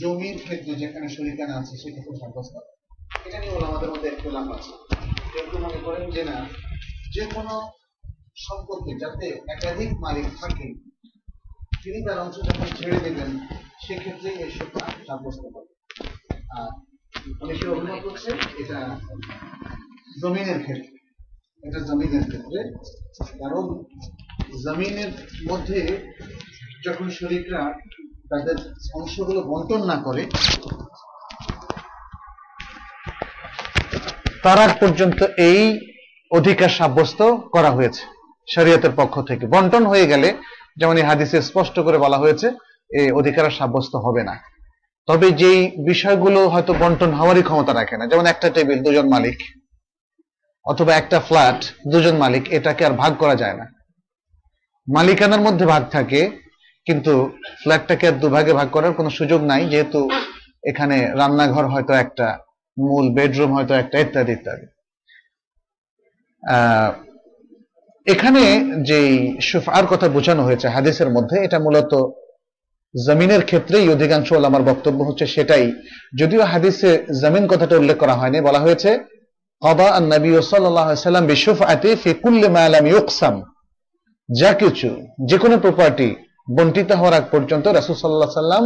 জমির ক্ষেত্রে যেখানে শরিকানা আছে সেক্ষেত্রে সাব্যস্ত। এটা নিয়ে আমাদের মধ্যে একটু লাভ আছে। কেউ মনে করেন যে না যে কোনো সম্পত্তি, যাতে একাধিক মালিক থাকে, তিনি তার অংশ যখন ছেড়ে দেবেন, সেক্ষেত্রে এই সুফা সাব্যস্ত হবে। আর অনেকে অভিমত করছে এটা জমিনের ক্ষেত্রে। এটা জমিনের ক্ষেত্রে। কারণ জমিনের মধ্যে যখন শরীররা তাদের অংশগুলো বন্টন না করে তার আগ পর্যন্ত এই অধিকার সাব্যস্ত করা হয়েছে, শরীয়তের পক্ষ থেকে। বন্টন হয়ে গেলে, যেমন এই হাদিসে স্পষ্ট করে বলা হয়েছে, এই অধিকার সাব্যস্ত হবে না। তবে যেই বিষয়গুলো হয়তো বন্টন হওয়ারই ক্ষমতা রাখে না, যেমন একটা টেবিল, দুজন মালিক, অথবা একটা ফ্ল্যাট, দুজন মালিক, এটাকে আর ভাগ করা যায় না। মালিকানার মধ্যে ভাগ থাকে কিন্তু ফ্ল্যাটটাকে দুভাগে ভাগ করার কোনো সুযোগ নাই, যেহেতু এখানে রান্নাঘর হয়তো একটা, মূল বেডরুম হয়তো একটা, ইত্যাদি ইত্যাদি। এখানে যে সুফার কথা বোঝানো হয়েছে হাদিসের মধ্যে, এটা মূলত জমিনের ক্ষেত্রেই অধিকাংশ আমার বক্তব্য হচ্ছে সেটাই। যদিও হাদিসে জমিন কথাটা উল্লেখ করা হয়নি, বলা হয়েছে কবা নবী সাল্লাম বিশুফ আতে ফিকুল্লে মায়ালাম ইউকসাম। যা কিছু যে কোনো প্রপার্টি বন্টিত হওয়ার আগ পর্যন্ত রাসুল সাল্লাহ সাল্লাম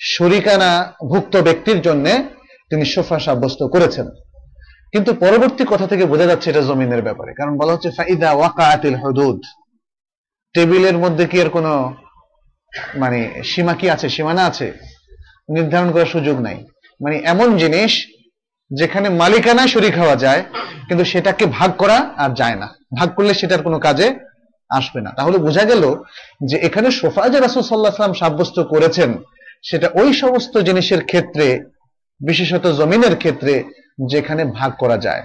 শরিকানা ভুক্ত ব্যক্তির জন্য তিনি সোফা সাব্যস্ত করেছেন। কিন্তু পরবর্তী কথা থেকে বোঝা যাচ্ছে এটা জমিনের ব্যাপারে। কারণ বলা হচ্ছে, ফাইদা ওয়াকাতিল হদুদ। টেবিলের মধ্যে কি এর কোনো মানে সীমা কি আছে, সীমানা আছে? নির্ধারণ করার সুযোগ নাই। মানে এমন জিনিস যেখানে মালিকানা শরিক হওয়া যায়, কিন্তু সেটাকে ভাগ করা আর যায় না। ভাগ করলে সেটার কোনো কাজে আসবে না। তাহলে বোঝা গেল যে এখানে সোফা যে রাসুল সাল্লাহ সাল্লাম সাব্যস্ত করেছেন, সেটা ওই সমস্ত জিনিসের ক্ষেত্রে, বিশেষত জমিনের ক্ষেত্রে, যেখানে ভাগ করা যায়,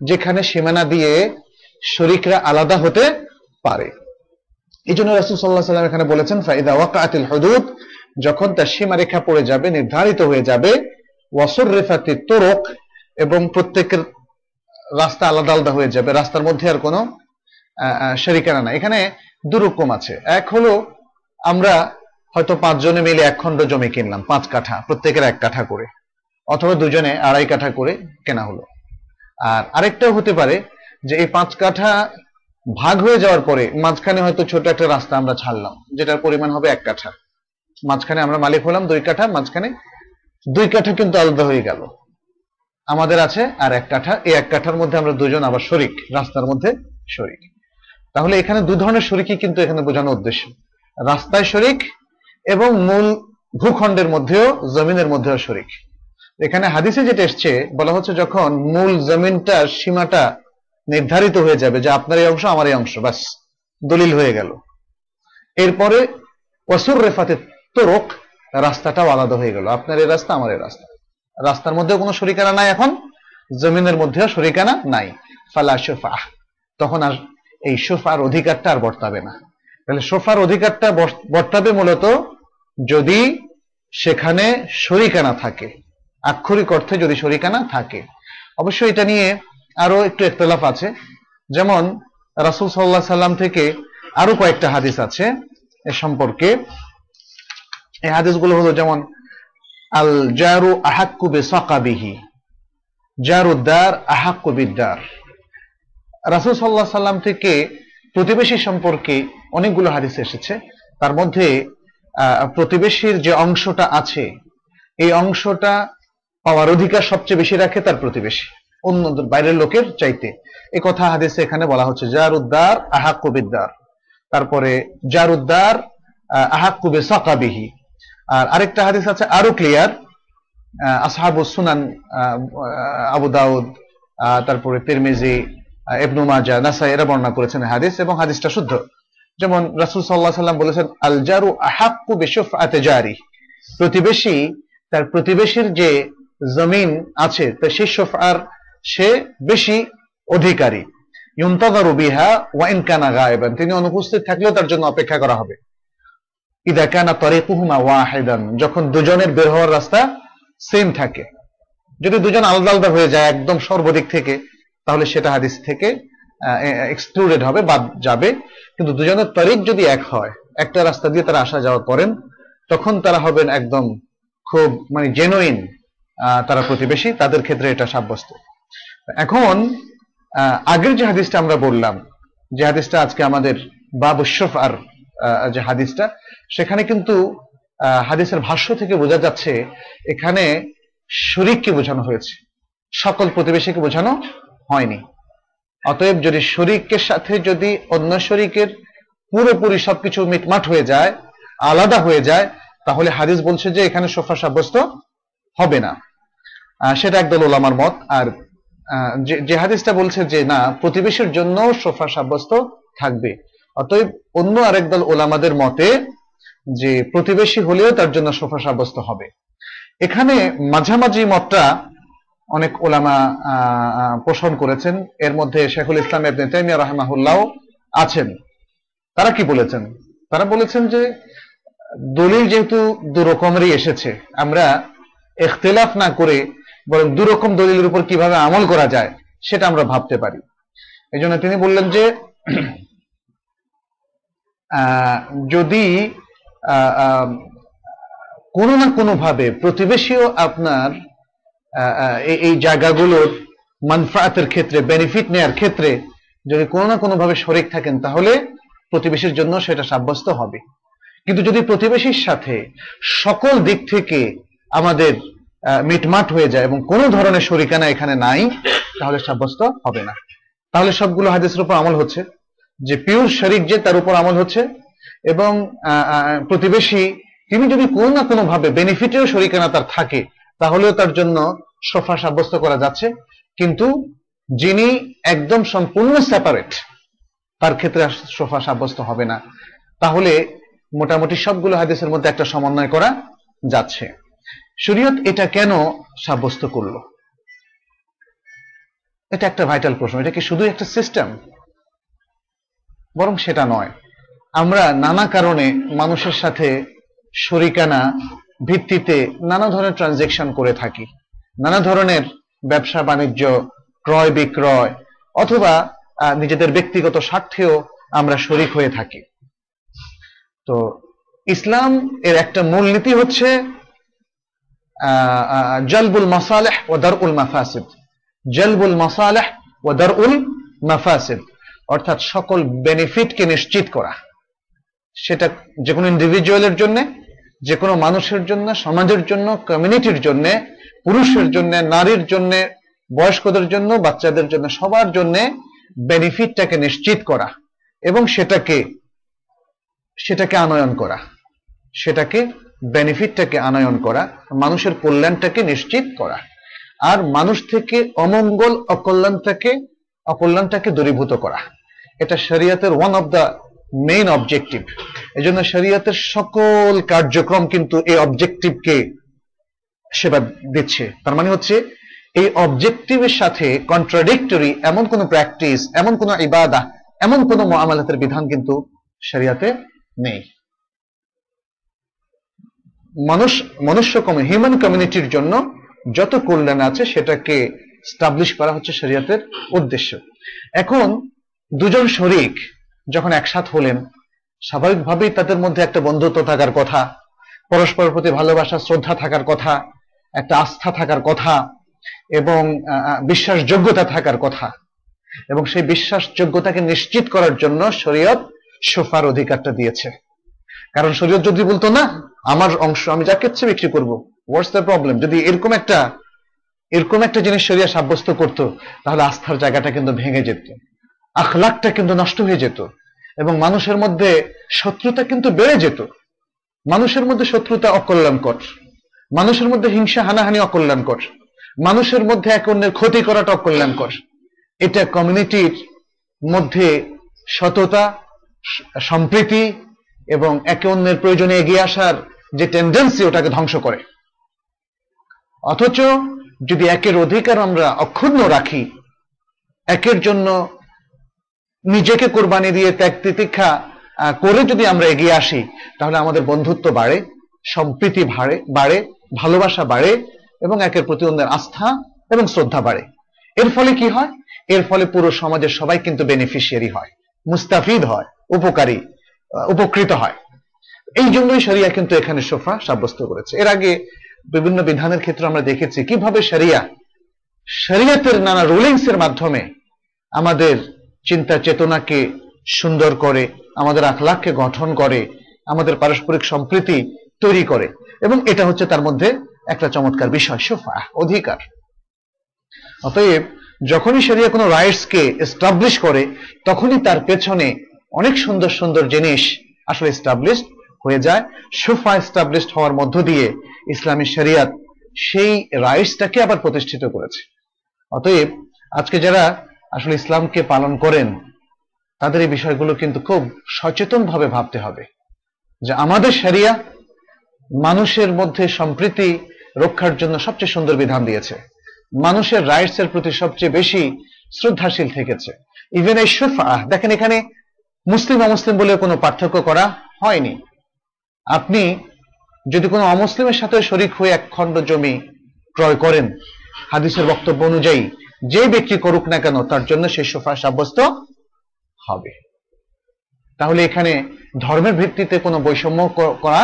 যেখানে সীমানা দিয়ে শরিকরা আলাদা হতে পারে। এই জন্য রাসুল সাল্লাহ সাল্লাম এখানে বলেছেন, ফাইদা ওয়াকাতিল হদুদ যখন তার সীমারেখা পড়ে যাবে, নির্ধারিত হয়ে যাবে ওয়াসুর রেফাতি তোরক এবং প্রত্যেকের রাস্তা আলাদা আলাদা হয়ে যাবে। রাস্তার মধ্যে আর কোনো শরিকানা না। এখানে দুরকম আছে। এক হলো আমরা হয়তো পাঁচজনে মিলে এক খণ্ড জমি কিনলাম, পাঁচ কাঠা, প্রত্যেকের এক কাঠা করে, অথবা দুজনে আড়াই কাঠা করে কেনা হলো। আর আরেকটাও হতে পারে যে এই পাঁচ কাঠা ভাগ হয়ে যাওয়ার পরে মাঝখানে হয়তো ছোট একটা রাস্তা আমরা ছাড়লাম, যেটার পরিমাণ হবে এক কাঠা। মাঝখানে আমরা মালিক হলাম দুই কাঠা, মাঝখানে দুই কাঠা কিন্তু আলাদা হয়ে গেল। আমাদের আছে আর এক কাঠা। এই এক কাঠার মধ্যে আমরা দুজন আবার শরিক, রাস্তার মধ্যে শরিক। তাহলে এখানে দু ধরনের শরিকই কিন্তু এখানে বোঝানোর উদ্দেশ্য। রাস্তায় শরিক এবং মূল ভূখণ্ডের মধ্যেও জমিনের মধ্যেও শরিক। এখানে হাদিসে যেটা এসছে, বলা হচ্ছে যখন মূল জমিনটার সীমাটা নির্ধারিত হয়ে যাবে যে আপনার এই অংশ, আমার এই অংশ, ব্যাস, দলিল হয়ে গেল। এরপরে অসুর রেফাতে তোরক, রাস্তাটাও আলাদা হয়ে গেল। আপনার এই রাস্তা, আমার এই রাস্তা। রাস্তার মধ্যেও কোনো শরিকানা নাই এখন, জমিনের মধ্যেও শরিকানা নাই। ফালা তখন আর এই সোফার অধিকারটা আর বর্তাবে না। তাহলে সোফার অধিকারটা বর্তাবে মূলত যদি সেখানে শরিকানা থাকে, আক্ষরিক অর্থে যদি শরিকানা থাকে। অবশ্য এটা নিয়ে আরও একটু একতলাফ আছে। যেমন রাসুল সাল্লাহ সাল্লাম থেকে আরও কয়েকটা হাদিস আছে এ সম্পর্কে। এই হাদিসগুলো হলো যেমন আল জারু আহাক্কু বে সকাবিহি জারুদ্দার আহাক্কু বিদ্দার। রাসুল সাল্লাহ সাল্লাম থেকে প্রতিবেশী সম্পর্কে অনেকগুলো হাদিস এসেছে। তার মধ্যে প্রতিবেশীর যে অংশটা আছে, এই অংশটা পাওয়ার অধিকার সবচেয়ে বেশি রাখে তার প্রতিবেশী। অন্য বাইরের লোকের চাইতে। এ কথা হাদিসে এখানে বলা হচ্ছে, জারুদ্দার আহাকুবিদ্দার তারপরে, জারুদ্দার আহাকুবে সকাবিহি আর আরেকটা হাদিস আছে, আরও ক্লিয়ার। আসহাবু সুনান আবু দাউদ তারপরে তিরমিজি ইবনু মাজা নাসা এরা বর্ণনা করেছেন হাদিস এবং হাদিসটা শুদ্ধ। যেমন রাসূল আলাইহি সাল্লাম বলেছেন আল জারু আহাক্কু জারি। প্রতিবেশী, তার প্রতিবেশীর যে জমিন আছে, তা সেই শফার সে বেশি অধিকারী। ইউনতাযারু বিহা ওয়া ইন কানা গায়বান। তিনি অনুপস্থিত থাকলেও তার জন্য অপেক্ষা করা হবে। ইদা কানা তরিকুহুমা ওয়াহিদান। যখন দুজনের বের হওয়ার রাস্তা সেম থাকে। যদি দুজন আলাদা আলাদা হয়ে যায়, একদম সর্বদিক থেকে তাহলে সেটা হাদিস থেকে এক্সক্লুডেড হবে, বাদ যাবে। কিন্তু দুজনের তারিখ যদি এক হয়, একটা রাস্তা দিয়ে তারা আসা যাওয়া করেন, তখন তারা হবেন একদম খুব মানে জেনুইন তারা প্রতিবেশী, তাদের ক্ষেত্রে এটা সাব্যস্ত। এখন আগের যে হাদিসটা আমরা বললাম, যে হাদিসটা আজকে আমাদের বাবু আর যে হাদিসটা, সেখানে কিন্তু হাদিসের ভাষ্য থেকে বোঝা যাচ্ছে, এখানে শরিককে বোঝানো হয়েছে। সকল প্রতিবেশীকে বোঝানো হয়নি। অতএব যদি শরিকের সাথে যদি অন্য শরিকের পুরোপুরি সবকিছু মিটমাট হয়ে যায়, আলাদা হয়ে যায়, তাহলে হাদিস বলছে যে এখানে সোফা সাব্যস্ত হবে না। সেটা একদল ওলামার মত। আর যে হাদিসটা বলছে যে না, প্রতিবেশীর জন্য সোফা সাব্যস্ত থাকবে। অতএব অন্য আরেক দল ওলামাদের মতে যে প্রতিবেশী হলেও তার জন্য সোফা সাব্যস্ত হবে। এখানে মাঝামাঝি মতটা অনেক ওলামা পোষণ করেছেন। এর মধ্যে শেখুল ইসলাম ইবনে তাইমিয়া রাহমাহুল্লাহ আছেন। তারা কি বলেছেন? তারা বলেছেন যে, দলিল যেহেতু দু রকমেরই এসেছে, আমরা ইখতিলাফ না করে বরং দু রকম দলিলের উপর কীভাবে আমল করা যায়, সেটা আমরা ভাবতে পারি। এই জন্য তিনি বললেন যে যদি কোনো না কোনোভাবে প্রতিবেশীও আপনার এই- জায়গাগুলোর মানফাতের ক্ষেত্রে বেনিফিট নেয়ার ক্ষেত্রে যদি কোনো না কোনো ভাবে শরিক থাকেন, তাহলে প্রতিবেশীর জন্য সেটা সাব্যস্ত হবে। কিন্তু যদি প্রতিবেশীর সাথে সকল দিক থেকে আমাদের মিটমাট হয়ে যায় এবং কোনো ধরনের শরিকানা এখানে নাই, তাহলে সাব্যস্ত হবে না। তাহলে সবগুলো হাদিসের উপর আমল হচ্ছে। যে পিওর শরিক যে, তার উপর আমল হচ্ছে। এবং প্রতিবেশী, তিনি যদি কোনো না কোনো ভাবে বেনিফিটেও শরিকানা তার থাকে তাহলেও তার জন্য সোফা সাব্যস্ত করা যাচ্ছে। কিন্তু যিনি একদম সম্পূর্ণ সেপারেট তার ক্ষেত্রে সোফা সাব্যস্ত হবে না। তাহলে মোটামুটি সবগুলো হাদিসের মধ্যে একটা সমন্বয় করা যাচ্ছে। শরীয়ত এটা কেন সাব্যস্ত করল? এটা একটা ভাইটাল প্রশ্ন। এটা কি শুধু একটা সিস্টেম বরং সেটা নয়। আমরা নানা কারণে মানুষের সাথে শরিকানা ভিত্তিতে নানা ধরনের ট্রানজেকশন করে থাকি। নানা ধরনের ব্যবসা বাণিজ্য, ক্রয় বিক্রয়, অথবা নিজেদের ব্যক্তিগত স্বার্থেও আমরা শরিক হয়ে থাকি। তো ইসলাম এর একটা মূলনীতি হচ্ছে জলবুল মাসালেহ ও দারউল মাফাসিদ। জলবুল মাসালেহ ও দারউল মাফাসিদ। অর্থাৎ সকল বেনিফিটকে নিশ্চিত করা। সেটা যে কোনো ইন্ডিভিজুয়ালের জন্য যে কোনো মানুষের জন্য, সমাজের জন্য কমিউনিটির জন্য, পুরুষের জন্য, নারীর জন্য, বয়স্কদের জন্য, বাচ্চাদের জন্য, সবার জন্য বেনিফিটটাকে নিশ্চিত করা এবং সেটাকে সেটাকে আনয়ন করা। সেটাকে বেনিফিটটাকে আনয়ন করা, মানুষের কল্যাণটাকে নিশ্চিত করা। আর মানুষ থেকে অমঙ্গল, অকল্যাণটাকে অকল্যাণটাকে দূরীভূত করা। এটা শরিয়াতের one of the main objective এই জন্য শরিয়াতের সকল কার্যক্রম কিন্তু এই অবজেক্টিভকে সেবা দিচ্ছে। তার মানে হচ্ছে, এই অবজেক্টিভের সাথে কন্ট্রাডিক্টরি এমন কোন প্র্যাকটিস এমন কোন ইবাদা এমন কোন মুআমালাতের বিধান কিন্তু শরিয়াতে নেই। মানুষ, মনুষ্য হিউম্যান কমিউনিটির জন্য যত কল্যাণ আছে সেটাকে স্টাবলিশ করা হচ্ছে শরিয়াতের উদ্দেশ্য। এখন দুজন শরিক যখন একসাথ হলেন স্বাভাবিকভাবেই তাদের মধ্যে একটা বন্ধুত্ব থাকার কথা, পরস্পরের প্রতি ভালোবাসা, শ্রদ্ধা থাকার কথা, একটা আস্থা থাকার কথা এবং বিশ্বাসযোগ্যতা থাকার কথা। এবং সেই বিশ্বাসযোগ্যতাকে নিশ্চিত করার জন্য শরীয়ত সোফার অধিকারটা দিয়েছে। কারণ শরীয়ত যদি বলতো, না, আমার অংশ, আমি যাকে ইচ্ছে বিক্রি করব হোয়াটস দ্য প্রবলেম যদি এরকম একটা এরকম একটা জিনিস শরিয়া সাব্যস্ত করত, তাহলে আস্থার জায়গাটা কিন্তু ভেঙে যেত। আখলাকটা কিন্তু নষ্ট হয়ে যেত। এবং মানুষের মধ্যে শত্রুতা কিন্তু বেড়ে যেত। মানুষের মধ্যে শত্রুতা অকল্যাণকর। মানুষের মধ্যে হিংসা, হানাহানি অকল্যাণকর। মানুষের মধ্যে এক অন্যের ক্ষতি করাটা অকল্যাণকর। এটা কমিউনিটির মধ্যে সততা, সম্প্রীতি এবং একে অন্যের প্রয়োজনে এগিয়ে আসার যে টেন্ডেন্সি ওটাকে ধ্বংস করে। অথচ যদি একের অধিকার আমরা অক্ষুণ্ণ রাখি, একের জন্য নিজেকে কোরবানি দিয়ে ত্যাগ তিতিক্ষা করে যদি আমরা এগিয়ে আসি, তাহলে আমাদের বন্ধুত্ব বাড়ে, সম্প্রীতি বাড়ে বাড়ে, ভালোবাসা বাড়ে, এবং একের প্রতি অন্যের আস্থা এবং শ্রদ্ধা বাড়ে। এর ফলে কি হয়? এর ফলে পুরো সমাজের সবাই কিন্তু বেনিফিশিয়ারি হয়, মুস্তাফিদ হয়, উপকারী উপকৃত হয়। এই জন্যই শরিয়া কিন্তু এখানে সোফা সাব্যস্ত করেছে। এর আগে বিভিন্ন বিধানের ক্ষেত্রে আমরা দেখেছি কীভাবে শরিয়া, শরিয়াতের নানা রুলিংস এর মাধ্যমে আমাদের চিন্তা চেতনাকে সুন্দর করে, আমাদের আখলাককে গঠন করে, আমাদের পারস্পরিক সম্প্রীতি তৈরি করে। এবং এটা হচ্ছে তার মধ্যে একটা চমৎকার বিষয়, সোফা, অধিকার। অতএব, যখনই শরিয়া কোনো রাইটসকে এস্টাবলিশ করে, তখনই তার পেছনে অনেক সুন্দর সুন্দর জিনিস আসলে এস্টাবলিশ হয়ে যায়। সোফা এস্টাবলিশ হওয়ার মধ্য দিয়ে ইসলামী শরিয়াত সেই রাইটসটাকে আবার প্রতিষ্ঠিত করেছে। অতএব, আজকে যারা আসলে ইসলামকে পালন করেন, তাদের এই বিষয়গুলো কিন্তু খুব সচেতনভাবে ভাবতে হবে। যে আমাদের শরিয়া মানুষের মধ্যে সম্প্রীতি রক্ষার জন্য সবচেয়ে সুন্দর বিধান দিয়েছে। মানুষের রাইটস এর প্রতি সবচেয়ে বেশি শ্রদ্ধাশীল থেকেছে। ইভেন এই সুফা দেখেন এখানে মুসলিম অমুসলিম বলে কোনো পার্থক্য করা হয়নি। আপনি যদি কোনো অমুসলিমের সাথে শরিক হয়ে এক খণ্ড জমি ক্রয় করেন, হাদিসের বক্তব্য অনুযায়ী যে ব্যক্তি করুক না কেন, তার জন্য সেই সোফা সাব্যস্ত হবে। তাহলে এখানে ধর্মের ভিত্তিতে কোনো বৈষম্য করা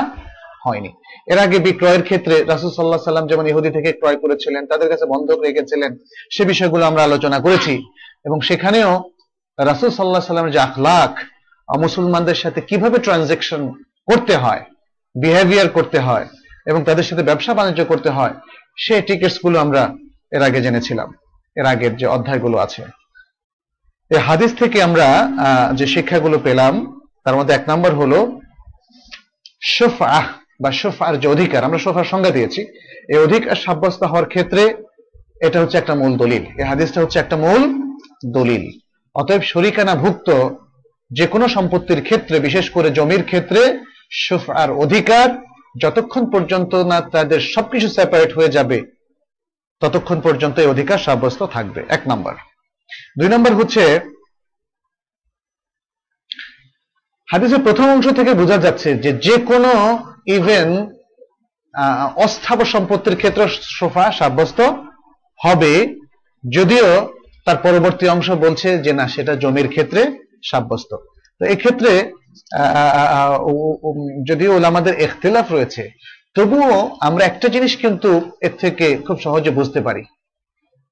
হয়নি। এর আগে বিক্রয়ের ক্ষেত্রে রাসুল সাল্লাহ সাল্লাম যেমন ইহুদি থেকে ক্রয় করেছিলেন, তাদের কাছে বন্ধক রেখেছিলেন, সে বিষয়গুলো আমরা আলোচনা করেছি। এবং সেখানেও রাসুল সাল্লাহ সাল্লামের যে আখলাখ মুসলমানদের সাথে কীভাবে ট্রানজেকশন করতে হয়, বিহেভিয়ার করতে হয়, এবং তাদের সাথে ব্যবসা বাণিজ্য করতে হয়, সে টিকেটসগুলো আমরা এর আগে জেনেছিলাম। এর আগের যে অধ্যায়গুলো আছে। এই হাদিস থেকে আমরা যে শিক্ষাগুলো পেলাম, তার মধ্যে এক নম্বর হলো সোফাহ বা সোফার যে অধিকার, আমরা সোফার সংজ্ঞা দিয়েছি। এই অধিকার সাব্যস্ত হওয়ার ক্ষেত্রে এটা হচ্ছে একটা মূল দলিল। এই হাদিসটা হচ্ছে একটা মূল দলিল। অতএব শরিকানা ভুক্ত যে কোনো সম্পত্তির ক্ষেত্রে, বিশেষ করে জমির ক্ষেত্রে সোফার অধিকার যতক্ষণ পর্যন্ত না তাদের সবকিছু সেপারেট হয়ে যাবে ততক্ষণ পর্যন্ত এই অধিকার সাব্যস্ত থাকবে। এক নম্বর। দুই নম্বর হচ্ছে, হাদিসের প্রথম অংশ থেকে বোঝা যাচ্ছে যে যে কোনো ইভেন অস্থাবর সম্পত্তির ক্ষেত্রে সোফা সাব্যস্ত হবে, যদিও তার পরবর্তী অংশ বলছে যে না, সেটা জমির ক্ষেত্রে সাব্যস্ত। তো এক্ষেত্রে যদিও আমাদের এখতেলাফ রয়েছে তবুও আমরা একটা জিনিস কিন্তু এর থেকে খুব সহজে বুঝতে পারি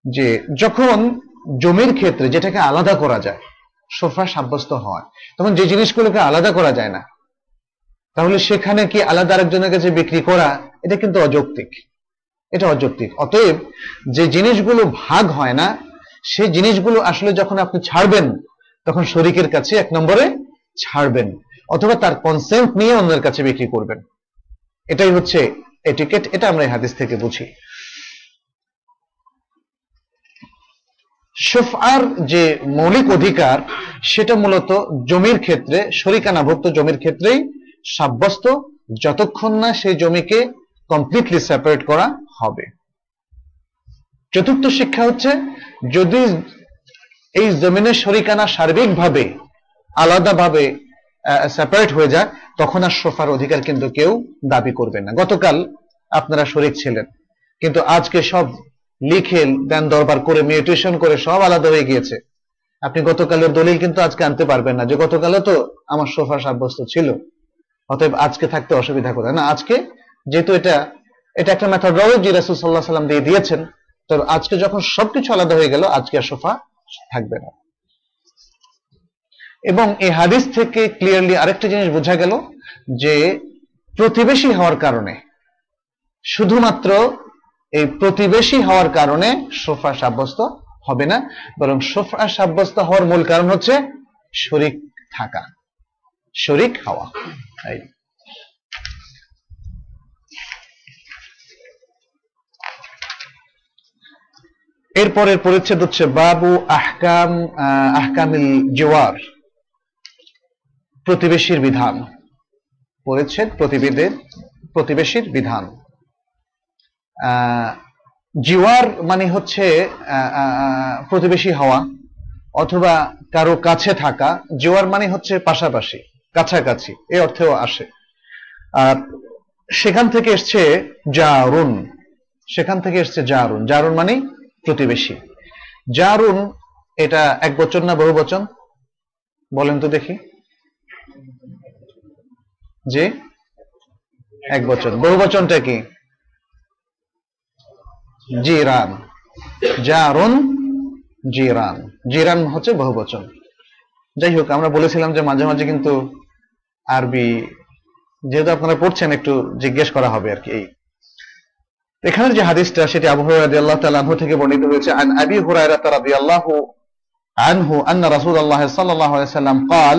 যে যখন জমির ক্ষেত্রে যেটাকে আলাদা করা যায়, সোফা সাব্যস্ত হয় তখন যে জিনিসগুলোকে আলাদা করা যায় না, তাহলে সেখানে কি আলাদা আরেকজনের কাছে বিক্রি করা, এটা কিন্তু অযৌক্তিক। এটা অযৌক্তিক। অতএব যে জিনিসগুলো ভাগ হয় না, সেই জিনিসগুলো আসলে যখন আপনি ছাড়বেন, তখন শরিকের কাছে এক নম্বরে ছাড়বেন, অথবা তার কনসেন্ট নিয়ে অন্যের কাছে বিক্রি করবেন। এটাই হচ্ছে এটিকেট এটা আমরা হাদিস থেকে বুঝি। সোফার যে মৌলিক অধিকার, সেটা মূলত জমির ক্ষেত্রে, শরিকানাভুক্ত জমির ক্ষেত্রেই সাব্যস্ত, যতক্ষণ না সেই জমিকে কমপ্লিটলি সেপারেট করা হবে। চতুর্থ শিক্ষা হচ্ছে, যদি এই জমিনের শরিকানা সার্বিকভাবে, আলাদাভাবে সেপারেট হয়ে যায়, তখন আর সোফার অধিকার কিন্তু কেউ দাবি করবে না। গতকাল আপনারা শরিক ছিলেন, কিন্তু আজকে সব লিখে দেন দরবার করে মিউটেশন করে সব আলাদা হয়ে গিয়েছে। আপনি গতকালের দলিল কিন্তু আজকে আনতে পারবেন না যে গতকালে তো আমার সোফা সাব্যস্ত ছিল। অতএব আজকে থাকতে অসুবিধা করে না, আজকে যেহেতু এটা এটা একটা মেথডোলজি রাসুল সাল্লাহ সাল্লাম দিয়ে দিয়েছেন তবে আজকে যখন সবকিছু আলাদা হয়ে গেল, আজকে আর সোফা থাকবে না। এবং এই হাদিস থেকে ক্লিয়ারলি আরেকটা জিনিস বোঝা গেল যে প্রতিবেশী হওয়ার কারণে, শুধুমাত্র এই প্রতিবেশী হওয়ার কারণে সোফা সাব্যস্ত হবে না, বরং সোফা সাব্যস্ত হওয়ার মূল কারণ হচ্ছে শরিক থাকা, শরিক হওয়া। এরপরের পরিচ্ছেদ হচ্ছে বাবু আহকাম আহকামিল জোয়ার। প্রতিবেশীর বিধান। পরিচ্ছেদ প্রতিবেদের, প্রতিবেশীর বিধান। জিওয়ার মানে হচ্ছে প্রতিবেশী হওয়া অথবা কারও কাছে থাকা। জিওয়ার মানে হচ্ছে পাশাপাশি, কাছাকাছি এই অর্থেও আসে। আর সেখান থেকে এসছে জারুন। সেখান থেকে এসছে জারুন। জারুন মানে প্রতিবেশী। জারুন, এটা এক বচন না বহু বচন বলেন তো দেখি। যে এক বচন বহু বচনটা কি জিরান জারুন জিরান জিরান হচ্ছে বহুবচন যাই হোক আমরা বলেছিলাম যে মাঝে মাঝে কিন্তু আরবি যেহেতু আপনারা পড়ছেন একটু জিজ্ঞেস করা হবে আর কি এই এখানের যে হাদিসটা সেটি আবু হুরায়রা রাদিয়াল্লাহু তাআলা আনহু থেকে বর্ণিত হয়েছে আন আবি হুরায়রা রাদিয়াল্লাহু আনহু আন্না রাসূলুল্লাহ সাল্লাল্লাহু আলাইহি সাল্লাম قال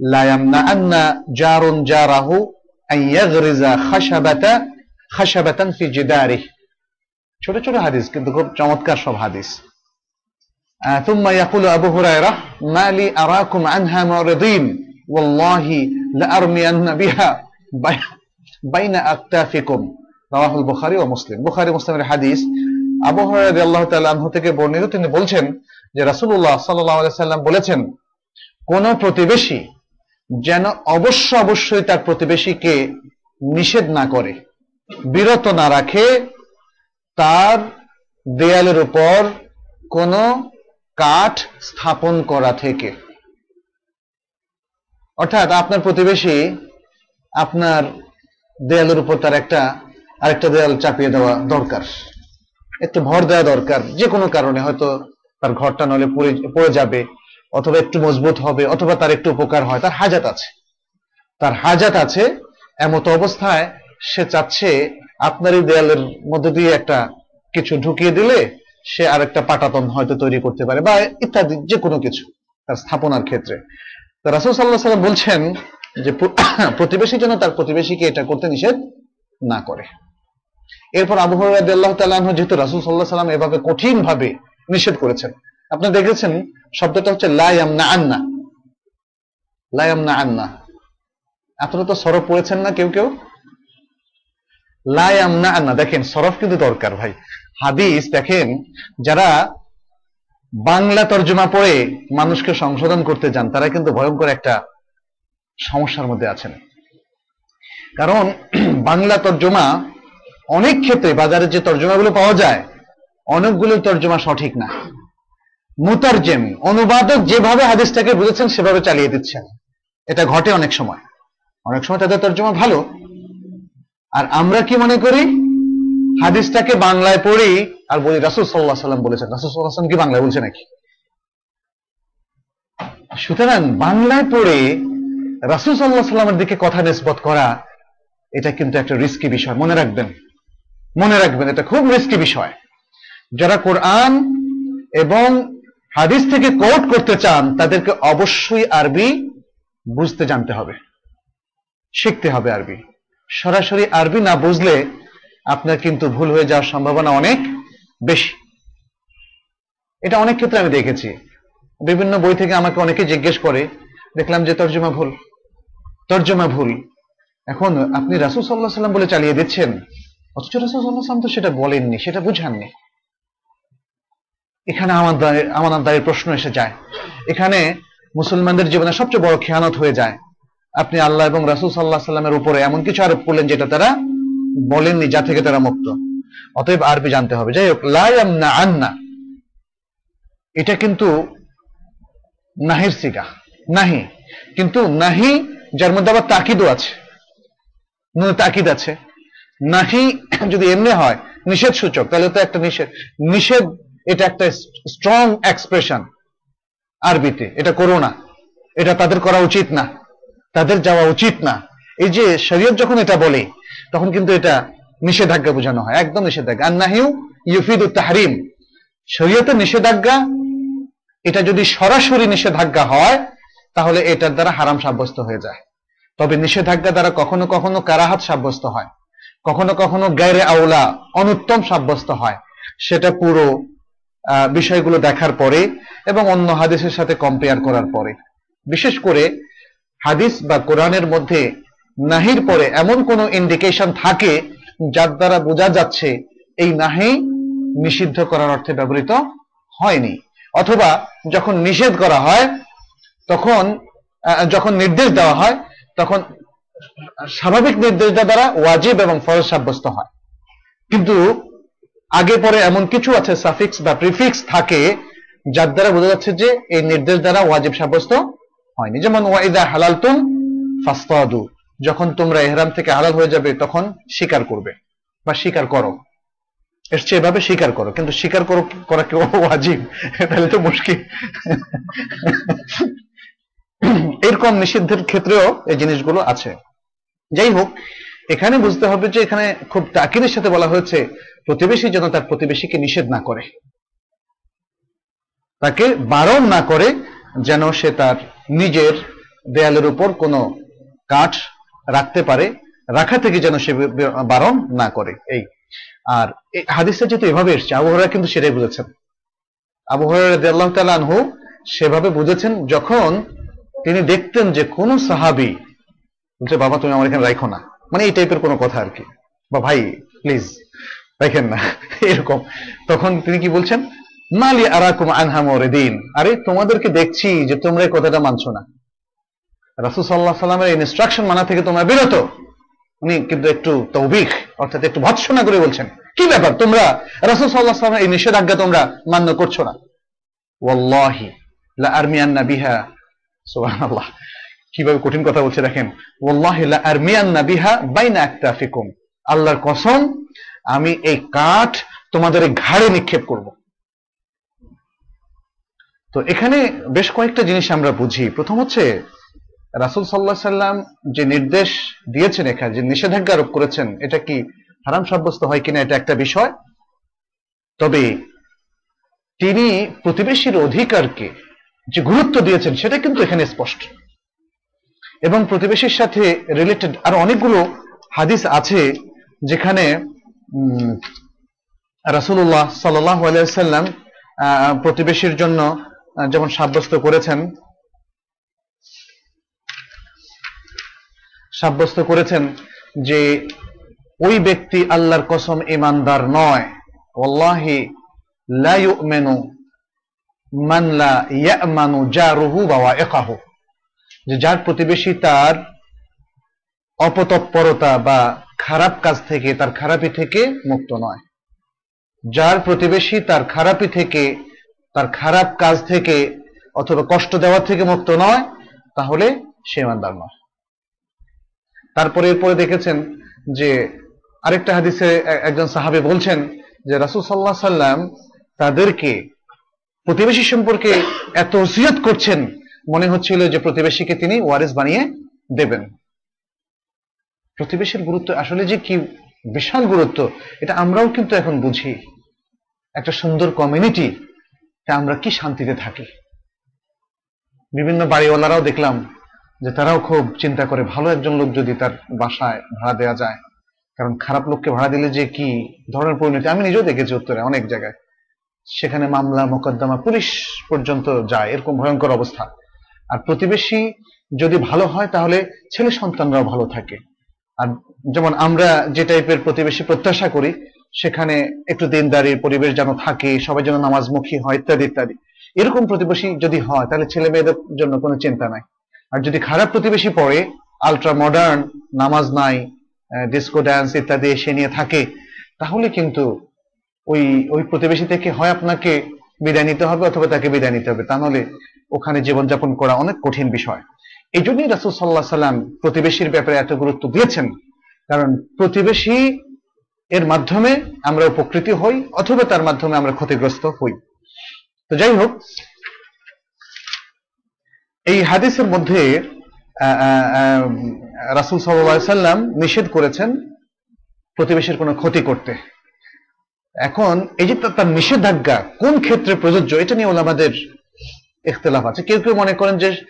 لا يمنعن جار جاره أن يغرز خشبة خشبة في جداره ছোট ছোট হাদিস কিন্তু খুব চমৎকার সব হাদিস آه ثم يقول أبو هريرة ما لي أراكم عنها معرضين والله لأرمين بها بين أكتافكم রাওয়াহ বুখারী ও মুসলিম বুখারী মুসলিমের হাদিস আবু হুরায়রা রাদিয়াল্লাহু তাআলা আনহু থেকে বর্ণিত তিনি বলছেন যে রাসূলুল্লাহ সাল্লাল্লাহু আলাইহি সাল্লাম বলেছেন কোন প্রতিবেশী যেন অবশ্য অবশ্যই তার প্রতিবেশীকে নিষেধ না করে, বিরত না রাখে, তার দেয়ালের উপর কোন কাঠ স্থাপন করা থেকে। অর্থাৎ আপনার প্রতিবেশী আপনার দেয়ালের উপর তার একটা, আরেকটা দেয়াল চাপিয়ে দেওয়া দরকার। একটু ভর দেওয়া দরকার, যে কোনো কারণে হয়তো তার ঘরটা নলে পড়ে যাবে। অথবা একটু মজবুত হবে, অথবা তার একটু উপকার হয়, তার হাজাত আছে। তার হাজাত আছে, এমত অবস্থায় সে চাচ্ছে আপনার এই দেয়ালের মধ্যে দিয়ে একটা কিছু ঢুকিয়ে দিলে সে আরেকটা পাটাতন হয়তো তৈরি করতে পারে, বা ইত্যাদি যে কোনো কিছু তার স্থাপনার ক্ষেত্রে। রাসুল সাল্লাহ সাল্লাম বলছেন যে প্রতিবেশী যেন তার প্রতিবেশীকে এটা করতে নিষেধ না করে। এরপর আবু হরাহ যেহেতু রাসুল সাল্লাহ সাল্লাম এভাবে কঠিন ভাবে নিষেধ করেছেন। আপনি দেখেছেন শব্দটা হচ্ছে লায়াম না আন্না লায়াম না আন্না আপনারা তো সরফ পড়েছেন না কেউ কেউ? লায়াম না আন্না দেখেন, সরফ কিন্তু দরকার ভাই। হাদিস, দেখেন, যারা বাংলা তর্জমা পড়ে মানুষকে সংশোধন করতে যান, তারা কিন্তু ভয়ঙ্কর একটা সমস্যার মধ্যে আছেন। কারণ বাংলা তর্জমা অনেক ক্ষেত্রে বাজারে যে তর্জমাগুলো পাওয়া যায় অনেকগুলো তর্জমা সঠিক না। মুতারজেম, অনুবাদক যেভাবে হাদিসটাকে বুঝেছেন, সেভাবে চালিয়ে দিচ্ছেন। এটা ঘটে অনেক সময়। অনেক সময় তাদের তর্জমা ভালো। আর আমরা কি মনে করি? হাদিসটাকে বাংলায় পড়ি, আর বলি রাসুল সাল্লাহ সাল্লাম বলেছেন। রাসুল সাল্লাহ সাল্লাম কি বাংলায় বলছে নাকি? সুতরাং বাংলায় পড়ে রাসুল সাল্লাহ সাল্লামের দিকে কথা নিষ্পত করা, এটা কিন্তু একটা রিস্কি বিষয়। মনে রাখবেন। মনে রাখবেন, এটা খুব রিস্কি বিষয়। যারা কোরআন এবং হাদিস থেকে কোট করতে চান, তাদেরকে অবশ্যই আরবি বুঝতে জানতে হবে, শিখতে হবে আরবি। সরাসরি আরবি না বুঝলে আপনার কিন্তু ভুল হয়ে যাওয়ার সম্ভাবনা অনেক বেশি। এটা অনেক ক্ষেত্রে আমি দেখেছি। বিভিন্ন বই থেকে আমাকে অনেকে জিজ্ঞেস করে, দেখলাম যে তর্জমা ভুল তর্জমা ভুল। এখন আপনি রাসুল সাল্লাহ সাল্লাম বলে চালিয়ে দিচ্ছেন, অথচ রাসুল সাল্লাহ সাল্লাম তো সেটা বলেননি, সেটা বুঝাননি। এখানে আমাদের আমানতদারির প্রশ্ন এসে যায়। এখানে মুসলমানদের জীবনে সবচেয়ে বড় খেয়ানত হয়ে যায়। আপনি আল্লাহ এবং রাসুল সাল্লাহ সাল্লামের উপরে এমন কিছু আরোপ করলেন যেটা তারা বলেননি, যা থেকে তারা মুক্ত। অতএব আরবি জানতে হবে। যাই হোক লায়াম না আন্না। এটা কিন্তু নাহির সিগা, নাহি। কিন্তু নাহি, যার মধ্যে আবার তাকিদও আছে। তাকিদ আছে। নাহি যদি এমনি হয় নিষেধ সূচক তাহলে তো একটা নিষেধ। নিষেধ এটা একটা স্ট্রং এক্সপ্রেশন আরবিতে, এটা করো না। এটা তাদের করা উচিত না। তাদের যাওয়া উচিত না। এই যে শরীয়ত যখন এটা বলে, তখন কিন্তু এটা নিষেধাজ্ঞা বোঝানো হয়। একদম নিষেধাজ্ঞা। আর নাহিউ ইউফিদ তাহরিম। শরীয়তের নিষেধাজ্ঞা, এটা যদি সরাসরি নিষেধাজ্ঞা হয়, তাহলে এটার দ্বারা হারাম সাব্যস্ত হয়ে যায়। তবে নিষেধাজ্ঞা দ্বারা কখনো কখনো কারাহাত সাব্যস্ত হয়। কখনো কখনো গায়রে আউলা অনুত্তম সাব্যস্ত হয়। সেটা পুরো বিষয়গুলো দেখার পরে এবং অন্য হাদিসের সাথে কম্পেয়ার করার পরে। বিশেষ করে হাদিস বা কোরআনের মধ্যে নাহির পরে এমন কোন ইন্ডিকেশন থাকে যার দ্বারা বোঝা যাচ্ছে এই নাহি নিষিদ্ধ করার অর্থে ব্যবহৃত হয়নি। অথবা যখন নিষেধ করা হয়, তখন যখন নির্দেশ দেওয়া হয়, তখন স্বাভাবিক নির্দেশ দ্বারা ওয়াজিব এবং ফরজ সাব্যস্ত হয়। কিন্তু আগে পরে এমন কিছু আছে সাফিক্স বা প্রিফিক্স থাকে, যার দ্বারা বোঝা যাচ্ছে যে এই নির্দেশ দ্বারা ওয়াজিব সাব্যস্ত হয়নি। যেমন ওয়াইদা হালালতুম ফাস্তাদু। যখন তোমরা এহরাম থেকে হালাল হয়ে যাবে, তখন স্বীকার করবে বা স্বীকার করো। এসছে এভাবে স্বীকার করো, কিন্তু স্বীকার করো, করা কেউ ওয়াজিব? তাহলে তো মুশকিল। এরকম নিষিদ্ধের ক্ষেত্রেও এই জিনিসগুলো আছে। যাই হোক এখানে বুঝতে হবে যে এখানে খুব তাকিদের সাথে বলা হয়েছে, প্রতিবেশী যেন তার প্রতিবেশীকে নিষেধ না করে। তাকে বারণ না করে যেন সে তার নিজের দেয়ালের উপর কোনো কাঠ রাখতে পারে, রাখা থেকে যেন সে বারণ না করে। এই। আর হাদিসটা যেহেতু এভাবে এসছে, আবু হরাইরা কিন্তু সেটাই বুঝেছেন। আবু হরাইরা আনহু সেভাবে বুঝেছেন যখন তিনি দেখতেন যে কোন সাহাবি বলছে, বাবা, তুমি আমার এখানে রাখো না। মানে এই টাইপের কোনো কথা আর কি। বা ভাই প্লিজ রাখেন না, এরকম। তখন তিনি কি বলছেন? মালি আরাকুম আনহামরে দিন আরে, তোমাদেরকে দেখছি যে তোমরা এই কথাটা মানছো না। রাসুল সাল্লাহ সাল্লামের ইনস্ট্রাকশন মানা থেকে তোমরা বিরত। উনি কিন্তু একটু তৌবিক অর্থাৎ একটু ভৎসনা করে বলছেন, কি ব্যাপার তোমরা? রাসুল সাল্লাহ সাল্লামের এই নিষেধাজ্ঞা তোমরা মান্য করছ না? ওয়াল্লাহি, লা আরমিয়ান্না বিহা। সুবহানাল্লাহ। কীভাবে কঠিন কথা বলছে দেখেন বিহা আল্লাহর কসম, আমি এই কাঠ তোমাদের ঘাড়ে নিক্ষেপ করব। তো এখানে বেশ কয়েকটা জিনিস আমরা বুঝি। প্রথম হচ্ছে, রাসুল সাল্লাহ সাল্লাম যে নির্দেশ দিয়েছেন এখানে, যে নিষেধাজ্ঞা আরোপ করেছেন, এটা কি হারাম সাব্যস্ত হয় কিনা এটা একটা বিষয়? তবে তিনি প্রতিবেশীর অধিকারকে যে গুরুত্ব দিয়েছেন, সেটা কিন্তু এখানে স্পষ্ট। এবং প্রতিবেশীর সাথে রিলেটেড আর অনেকগুলো হাদিস আছে যেখানে রাসুল্লাহ সাল্লাহ আলাইসাল্লাম প্রতিবেশীর জন্য যেমন সাব্যস্ত করেছেন সাব্যস্ত করেছেন যে ওই ব্যক্তি আল্লাহর কসম ইমানদার নয়। ওল্লাহি লা ইউমিনু মান লা ইয়ামানু জারুহু ইকাহু যে যার প্রতিবেশী তার অপতৎপরতা বা খারাপ কাজ থেকে, তার খারাপি থেকে মুক্ত নয়। যার প্রতিবেশী তার খারাপি থেকে, তার খারাপ কাজ থেকে অথবা কষ্ট দেওয়ার থেকে মুক্ত নয়, তাহলে সে ইমানদার নয়। তারপরে এরপরে দেখেছেন যে আরেকটা হাদিসে একজন সাহাবে বলছেন যে রাসুল সাল্লাহ সাল্লাম তাদেরকে প্রতিবেশী সম্পর্কে এত ওসিয়ত করছেন মনে হচ্ছিল যে প্রতিবেশীকে তিনি ওয়ারেস বানিয়ে দেবেন। প্রতিবেশীর গুরুত্ব আসলে যে কি বিশাল গুরুত্ব, এটা আমরাও কিন্তু এখন বুঝি। একটা সুন্দর কমিউনিটি আমরা কি শান্তিতে থাকি। বিভিন্ন বাড়িওয়ালারাও দেখলাম যে তারাও খুব চিন্তা করে, ভালো একজন লোক যদি তার বাসায় ভাড়া দেওয়া যায়, কারণ খারাপ লোককে ভাড়া দিলে যে কি ধরনের পরিণতি। আমি নিজেও দেখেছি উত্তরে অনেক জায়গায়। সেখানে মামলা, মোকদ্দমা, পুলিশ পর্যন্ত যায়, এরকম ভয়ঙ্কর অবস্থা। আর প্রতিবেশী যদি ভালো হয়, তাহলে ছেলে সন্তানরাও ভালো থাকে। আর যেমন আমরা যে টাইপের প্রতিবেশী প্রত্যাশা করি, সেখানে একটু দিনদারির পরিবেশ যেন থাকে, সবাই যেন নামাজমুখী হয়, ইত্যাদি ইত্যাদি। এরকম প্রতিবেশী যদি হয়, তাহলে ছেলে মেয়েদের জন্য কোনো চিন্তা নাই। আর যদি খারাপ প্রতিবেশী পড়ে আলট্রা মডার্ন নামাজ নাই ডিস্কো ড্যান্স ইত্যাদি এসে নিয়ে থাকে, তাহলে কিন্তু ওই ওই প্রতিবেশী থেকে হয় আপনাকে বিদায় নিতে হবে অথবা তাকে বিদায় নিতে হবে। তাহলে ওখানে জীবনযাপন করা অনেক কঠিন বিষয়। এই জন্যই রাসুল সাল্লাহ সাল্লাম প্রতিবেশীর ব্যাপারে এত গুরুত্ব দিয়েছেন। কারণ প্রতিবেশী এর মাধ্যমে আমরা উপকৃত হই অথবা তার মাধ্যমে আমরা ক্ষতিগ্রস্ত হই। তো যাই হোক, এই হাদিসের মধ্যে রাসুল সাল্লাম নিষেধ করেছেন প্রতিবেশীর কোনো ক্ষতি করতে। এখন এই যে তার নিষেধাজ্ঞা, কোন ক্ষেত্রে প্রযোজ্য, এটা নিয়ে আমাদের ইখতলাফ আছে। কেউ কেউ মনে করেন যে,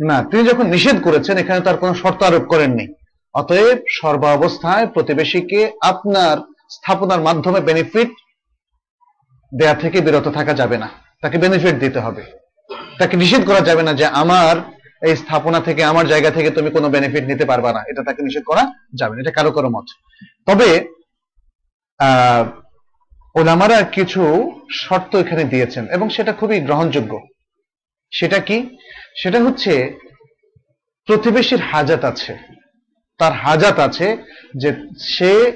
না, তিনি যখন নিষেধ করেছেন, এখানে তার কোনো শর্ত আরোপ করেননি। অতএব সর্বাবস্থায় প্রতিবেশীকে আপনার স্থাপনার মাধ্যমে বেনিফিট দেয়া থেকে বিরত থাকা যাবে না। তাকে বেনিফিট দিতে হবে। তাকে নিষেধ করা যাবে না যে, আমার এই স্থাপনা থেকে, আমার জায়গা থেকে তুমি কোনো বেনিফিট নিতে পারবা না। এটা তাকে নিষেধ করা যাবে না। এটা কারও কারও মত। তবে, আহ ওলামারা কিছু শর্ত এখানে দিয়েছেন, এবং সেটা খুবই গ্রহণযোগ্য। সেটা কি? সেটা হচ্ছে, প্রতিবেশীর হাজাত আছে। তার হাজাত আছে যে সে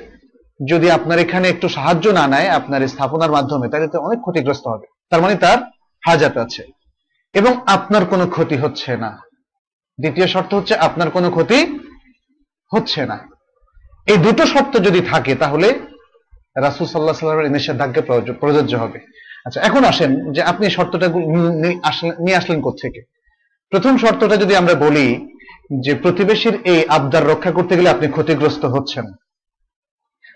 যদি আপনার এখানে একটু সাহায্য না নেয় আপনার স্থাপনার মাধ্যমে, তাহলে তো অনেক ক্ষতিগ্রস্ত হবে। তার মানে তার হাজাত আছে। এবং আপনার কোনো ক্ষতি হচ্ছে না। দ্বিতীয় শর্ত হচ্ছে, আপনার কোনো ক্ষতি হচ্ছে না। এই দুটো শর্ত যদি থাকে, তাহলে রাসুল সাল্লাহ সাল্লামের নিষেধাজ্ঞা প্রযোজ্য- হবে। আচ্ছা এখন আসেন যে আপনি শর্তটা নিয়ে আসলেন কোথেকে প্রথম শর্তটা যদি আমরা বলি যে প্রতিবেশীর এই আবদার রক্ষা করতে গেলে আপনি ক্ষতিগ্রস্ত হচ্ছেন।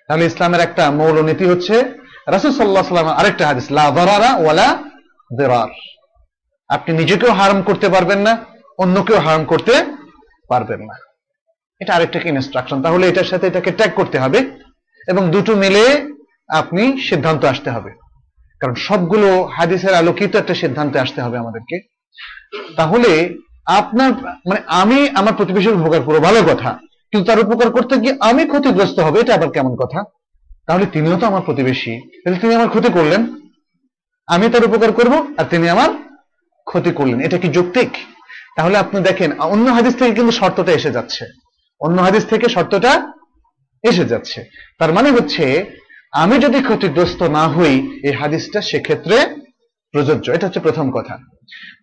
তাহলে ইসলামের একটা মৌল নীতি হচ্ছে, রাসুল সাল্লাহ সাল্লাম আরেকটা হাদিস, লা দরারা ওয়ালা দেরার। আপনি নিজেকেও হারাম করতে পারবেন না, অন্যকেও হারাম করতে পারবেন না। এটা আরেকটা ইনস্ট্রাকশন তাহলে এটার সাথে এটাকে ট্যাগ করতে হবে এবং দুটো মিলে আপনি সিদ্ধান্ত আসতে হবে। কারণ সবগুলো হাদিসের আলোকিত একটা সিদ্ধান্তে আসতে হবে আমাদেরকে। তাহলে আপনার মানে আমি আমার প্রতিবেশীর উপকার করব ভালো কথা, কিন্তু তার উপকার করতে গিয়ে আমি ক্ষতিগ্রস্ত হবে, এটা আবার কেমন কথা? তাহলে তিনিও তো আমার প্রতিবেশী। তাহলে তিনি আমার ক্ষতি করলেন। আমি তার উপকার করব আর তিনি আমার ক্ষতি করলেন। এটা কি যৌক্তিক? তাহলে আপনি দেখেন, অন্য হাদিস থেকে কিন্তু শর্তটা এসে যাচ্ছে। অন্য হাদিস থেকে শর্তটা এসে যাচ্ছে। তার মানে হচ্ছে আমি যদি ক্ষতিগ্রস্ত না হই, এই হাদিসটা সেক্ষেত্রে প্রযোজ্য। এটা হচ্ছে প্রথম কথা।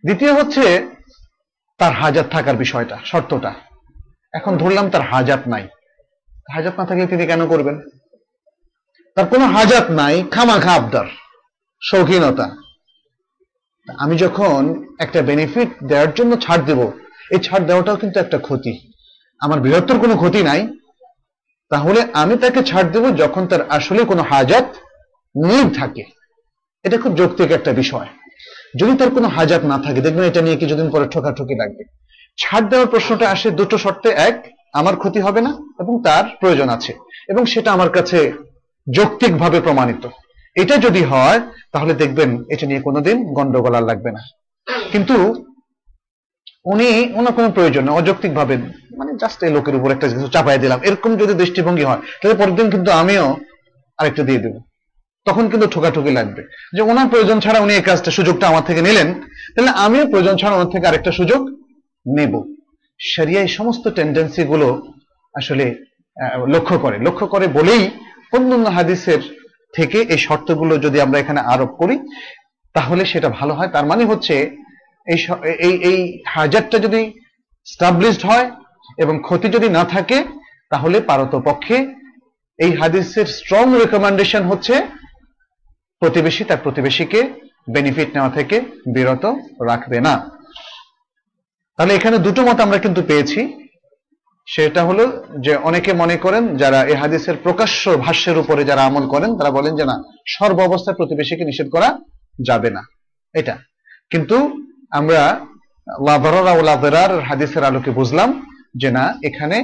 দ্বিতীয় হচ্ছে তার হাজাত থাকার বিষয়টা, শর্তটা। এখন ধরলাম তার হাজাত নাই। হাজাত না থাকলে তিনি কেন করবেন? তার কোনো হাজাত নাই, খামাখা আবদার, শৌখিনতা। আমি যখন একটা বেনিফিট দেওয়ার জন্য ছাড় দেব, এই ছাড় দেওয়াটাও কিন্তু একটা ক্ষতি। আমার বৃহত্তর কোনো ক্ষতি নাই তাহলে আমি তাকে ছাড় দেব যখন তার আসলে কোনো হাজাত নেই থাকে। এটা খুব যৌক্তিক একটা বিষয়। যদি তার কোনো হাজাত না থাকে, দেখবেন এটা নিয়ে কিছুদিন পরে ঠোকাঠুকি লাগবে। ছাড় দেওয়ার প্রশ্নটা আসে দুটো শর্তে। এক, আমার ক্ষতি হবে না এবং তার প্রয়োজন আছে। এবং সেটা আমার কাছে যৌক্তিকভাবে প্রমাণিত। এটা যদি হয়, তাহলে দেখবেন এটা নিয়ে কোনোদিন গন্ডগোল আর লাগবে না। কিন্তু উনি, ওনার কোনো প্রয়োজন নেই অযৌক্তিক ভাবে মানে জাস্ট এই লোকের উপর একটা কিছু চাপাই দিলাম। এরকম যদি দৃষ্টিভঙ্গি হয়, তাহলে পরের দিন কিন্তু আমিও আরেকটা দিয়ে দেবো। তখন কিন্তু ঠোকাঠুকি লাগবে। যে ওনার প্রয়োজন ছাড়া উনি এই কাজটা, সুযোগটা আমার থেকে নিলেন, তাহলে আমিও প্রয়োজন ছাড়া ওনার থেকে আরেকটা সুযোগ নেব। সারিয়া এই সমস্ত টেন্ডেন্সি গুলো আসলে লক্ষ্য করে। লক্ষ্য করে বলেই অন্যান্য হাদিসের থেকে এই শর্তগুলো যদি আমরা এখানে আরোপ করি, তাহলে সেটা ভালো হয়। তার মানে হচ্ছে এই এই হাজারটা যদি স্টাবলিশড হয় এবং ক্ষতি যদি না থাকে, তাহলে পারতপক্ষে এই হাদিসের স্ট্রং রেকমেন্ডেশন হচ্ছে প্রতিবেশী তার প্রতিবেশীকে বেনিফিট নেওয়া থেকে বিরত রাখবে না। তাহলে এখানে দুটো মত আমরা কিন্তু পেয়েছি। সেটা হলো যে অনেকে মনে করেন যারা এই হাদিসের প্রকাশ্য ভাষ্যের উপরে যারা আমল করেন, তারা বলেন যে না, সর্ব অবস্থায় প্রতিবেশীকে নিষেধ করা যাবে না। এটা। কিন্তু আমরা লাভেরার হাদিসের আলোকে বুঝলাম যে না, এখানে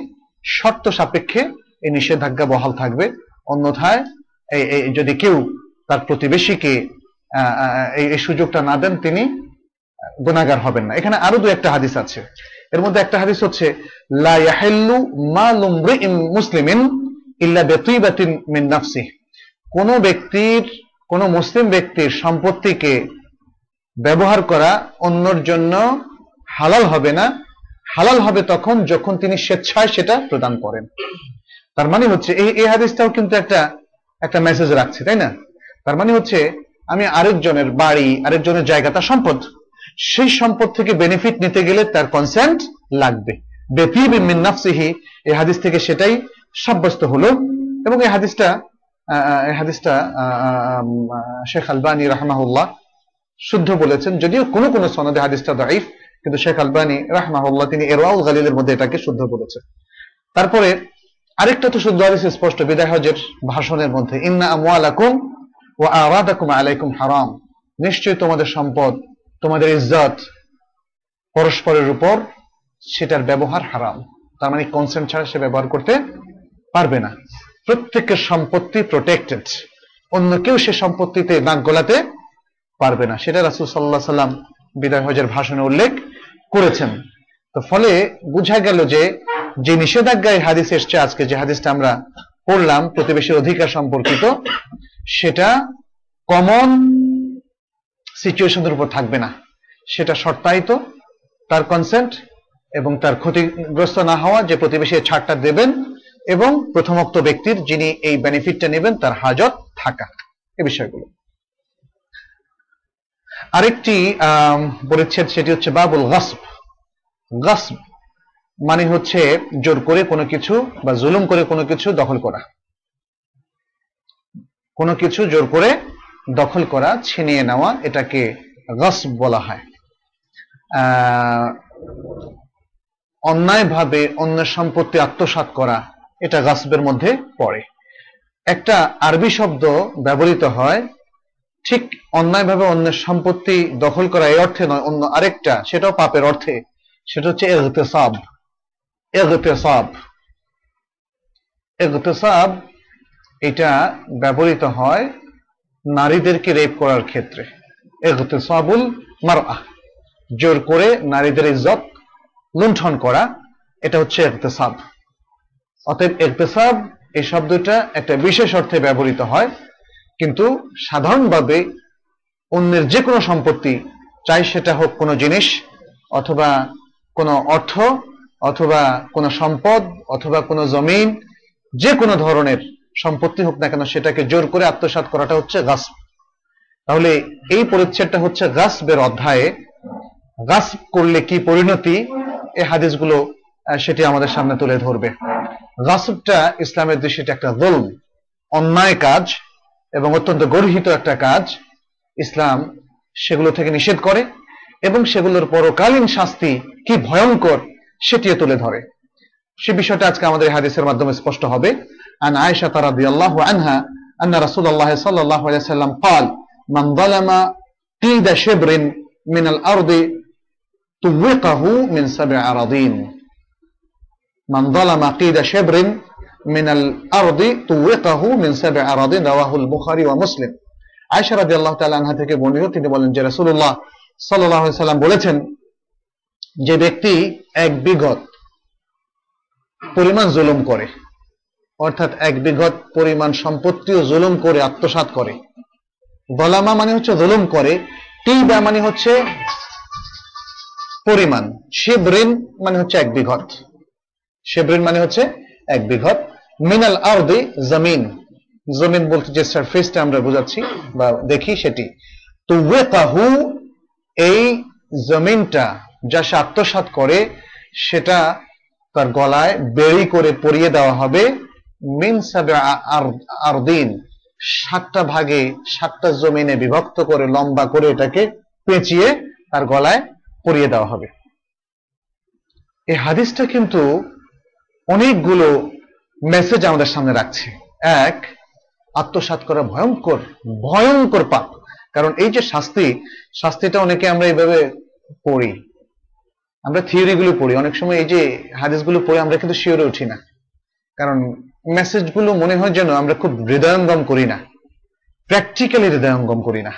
শর্ত সাপেক্ষে এই নিষেধাজ্ঞা বহাল থাকবে। অন্যথায় যদি কেউ তার প্রতিবেশীকে এই সুযোগটা না দেন, তিনি গুনাহগার হবেন না। এখানে আরও দু একটা হাদিস আছে। এর মধ্যে একটা হাদিস হচ্ছে, লা ইয়াহিল্লু মালু ইমরিইন মুসলিমিন ইল্লা বিতিবাতিন মিন নাফসিহি। কোন ব্যক্তির, কোন মুসলিম ব্যক্তির সম্পত্তিকে ব্যবহার করা অন্যর জন্য হালাল হবে না। হালাল হবে তখন যখন তিনি স্বেচ্ছায় সেটা প্রদান করেন। তার মানে হচ্ছে, এই এই হাদিসটাও কিন্তু একটা একটা মেসেজ রাখছে, তাই না? তার মানে হচ্ছে, আমি আরেকজনের বাড়ি, আরেকজনের জায়গা, তার সম্পদ, সেই সম্পদ থেকে বেনিফিট নিতে গেলে তার কনসেন্ট লাগবে। বেতিবি মিন নাফসিহি, এই হাদিস থেকে সেটাই সাব্যস্ত হলো। এবং এই হাদিসটা এই হাদিসটা শেখ আলবানী রাহমাহুল্লাহ শুদ্ধ বলেছেন, যদিও কোনো কোনো সনদে হাদিসটা দাইফ কিন্তু শেখ আলবানী রাহমাহুল্লাহ তিনি এরওয়াউল গালিলের মধ্যে এটাকে শুদ্ধ বলেছেন। তারপরে আরেকটা তো শুদ্ধ হাদিস স্পষ্ট, বিদায় হজের ভাষণের মধ্যে, ইন্না আমওয়ালাকুম ওয়া আরাদাকুম আলাইকুম হারাম। নিশ্চয়ই তোমাদের সম্পদ, তোমাদের ইজ্জত পরস্পরের উপর সেটার ব্যবহার হারাম। তার মানে কনসেন্ট ছাড়া সে ব্যবহার করতে পারবে না। প্রত্যেকের সম্পত্তি প্রোটেক্টেড অন্য কেউ সে সম্পত্তিতে নাক গলাতে পারবে না। সেটা রাসুল সাল্লাহ সাল্লাম বিদায় হজের ভাষণে উল্লেখ করেছেন। তো ফলে বোঝা গেল যে যে নিষেধাজ্ঞায় হাদিস এসছে আজকে, যে হাদিসটা আমরা পড়লাম, প্রতিবেশীর অধিকার সম্পর্কিত, সেটা কমন সিচুয়েশনের উপর থাকবে না। সেটা শর্তায়িত, তার কনসেন্ট এবং তার ক্ষতিগ্রস্ত না হওয়া, যে প্রতিবেশী ছাড়টা দেবেন এবং প্রথমোক্ত ব্যক্তির যিনি এই বেনিফিটটা নেবেন, তার হাজত থাকা। এ বিষয়গুলো। আরেকটি পরিচ্ছেদ, সেটি হচ্ছে বাবুল গাসব। গাসব মানে হচ্ছে জোর করে কোনো কিছু বা জুলুম করে কোনো কিছু দখল করা। কোনো কিছু জোর করে দখল করা, ছিনিয়ে নেওয়া, এটাকে গসব বলা হয়। অন্যায়ভাবে অন্য সম্পত্তি আত্মসাৎ করা, এটা গাসবের মধ্যে পড়ে। একটা আরবি শব্দ ব্যবহৃত হয় ঠিক অন্যায়ভাবে অন্যের সম্পত্তি দখল করা এই অর্থে নয়, অন্য আরেকটা, সেটাও পাপের অর্থে। সেটা হচ্ছে এগতেসাব। এগতেসাব। এগতেসাব, এটা ব্যবহৃত হয় নারীদেরকে রেপ করার ক্ষেত্রে। এগতেসাবুল মারআ। জোর করে নারীদের ইজ্জত লুণ্ঠন করা, এটা হচ্ছে এগতেসাব। অতএব এগতেসাব, এই শব্দটা একটা বিশেষ অর্থে ব্যবহৃত হয়। কিন্তু সাধারণভাবে অন্যের যে কোনো সম্পত্তি চাই সেটা হোক কোনো জিনিস অথবা কোনো অর্থ অথবা কোনো সম্পদ অথবা কোনো জমিন যে কোনো ধরনের সম্পত্তি হোক না কেন সেটাকে জোর করে আত্মসাৎ করাটা হচ্ছে গাছ তাহলে এই পরিচ্ছেদটা হচ্ছে গাসবের অধ্যায়ে। গাসব করলে কি পরিণতি? এই হাদিসগুলো সেটি আমাদের সামনে তুলে ধরবে। গাসবটা ইসলামের দৃষ্টিতে একটা দোল অন্যায় কাজ। এবং অত্যন্ত গর্হিত একটা কাজ ইসলাম সেগুলো থেকে নিষেধ করে এবং সেগুলোর পরকালীন শাস্তি কি ভয়ঙ্কর সেটিও তুলে ধরে সে বিষয়টা আজকে আমাদের এই হাদিসের মাধ্যমে স্পষ্ট হবে আন আয়েশা রাদিয়াল্লাহু আনহা أن رسول الله صلى الله عليه وسلم قال من ظلم قيد شبر من الأرض طوقه من سبع أراضين من ظلم قيد شبر মিনাল আরদি তুওয়াকাহু মিন সাব'i আরাদিন, রাওয়াহুল বুখারী ওয়া মুসলিম। আয়েশা রাদিয়াল্লাহু তাআলা আনহা থেকে বর্ণিত, তিনি বলেন যে রাসূলুল্লাহ الله عليه وسلم বলেছেন যে ব্যক্তি এক বিঘত পরিমাণ জুলুম করে, অর্থাৎ এক বিঘত পরিমাণ সম্পত্তিও জুলুম করে আত্মসাত করে। গলামা মানে হচ্ছে জুলুম করে, টিবা মানে হচ্ছে পরিমাণ। শিবরিন মানে হচ্ছে এক বিঘত শিবরিন মানে হচ্ছে এক বিঘত মিনাল আরদি জমিন। জমিন বলতে যে সারফেসটা আমরা বোঝাচ্ছি বা দেখি সেটি। তো ওয়েকাহু এই জমিনটা যা সে আত্মসাৎ করে, সেটা তার গলায় বেড়ি করে পরিয়ে দেওয়া হবে। মিন সাবে আর দিন সাতটা ভাগে, সাতটা জমিনে বিভক্ত করে, লম্বা করে এটাকে পেঁচিয়ে তার গলায় পরিয়ে দেওয়া হবে। এই হাদিসটা কিন্তু অনেকগুলো মেসেজ আমাদের সামনে রাখছে। এক, আত্মসাৎ করা ভয়ঙ্কর ভয়ঙ্কর পাপ। কারণ এই যে শাস্তি, শাস্তিটা অনেকে আমরা এইভাবে পড়ি। আমরা থিওরিগুলো পড়ি। অনেক সময় এই যে হাদিসগুলো পড়ি আমরা কিন্তু শিওরে উঠি না। কারণ মেসেজগুলো মনে হয় যেন আমরা খুব হৃদয়ঙ্গম করি না। প্র্যাকটিক্যালি হৃদয়ঙ্গম করি না।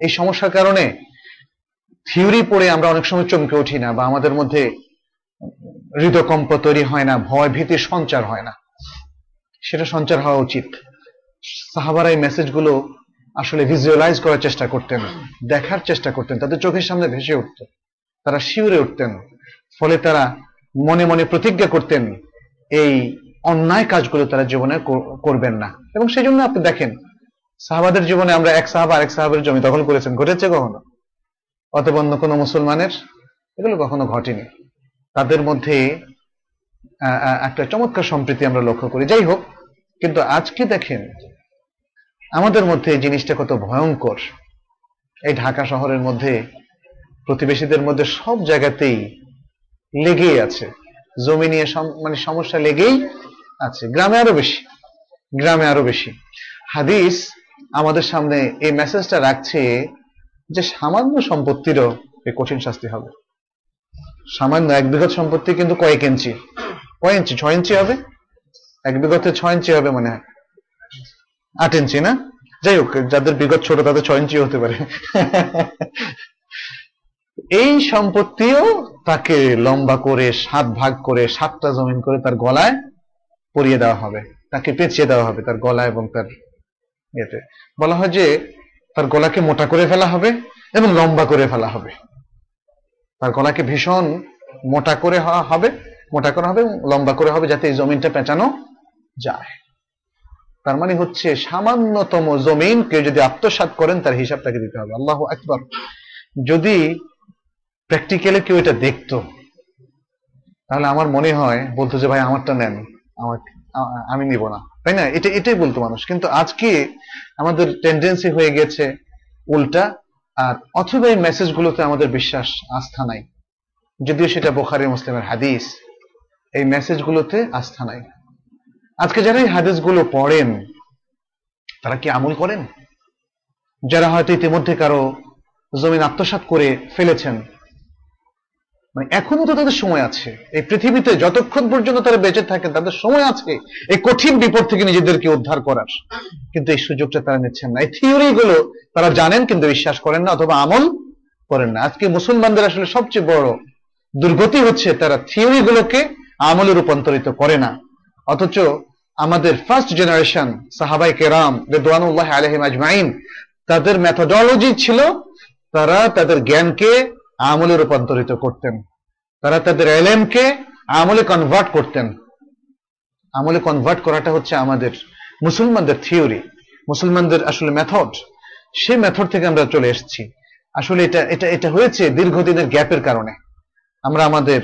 এই সমস্যার কারণে থিওরি পড়ে আমরা অনেক সময় চমকে উঠি না বা আমাদের মধ্যে হৃদকম্প তৈরি হয় না, ভয় ভীতি সঞ্চার হয় না। সেটা সঞ্চার হওয়া উচিত। সাহাবারা এই মেসেজগুলো আসলে ভিজুয়ালাইজ করার চেষ্টা করতেন, দেখার চেষ্টা করতেন, তাদের চোখের সামনে ভেসে উঠত। তারা শিউরে উঠতেন, ফলে তারা মনে মনে প্রতিজ্ঞা করতেন, এই অন্যায় কাজগুলো তারা জীবনে করবেন না। এবং সেই জন্য আপনি দেখেন, সাহাবাদের জীবনে আমরা এক সাহাবা আরেক সাহাবের জমি দখল করেছেন, ঘটেছে কখনো? অথবা অন্য কোনো মুসলমানের? এগুলো কখনো ঘটেনি। তাদের মধ্যে একটা চমৎকার সম্প্রীতি আমরা লক্ষ্য করি। যাই হোক, কিন্তু আজকে দেখেন, আমাদের মধ্যে এই জিনিসটা কত ভয়ঙ্কর। এই ঢাকা শহরের মধ্যে, প্রতিবেশীদের মধ্যে সব জায়গাতেই লেগেই আছে। জমি নিয়ে মানে সমস্যা লেগেই আছে। গ্রামে আরও বেশি, গ্রামে আরও বেশি। হাদিস আমাদের সামনে এই মেসেজটা রাখছে যে সামান্য সম্পত্তিরও কঠিন শাস্তি হবে। সামান্য এক বিঘত সম্পত্তি কিন্তু কয়েক ইঞ্চি। কয় ইঞ্চি, ছয় ইঞ্চি হবে? এক বিঘতে ছয় ইঞ্চি হবে মনে আট ইঞ্চি না? যাই হোক, যাদের বিগত ছোট তাদের ছয় ইঞ্চি হতে পারে। এই সম্পত্তিও তাকে লম্বা করে, সাত ভাগ করে, সাতটা জমিন করে তার গলায় পরিয়ে দেওয়া হবে। তাকে পেঁচিয়ে দেওয়া হবে তার গলা এবং তার ইয়েতে। বলা হয় যে, তার গলাকে মোটা করে ফেলা হবে এবং লম্বা করে ফেলা হবে। তার গলাকে ভীষণ মোটা করে হবে। মোটা করা হবে লম্বা করে হবে যাতে এই জমিনটা পেঁচানো যায়। তার মানে হচ্ছে সামান্যতম জমিন কেউ যদি আত্মসাত করেন, তার হিসাব তাকে দিতে হবে। আল্লাহ একবার যদি প্র্যাকটিক্যালি কেউ এটা দেখতো, তাহলে আমার মনে হয়, বলতো যে, ভাই, আমারটা নেন। আমার আমি নিব না। তাই না? এটা, এটাই বলতো মানুষ। কিন্তু আজকে আমাদের টেন্ডেন্সি হয়ে গেছে উল্টা, আর অথবা এই মেসেজগুলোতে আমাদের বিশ্বাস, আস্থা নাই। যদিও সেটা বোখারি মুসলিমের হাদিস। এই মেসেজগুলোতে আস্থা নাই। আজকে যারা এই হাদিসগুলো পড়েন, তারা কি আমল করেন? যারা হয়তো ইতিমধ্যে কারও জমিন আত্মসাৎ করে ফেলেছেন মানে এখনও তো তাদের সময় আছে। এই পৃথিবীতে যতক্ষণ পর্যন্ত তারা বেঁচে থাকেন, তাদের সময় আছে এই কঠিন বিপদ থেকে নিজেদেরকে উদ্ধার করার। কিন্তু এই সুযোগটা তারা নিচ্ছেন না। এই থিওরি গুলো তারা জানেন, কিন্তু বিশ্বাস করেন না অথবা আমল করেন না। আজকে মুসলমানদের আসলে সবচেয়ে বড় দুর্গতি হচ্ছে তারা থিওরি গুলোকে আমলে রূপান্তরিত করে না। অথচ আমাদের ফার্স্ট জেনারেশন সাহাবাই কেরাম রেদওয়ানুল্লাহ আলহিম আজমাইন, তাদের মেথোডলজি ছিল তারা তাদের জ্ঞানকে আমলে রূপান্তরিত করতেন। তারা তাদের এলএমকে আমলে কনভার্ট করতেন। আমলে কনভার্ট করাটা হচ্ছে আমাদের মুসলমানদের থিওরি মুসলমানদের আসলে মেথড সেই মেথড থেকে আমরা চলে এসেছি। আসলে এটা এটা এটা হয়েছে দীর্ঘদিনের গ্যাপের কারণে। আমরা আমাদের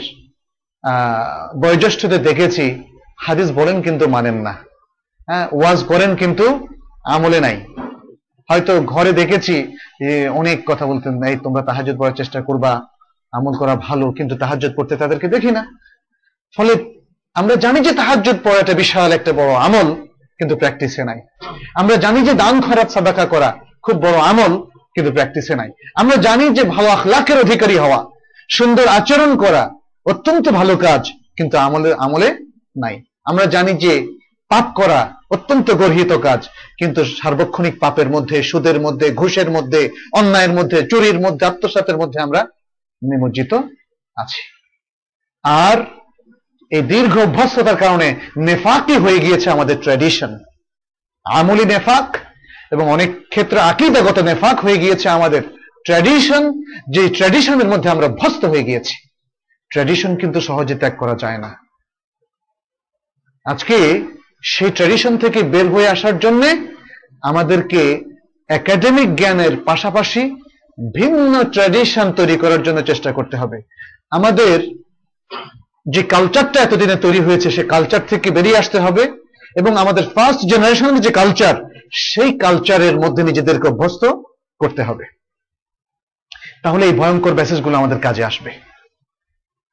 বয়োজ্যেষ্ঠদের দেখেছি, হাদিস বলেন কিন্তু মানেন না। হ্যাঁ ওয়াজ করেন কিন্তু আমলে নাই। হয়তো ঘরে দেখেছি অনেক কথা বলতেন, এই তোমরা তাহাজুদ পড়ার চেষ্টা করবা, আমল করা ভালো, কিন্তু তাহাজুদ পড়তে তাদেরকে দেখি না। ফলে আমরা জানি যে তাহাজুদ পড়াটা বিশাল একটা বড় আমল, কিন্তু প্র্যাকটিসে নাই। আমরা জানি যে দান খরাত, সাদাকা করা খুব বড় আমল, কিন্তু প্র্যাকটিসে নাই। আমরা জানি যে ভালো আখলাকের অধিকারী হওয়া, সুন্দর আচরণ করা অত্যন্ত ভালো কাজ, কিন্তু আমলে আমলে নাই। আমরা জানি যে পাপ করা অত্যন্ত গর্হিত কাজ, কিন্তু সার্বক্ষণিক পাপের মধ্যে, সুদের মধ্যে, ঘুষের মধ্যে, অন্যায়ের মধ্যে, চুরির মধ্যে, আত্মসাতের মধ্যে আমরা নিমজ্জিত আছি। আর এই দীর্ঘ অভ্যস্ততার কারণে নেফাকই হয়ে গিয়েছে আমাদের ট্র্যাডিশন আমলি নেফাক এবং অনেক ক্ষেত্রে আকিদাগত নেফাক হয়ে গিয়েছে আমাদের ট্র্যাডিশন যে ট্র্যাডিশনের মধ্যে আমরা অভ্যস্ত হয়ে গিয়েছি। ট্র্যাডিশন কিন্তু সহজে ত্যাগ করা যায় না। আজকে সেই ট্র্যাডিশন থেকে বের হয়ে আসার জন্য আমাদেরকে একাডেমিক জ্ঞানের পাশাপাশি ভিন্ন ট্র্যাডিশন তৈরি করার জন্য চেষ্টা করতে হবে। আমাদের যে কালচারটা এতদিনে তৈরি হয়েছে, সে কালচার থেকে বেরিয়ে আসতে হবে এবং আমাদের ফার্স্ট জেনারেশনের যে কালচার সেই কালচারের মধ্যে নিজেদেরকে অভ্যস্ত করতে হবে। তাহলে এই ভয়ঙ্কর মেসেজগুলো আমাদের কাজে আসবে।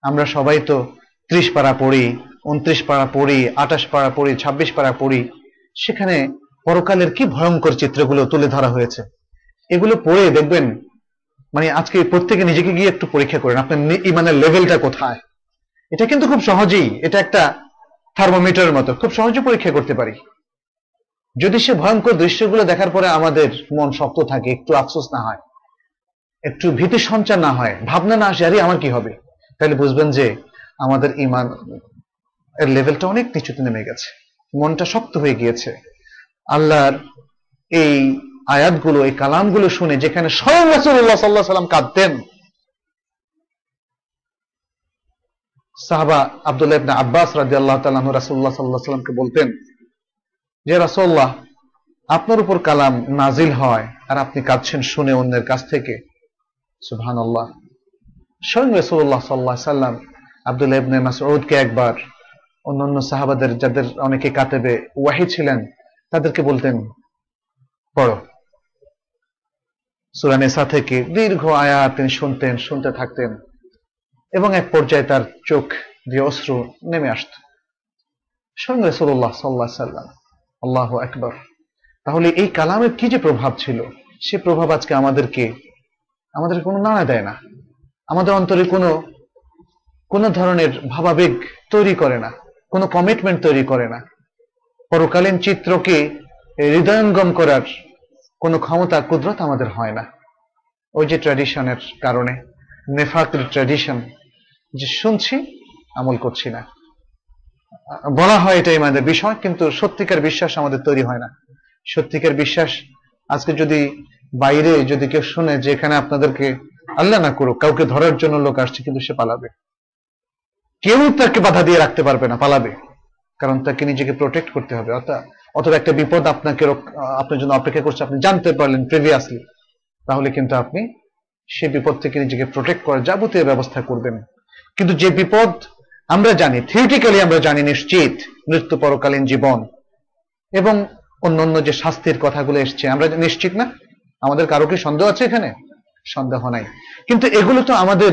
আমরা সবাই তো ত্রিশ পাড়া পড়ি, উনত্রিশ পাড়া পড়ি, আঠাশ পাড়া পড়ি, ছাব্বিশ পাড়া পড়ি, সেখানে পরকালের কি ভয়ঙ্কর চিত্রগুলো তুলে ধরা হয়েছে? এগুলো পড়ে দেখবেন মানে আজকে প্রত্যেকে নিজেকে গিয়ে একটু পরীক্ষা করেন, আপনার ইমানের লেভেলটা কোথায়? এটা কিন্তু খুব সহজেই, এটা একটা থার্মোমিটারের মতো, খুব সহজে পরীক্ষা করতে পারি। যদি সে ভয়ঙ্কর দৃশ্যগুলো দেখার পরে আমাদের মন শক্ত থাকে, একটু আফসোস না হয়, একটু ভীতি সঞ্চার না হয়, ভাবনা না আসে, আরে আমার কি হবে? তাহলে বুঝবেন যে আমাদের ইমান এর লেভেলটা অনেক নিচুতে নেমে গেছে। মনটা শক্ত হয়ে গিয়েছে। আল্লাহর এই আয়াতগুলো, এই কালামগুলো শুনে যেখানে স্বয়ং রাসুল্লাহ সাল্লাহ সাল্লাম কাঁদতেন, সাহাবা আবদুল্লাহ ইবনে আব্বাস রাজি আল্লাহ তালাহ রাসুল্লাহ সাল্লাহ সাল্লামকে বলতেন যে রাসুল্লাহ আপনার উপর কালাম নাজিল হয় আর আপনি কাঁদছেন শুনে অন্যের কাছ থেকে। সুবহান আল্লাহ স্বয়ং রসুল্লাহ সাল্লাহ সাল্লাম আবদুল্লাহ ইবনে মাসউদকে একবার অন্যান্য সাহাবাদের যাদের অনেকে কাতেবে ওয়াহি ছিলেন, তাদেরকে বলতেন, পড়ো। সুরানেসা থেকে দীর্ঘ আয়াত তিনি শুনতেন, শুনতে থাকতেন এবং এক পর্যায়ে তার চোখ দিয়ে অশ্রু নেমে আসত। সঙ্গে রসুল্লাহ সাল্লাহ সাল্লাম, আল্লাহ একবার তাহলে এই কালামের কি যে প্রভাব ছিল? সে প্রভাব আজকে আমাদেরকে আমাদের কোনো নাড়া দেয় না। আমাদের অন্তরে কোনো কোনো ধরনের ভাবাবেগ তৈরি করে না, কোনো কমিটমেন্ট তৈরি করে না। পরকালীন চিত্রকে হৃদয়ঙ্গম করার কোনো ক্ষমতা, কুদরত আমাদের হয় না। ওই যে ট্র্যাডিশনের কারণে, নেফাকের ট্র্যাডিশন যে শুনছি, আমল করছি না। বলা হয় এটাই আমাদের বিষয়, কিন্তু সত্যিকার বিশ্বাস আমাদের তৈরি হয় না। সত্যিকার বিশ্বাস আজকে যদি বাইরে যদি কেউ শুনে যে এখানে আপনাদেরকে আল্লাহ না করুক, কাউকে ধরার জন্য লোক আসছে কিন্তু সে পালাবে। কেউ তাকে বাধা দিয়ে রাখতে পারবে না, পালাবে। কারণ তাকে নিজেকে প্রোটেক্ট করতে হবে, অর্থাৎ, অথবা একটা বিপদ আপনাকে আপনার জন্য অপেক্ষা করছে, আপনি জানতে পারলেন প্রিভিয়াসলি তাহলে কিন্তু আপনি সে বিপদ থেকে নিজেকে প্রোটেক্ট করার যাবতীয় ব্যবস্থা করবেন। কিন্তু যে বিপদ আমরা জানি থিওরিটিক্যালি আমরা জানি নিশ্চিত, মৃত্যু পরকালীন জীবন, এবং অন্যান্য যে শাস্তির কথাগুলো এসছে, আমরা নিশ্চিত না? আমাদের কারও কি সন্দেহ আছে এখানে? সন্দেহ নাই। কিন্তু এগুলো তো আমাদের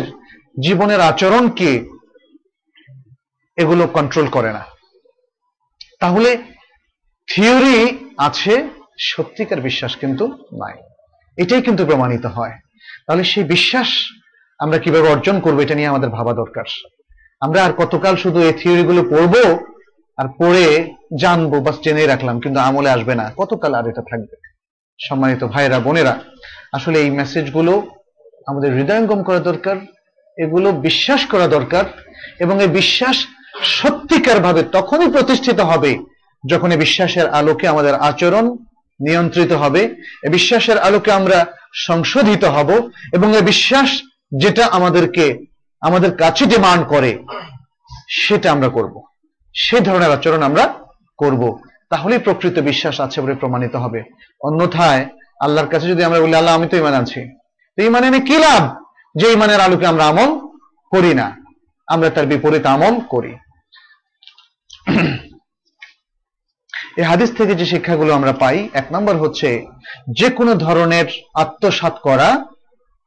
জীবনের আচরণকে এগুলো কন্ট্রোল করে না। তাহলে থিওরি আছে, সত্যিকার বিশ্বাস কিন্তু নাই। এটাই কিন্তু প্রমাণিত হয়। তাহলে সেই বিশ্বাস আমরা কীভাবে অর্জন করব, এটা নিয়ে আমাদের ভাবা দরকার। আমরা আর কতকাল শুধু এই থিওরিগুলো পড়ব আর পড়ে জানব, বাস জেনে রাখলাম, কিন্তু আমলে আসবে না। কতকাল আর এটা থাকবে? সম্মানিত ভাইরা বোনেরা আসলে এই মেসেজগুলো আমাদের হৃদয়ঙ্গম করা দরকার, এগুলো বিশ্বাস করা দরকার এবং এই বিশ্বাস সত্যিকার ভাবে তখনই প্রতিষ্ঠিত হবে যখন এই বিশ্বাসের আলোকে আমাদের আচরণ নিয়ন্ত্রিত হবে এই বিশ্বাসের আলোকে আমরা সংশোধিত হব এবং এই বিশ্বাস যেটা আমাদেরকে, আমাদের কাছে ডিমান্ড করে, সেটা আমরা করব। সে ধরনের আচরণ আমরা করব। তাহলেই প্রকৃত বিশ্বাস আছে বলে প্রমাণিত হবে। অন্যথায় আল্লাহর কাছে যদি আমরা বলি, আল্লাহ, আমি তো ইমান আছি তো ইমানে আমি কি লাভ? যে ইমানের আলোকে আমরা আমল করি না। আমরা তার বিপরীত আমল করি। এই হাদিস থেকে যে শিক্ষাগুলো আমরা পাই, এক নম্বর হচ্ছে যে কোনো ধরনের আত্মসাত করা,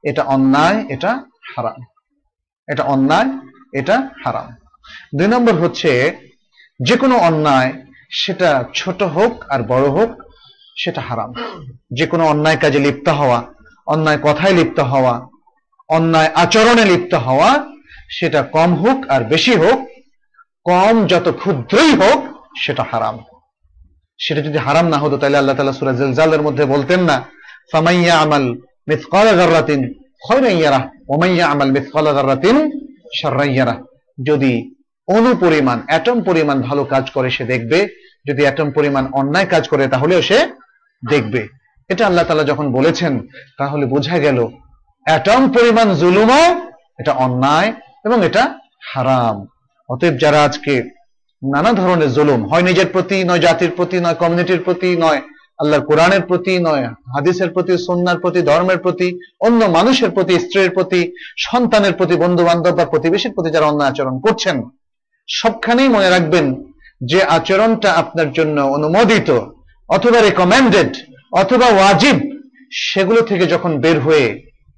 এটা অন্যায়, এটা হারাম। এটা অন্যায়, এটা হারাম। দুই নম্বর হচ্ছে যে কোনো অন্যায়, সেটা ছোট হোক আর বড় হোক সেটা হারাম। যে কোনো অন্যায় কাজে লিপ্ত হওয়া, অন্যায় কথায় লিপ্ত হওয়া, অন্যায় আচরণে লিপ্ত হওয়া, সেটা কম হোক আর বেশি হোক, কম যত ক্ষুদ্রই হোক, সেটা হারাম। সেটা যদি হারাম না হতো, তাহলে আল্লাহ তালা সুরা জেলজালের মধ্যে বলতেন না ফামাইয়া আমাল মিসকাল খয়রাইয়ারা ওমাইয়া আমাল যদি অ্যাটম পরিমাণ ভালো কাজ করে, সে দেখবে, যদি অ্যাটম পরিমাণ অন্যায় কাজ করে, তাহলেও সে দেখবে। এটা আল্লাহ তালা যখন বলেছেন, তাহলে বোঝা গেল অ্যাটম পরিমাণ জুলুমও এটা অন্যায় এবং এটা হারাম। অতএব যারা আজকে নানা ধরনের জুলুম, হয় নিজের প্রতি নয়, জাতির প্রতি নয় কমিউনিটির প্রতি নয়, আল্লাহর কোরআনের প্রতি নয়, হাদিসের প্রতি সন্ন্যার প্রতি, ধর্মের প্রতি, অন্য মানুষের প্রতি, স্ত্রীর প্রতি, সন্তানের প্রতি বন্ধু বান্ধব বা প্রতিবেশীর প্রতি যারা অন্যায় আচরণ করছেন, সবখানেই মনে রাখবেন যে আচরণটা আপনার জন্য অনুমোদিত। অথবা রেকমেন্ডেড অথবা ওয়াজিব সেগুলো থেকে যখন বের হয়ে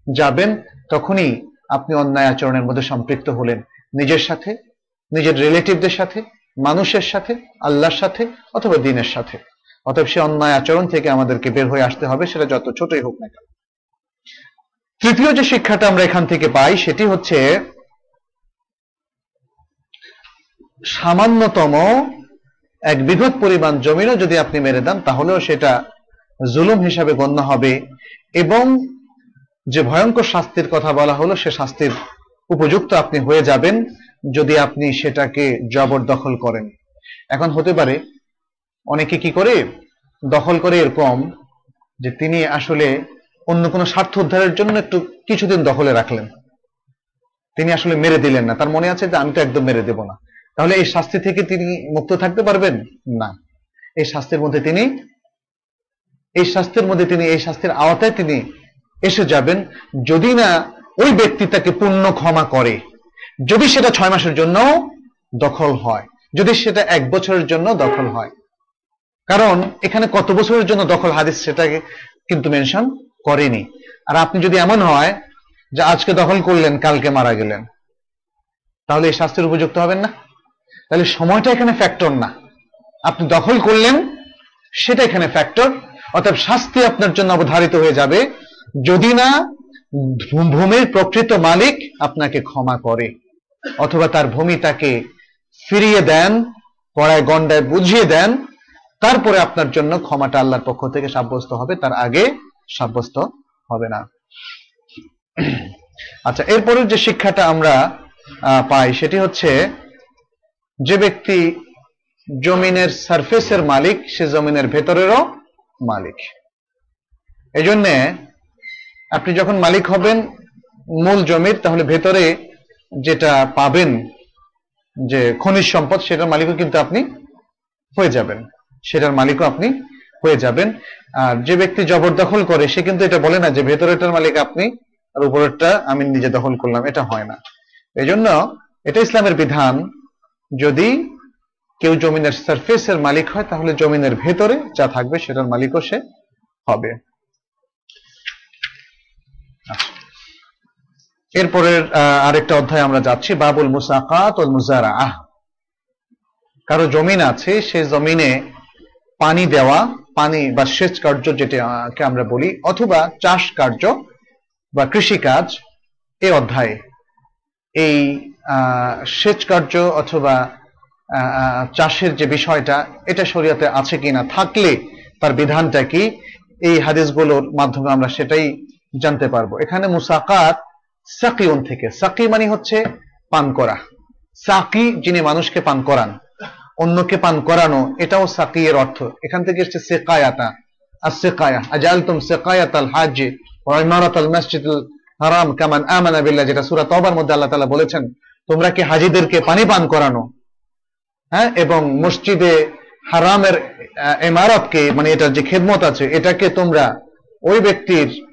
যাবেন, তখনই আপনি অন্যায় আচরণের মধ্যে সম্পৃক্ত হলেন। নিজের সাথে, নিজের রিলেটিভদের সাথে, মানুষের সাথে, আল্লাহর সাথে, অথবা দিনের সাথে। অতএব সে অন্যায় আচরণ থেকে আমাদেরকে বের হয়ে আসতে হবে, সেটা যত ছোটই হোক না কেন। তৃতীয় যে শিক্ষাটা আমরা এখান থেকে পাই, সেটি হচ্ছে সামান্যতম এক বৃহৎ পরিমাণ জমিনও যদি আপনি মেরে দেন, তাহলেও সেটা জুলুম হিসাবে গণ্য হবে এবং যে ভয়ঙ্কর শাস্তির কথা বলা হলো, সে শাস্তির উপযুক্ত আপনি হয়ে যাবেন যদি আপনি সেটাকে জবরদখল করেন। এখন হতে পারে অনেকে কি করে? দখল করে এরকম যে তিনি আসলে অন্য কোনো স্বার্থ উদ্ধারের জন্য একটু কিছুদিন দখলে রাখলেন। তিনি আসলে মেরে দিলেন না। তার মনে আছে যে আমি তো একদম মেরে দেব না। তাহলে এই শাস্তি থেকে তিনি মুক্ত থাকতে পারবেন? না। এই শাস্তির মধ্যে তিনি, এই শাস্তির মধ্যে তিনি, এই শাস্তির আওতায় তিনি এসে যাবেন। যদি না ওই ব্যক্তি তাকে পূর্ণ ক্ষমা করে, যদি সেটা ছয় মাসের জন্য দখল হয়, যদি সেটা এক বছরের জন্য দখল হয়। কারণ এখানে কত বছরের জন্য দখল হাদিস সেটাকে কিন্তু মেনশন করেনি। আর আপনি যদি এমন হয় যে আজকে দখল করলেন, কালকে মারা গেলেন, তাহলে এই শাস্তির উপযুক্ত হবেন না? তাহলে সময়টা এখানে ফ্যাক্টর না। আপনি দখল করলেন, সেটা এখানে ফ্যাক্টর অর্থাৎ শাস্তি আপনার জন্য অবধারিত হয়ে যাবে। যদি না ভূমির প্রকৃত মালিক আপনাকে ক্ষমা করে। অথবা তার ভূমি তাকে ফিরিয়ে দেন, পড়ায় গন্ডায় বুঝিয়ে দেন। তারপরে আপনার জন্য ক্ষমাটা আল্লাহর পক্ষ থেকে সাব্যস্ত হবে, তার আগে সাব্যস্ত হবে না। আচ্ছা এরপরের যে শিক্ষাটা আমরা পাই, সেটি হচ্ছে যে ব্যক্তি জমিনের সারফেসের মালিক, সে জমিনের ভেতরেরও মালিক। এই জন্যে আপনি যখন মালিক হবেন মূল জমির, তাহলে ভেতরে যেটা পাবেন যে খনিজ সম্পদ, সেটার মালিকও কিন্তু আপনি হয়ে যাবেন। সেটার মালিকও আপনি হয়ে যাবেন। আর যে ব্যক্তি জবরদখল করে, সে কিন্তু এটা বলে না যে ভেতরেরটার মালিক আপনি আর উপরেরটা আমি নিজে দখল করলাম, এটা হয় না। এই এটা ইসলামের বিধান যদি কেউ জমিনের সারফেসের মালিক হয়, তাহলে জমিনের ভেতরে যা থাকবে সেটার মালিকও সে হবে। আচ্ছা। এরপরের আরেকটা অধ্যায় আমরা যাচ্ছি, বাবুল মুসাকাত কারও জমিন আছে, সে জমিনে পানি দেওয়া, পানি বা সেচ কার্য যেটাকে আমরা বলি, অথবা চাষ কার্য বা কৃষিকাজ, এ অধ্যায়ে। এই সেচ কার্য অথবা চাষের যে বিষয়টা, এটা শরীয়তে আছে কিনা থাকলে তার বিধানটা কি, এই হাদিসগুলোর মাধ্যমে আমরা সেটাই জানতে পারব। এখানে মুসাকাত সাকিউন থেকে। সাকি মানে হচ্ছে পান করা। সাকি যিনি মানুষকে পান করান, অন্যকে পান করানো, এটাও সাকি এর অর্থ। এখান থেকে এসছে সেকায়াতা। আর সেকায়া আজালতুম সেকায়াত আল হাজ ইমারাত আল হারাম কামান আমানা বিল্লাহ, যেটা সূরা তওবার মধ্যে আল্লাহ তালা বলেছেন তোমরা কি হাজীদেরকে পানি পান করানো? হ্যাঁ এবং মসজিদে হারামের আহ, ইমারতকে মানে এটার যে খেদমত আছে এটাকে তোমরা ওই ব্যক্তির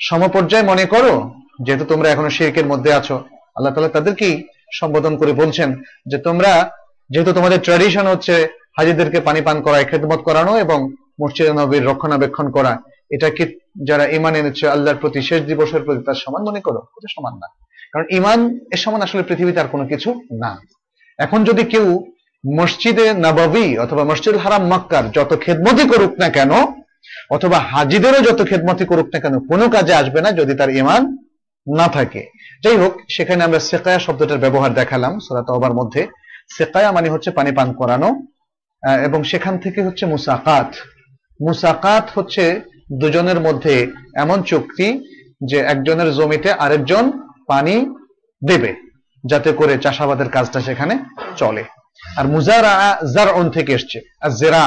সমপর্যায় মনে করো? যেহেতু তোমরা এখনও শিরকের মধ্যে আছো। আল্লাহ তাআলা তাদেরকেই সম্বোধন করে বলছেন যে তোমরা যেহেতু তোমাদের ট্র্যাডিশন হচ্ছে হাজিদেরকে পানি পান করা খেদমত করানো এবং মসজিদ নবীর রক্ষণাবেক্ষণ করা এটাকে যারা ইমান এনেছে আল্লাহর প্রতি শেষ দিবসের প্রতি তার সমান মনে করো? এটা সমান না। কারণ ইমান এর সমান আসলে পৃথিবীতে আর কোনো কিছু না। এখন যদি কেউ মসজিদে নবাবী অথবা মসজিদ হারাম মক্কার যত খেদমতি করুক না কেন, অথবা হাজিদেরও যত খেদমতি করুক না কেন, কোনো কাজে আসবে না যদি তার ইমান না থাকে। যাই হোক, সেখানে আমরা সেকায়া শব্দটার ব্যবহার দেখালাম সুরাত অবার মধ্যে। সেকায়া মানে হচ্ছে পানি পান করানো এবং সেখান থেকে হচ্ছে মুসাকাত। মুসাকাত হচ্ছে দুজনের মধ্যে এমন চুক্তি যে একজনের জমিতে আরেকজন পানি দেবে যাতে করে চাষাবাদের কাজটা সেখানে চলে। আর মুজারা জার থেকে এসছে, আর জেরা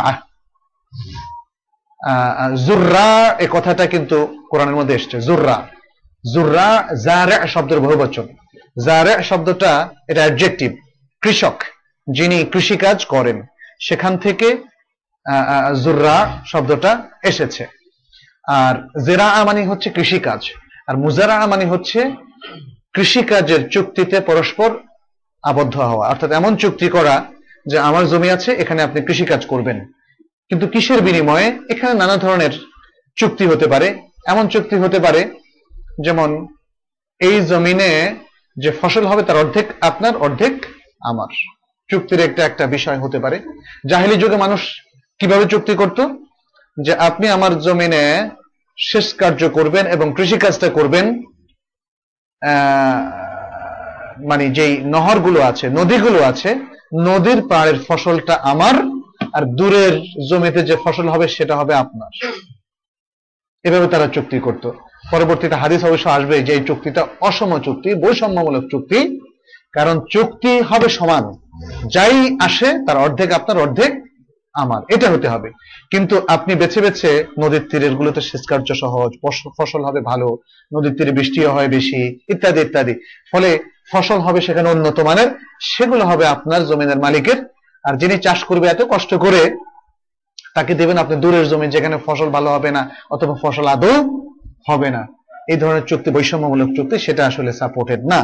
জুররা এ কথাটা কিন্তু কোরআনের মধ্যে এসছে জুররা জুররা জারে শব্দের বহুবচন। জারে শব্দটা এটা অ্যাডজেক্টিভ কৃষক, যিনি কৃষিকাজ করেন, সেখান থেকে জুররা শব্দটা এসেছে। আর জেরা মানে হচ্ছে কৃষিকাজ, আর মুজারা মানে হচ্ছে কৃষিকাজের চুক্তিতে পরস্পর আবদ্ধ হওয়া। অর্থাৎ এমন চুক্তি করা যে আমার জমি আছে, এখানে আপনি কৃষিকাজ করবেন। কিন্তু কিসের বিনিময়ে? এখানে নানা ধরনের চুক্তি হতে পারে। এমন চুক্তি হতে পারে, যেমন এই জমিনে যে ফসল হবে তার অর্ধেক আপনার, অর্ধেক আমার। চুক্তির একটা একটা বিষয় হতে পারে। জাহিলি যুগে মানুষ কীভাবে চুক্তি করত? যে আপনি আমার জমিনে শেষ কার্য করবেন এবং কৃষিকাজটা করবেন মানে যেই নহরগুলো আছে, নদীগুলো আছে, নদীর পাড়ের ফসলটা আমার, আর দূরের জমিতে যে ফসল হবে সেটা হবে আপনার। এভাবে তারা চুক্তি করত। পরবর্তীতে হাদিস অবশ্য আসবে যে চুক্তিটা অসম চুক্তি, বৈষম্যমূলক চুক্তি, কারণ চুক্তি হবে সমান। যাই আসে, তার অর্ধেক আপনার অর্ধেক আমার, এটা হতে হবে। কিন্তু আপনি বেছে বেছে নদীর তীরের গুলোতে সেচ কার্য সহজ ফসল হবে ভালো, নদীর তীরে বৃষ্টিও হয় বেশি, ইত্যাদি ইত্যাদি। ফলে ফসল হবে সেখানে উন্নত মানের, সেগুলো হবে আপনার জমিনের মালিকের। আর যিনি চাষ করবে এত কষ্ট করে, তাকে দেবেন আপনি দূরের জমি যেখানে ফসল ভালো হবে না, অথবা ফসল আদৌ হবে না। এই ধরনের চুক্তি, বৈষম্যমূলক চুক্তি, সেটা আসলে সাপোর্টেড না।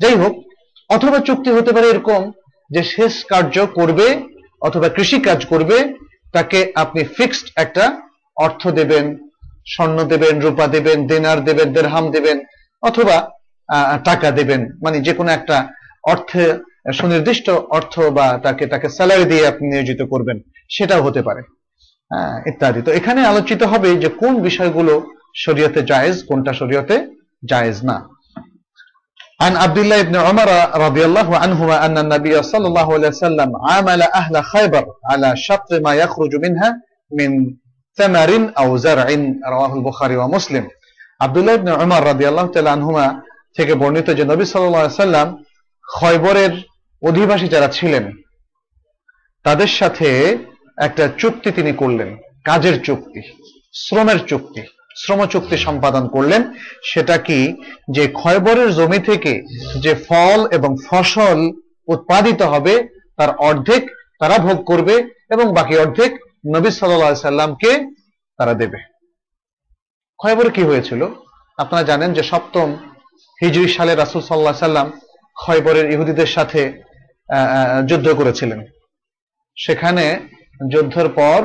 যাই হোক, অথবা চুক্তি হতে পারে এরকম যে শেষ কার্য করবে অথবা কৃষি কাজ করবে, তাকে আপনি ফিক্সড একটা অর্থ দেবেন, স্বর্ণ দেবেন, রূপা দেবেন, দেনার দেবেন, দেড়হাম দেবেন, অথবা টাকা দেবেন। মানে যে কোনো একটা অর্থে, সুনির্দিষ্ট অর্থ বা তাকে তাকে স্যালারি দিয়ে আপনি নিয়োজিত করবেন, সেটাও হতে পারে ইত্যাদি। তো এখানে আলোচিত হবে যে কোন বিষয়গুলো শরীয়তে জায়েজ, কোনটা শরীয়তে জায়েজ না। عن عبد الله بن عمر رضي الله عنهما أن النبي صلى الله عليه وسلم عامل أهل خيبر على شطر ما يخرج منها من ثمر أو زرع رواه البخاري ومسلم عبد الله بن عمر رضي الله تعالى عنهما থেকে বর্ণিত যে নবী সাল্লাল্লাহু আলাইহি সাল্লাম খয়বরের অধিবাসী যারা ছিলেন তাদের সাথে একটা চুক্তি তিনি করলেন কাজের চুক্তি শ্রমের চুক্তি শ্রম চুক্তি সম্পাদন করলেন, সেটা কি যে খয়বরের জমি থেকে যে ফল এবং ফসল উৎপাদিত হবে, তার অর্ধেক তারা ভোগ করবে এবং বাকি অর্ধেক নবী সাল্লাহ সাল্লামকে তারা দেবে। খয়বরে কি হয়েছিল? আপনারা জানেন যে সপ্তম হিজরি সালে রাসুল সাল্লাহ সাল্লাম খয়বরের ইহুদিদের সাথে যুদ্ধ করেছিলেন। সেখানে যুদ্ধের পর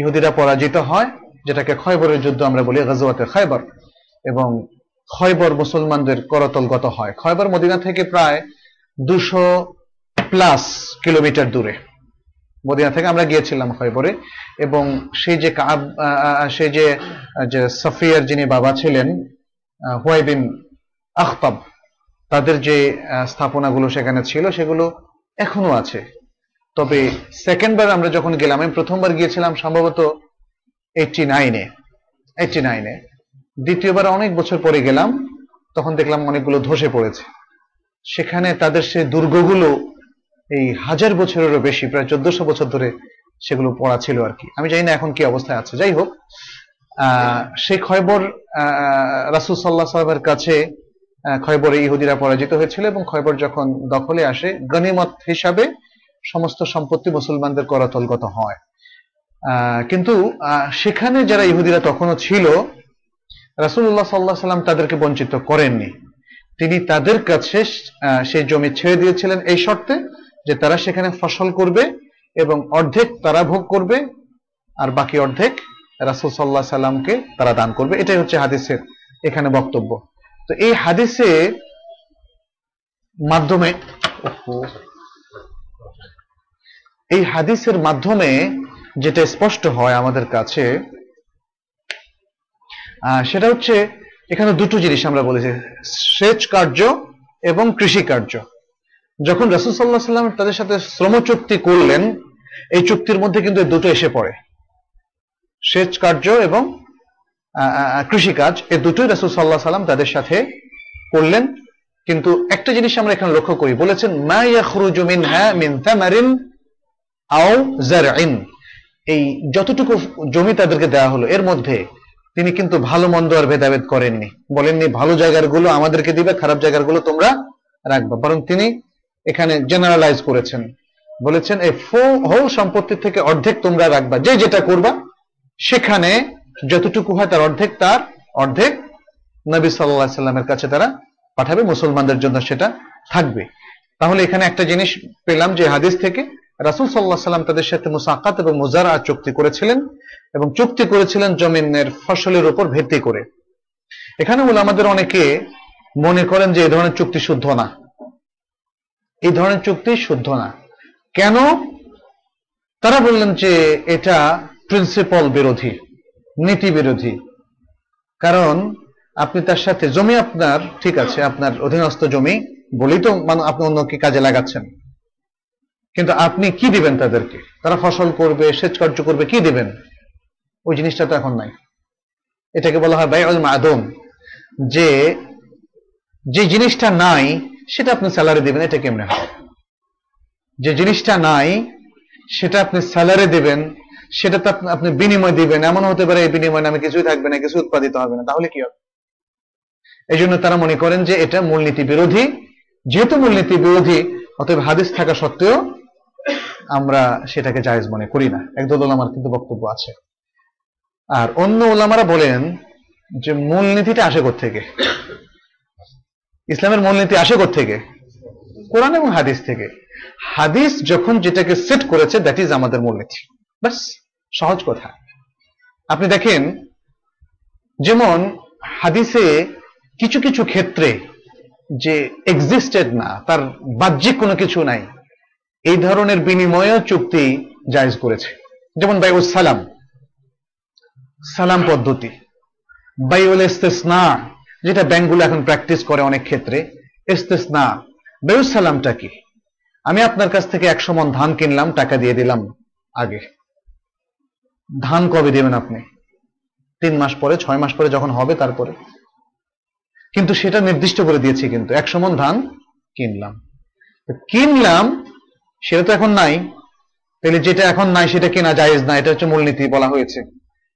ইহুদিরা পরাজিত হয় যেটাকে খয়বরের যুদ্ধ আমরা বলি, গাজওয়াতে খয়বর। এবং খয়বর মুসলমানদের করতলগত হয়। খয়বর মদিনা থেকে প্রায় দুশো প্লাস কিলোমিটার দূরে। মদিনা থেকে আমরা গিয়েছিলাম খয়বরে এবং সেই যে কাব সেই যে যে সফিয়ার যিনি বাবা ছিলেন হুয়াইবিন আখতাব, তাদের যে স্থাপনাগুলো সেখানে ছিল, সেগুলো এখনও আছে। তবে সেকেন্ডবার আমরা যখন গেলাম, আমি প্রথমবার গিয়েছিলাম, সম্ভবত এইটটি নাইনে এইটটি নাইনে দ্বিতীয়বার অনেক বছর পরে গেলাম, তখন দেখলাম অনেকগুলো ধসে পড়েছে। সেখানে তাদের সেই দুর্গগুলো এই হাজার বছরেরও বেশি, প্রায় চোদ্দশো বছর ধরে সেগুলো পড়া ছিল আর কি। আমি জানি না এখন কি অবস্থায় আছে। যাই হোক সেই খয়বর রাসুল সাল্লাহ সাহেবের কাছে খয়বরে ইহুদিরা পরাজিত হয়েছিল এবং খয়বর যখন দখলে আসে, গনিমত হিসাবে সমস্ত সম্পত্তি মুসলমানদের করতলগত হয়। কিন্তু সেখানে যারা ইহুদিরা তখনও ছিল রাসুল্লাহ সাল্লাহ সাল্লাম তাদেরকে বঞ্চিত করেননি। তিনি তাদের কাছে সেই জমি ছেড়ে দিয়েছিলেন এই শর্তে যে তারা সেখানে ফসল করবে এবং অর্ধেক তারা ভোগ করবে আর বাকি অর্ধেক রাসুল সাল্লাহ সাল্লামকে তারা দান করবে। এটাই হচ্ছে হাদিসের এখানে বক্তব্য। তো এই হাদিসে মাধ্যমে, এই হাদিসের মাধ্যমে যেটা স্পষ্ট হয় আমাদের কাছে সেটা হচ্ছে এখানে দুটো জিনিস আমরা বলেছি, সেচ কার্য এবং কৃষি কার্য। যখন রাসুল সাল্লাহ সাল্লাম তাদের সাথে শ্রম চুক্তি করলেন, এই চুক্তির মধ্যে কিন্তু দুটো এসে পড়ে। সেচ কার্য এবং কৃষিকাজ এই দুটোই রাসুল সাল্লাহ সাল্লাম তাদের সাথে করলেন। কিন্তু একটা জিনিস আমরা এখানে লক্ষ্য করি, বলেছেন, মা ইয়াখরুজু মিনহা মিন থামারিন আও জারইন এই যতটুকু জমি তাদেরকে দেওয়া হলো, এর মধ্যে তিনি কিন্তু ভালো মন্দ আর ভেদাভেদ করেননি। বলেননি, ভালো জায়গারগুলো আমাদেরকে দিবে, খারাপ জায়গারগুলো তোমরা রাখবে। বরং তিনি এখানে জেনারেলাইজ করেছেন। বলেছেন, এই হোল সম্পত্তি থেকে অর্ধেক তোমরা রাখবা, যে যেটা করবা, সেখানে যতটুকু হয় তার অর্ধেক তার অর্ধেক নবী সাল্লাহ সাল্লামের কাছে তারা পাঠাবে, মুসলমানদের জন্য সেটা থাকবে। তাহলে এখানে একটা জিনিস পেলাম যে হাদিস থেকে রাসুল সাল্লাহ সাল্লাম তাদের সাথে মুসাকাত এবং মুজারা চুক্তি করেছিলেন এবং চুক্তি করেছিলেন জমিনের ফসলের উপর ভিত্তি করে। এখানে বলে আমাদের অনেকে মনে করেন যে এই ধরনের চুক্তি শুদ্ধ না। এই ধরনের চুক্তি শুদ্ধ না। কেন? তারা বললেন যে এটা প্রিন্সিপাল বিরোধী, নীতি বিরোধী। কারণ আপনি তার সাথে, জমি আপনার, ঠিক আছে, আপনার অধীনস্থ জমি, বলেই তো আপনি অন্যকে কাজে লাগাচ্ছেন। কিন্তু আপনি কি দিবেন তাদেরকে? তারা ফসল করবে, সেচ কার্য করবে, কি দিবেন? ওই জিনিসটা তো এখন নাই। এটাকে বলা হয় বায়ুল মাদম। যে যে জিনিসটা নাই, সেটা আপনি স্যালারি দিবেন, এটা কেমনে যে জিনিসটা নাই, সেটা আপনি স্যালারি দিবেন, সেটা তো আপনি বিনিময় দিবেন। এমন হতে পারে এই বিনিময় নামে কিছুই থাকবে না কিছু উৎপাদিত হবে না। তাহলে কি হবে? এই জন্য তারা মনে করেন যে এটা মূলনীতি বিরোধী। যেহেতু মূলনীতি বিরোধী, অতএব হাদিস থাকা সত্ত্বেও আমরা সেটাকে জায়েজ মনে করি না। একদল ওলামার কিন্তু বক্তব্য আছে। আর অন্য ওলামারা বলেন যে মূলনীতিটা আসে থেকে ইসলামের মূলনীতি আসে থেকে কোরআন এবং হাদিস থেকে। হাদিস যখন যেটাকে সেট করেছে দ্যাট ইজ আমাদের মূলনীতি। বাস সহজ কথা। আপনি দেখেন, যেমন হাদিসে কিছু কিছু ক্ষেত্রে যে এক্সিস্টেড না, তার বাহ্যিক কোনো কিছু নাই এই ধরনের বিনিময় চুক্তি জায়জ করেছে। যেমন বাইউল সালাম। সালাম পদ্ধতি। বাইউল ইস্তেসনা, যেটা ব্যাংকগুলো এখন প্র্যাকটিস করে অনেক ক্ষেত্রে। ইস্তেসনা, বাইউল সালামটা কি? আমি আপনার কাছ থেকে একশো মন ধান কিনলাম, টাকা দিয়ে দিলাম আগে। ধান কবে দেবেন আপনি? তিন মাস পরে, ছয় মাস পরে যখন হবে তারপরে। কিন্তু সেটা নির্দিষ্ট করে দিয়েছি কিন্তু, একশো মন ধান কিনলাম। কিনলাম সেটা তো এখন নাই। তাহলে যেটা এখন নাই সেটা কেনা জায়েজ না, এটা হচ্ছে মূলনীতি বলা হয়েছে।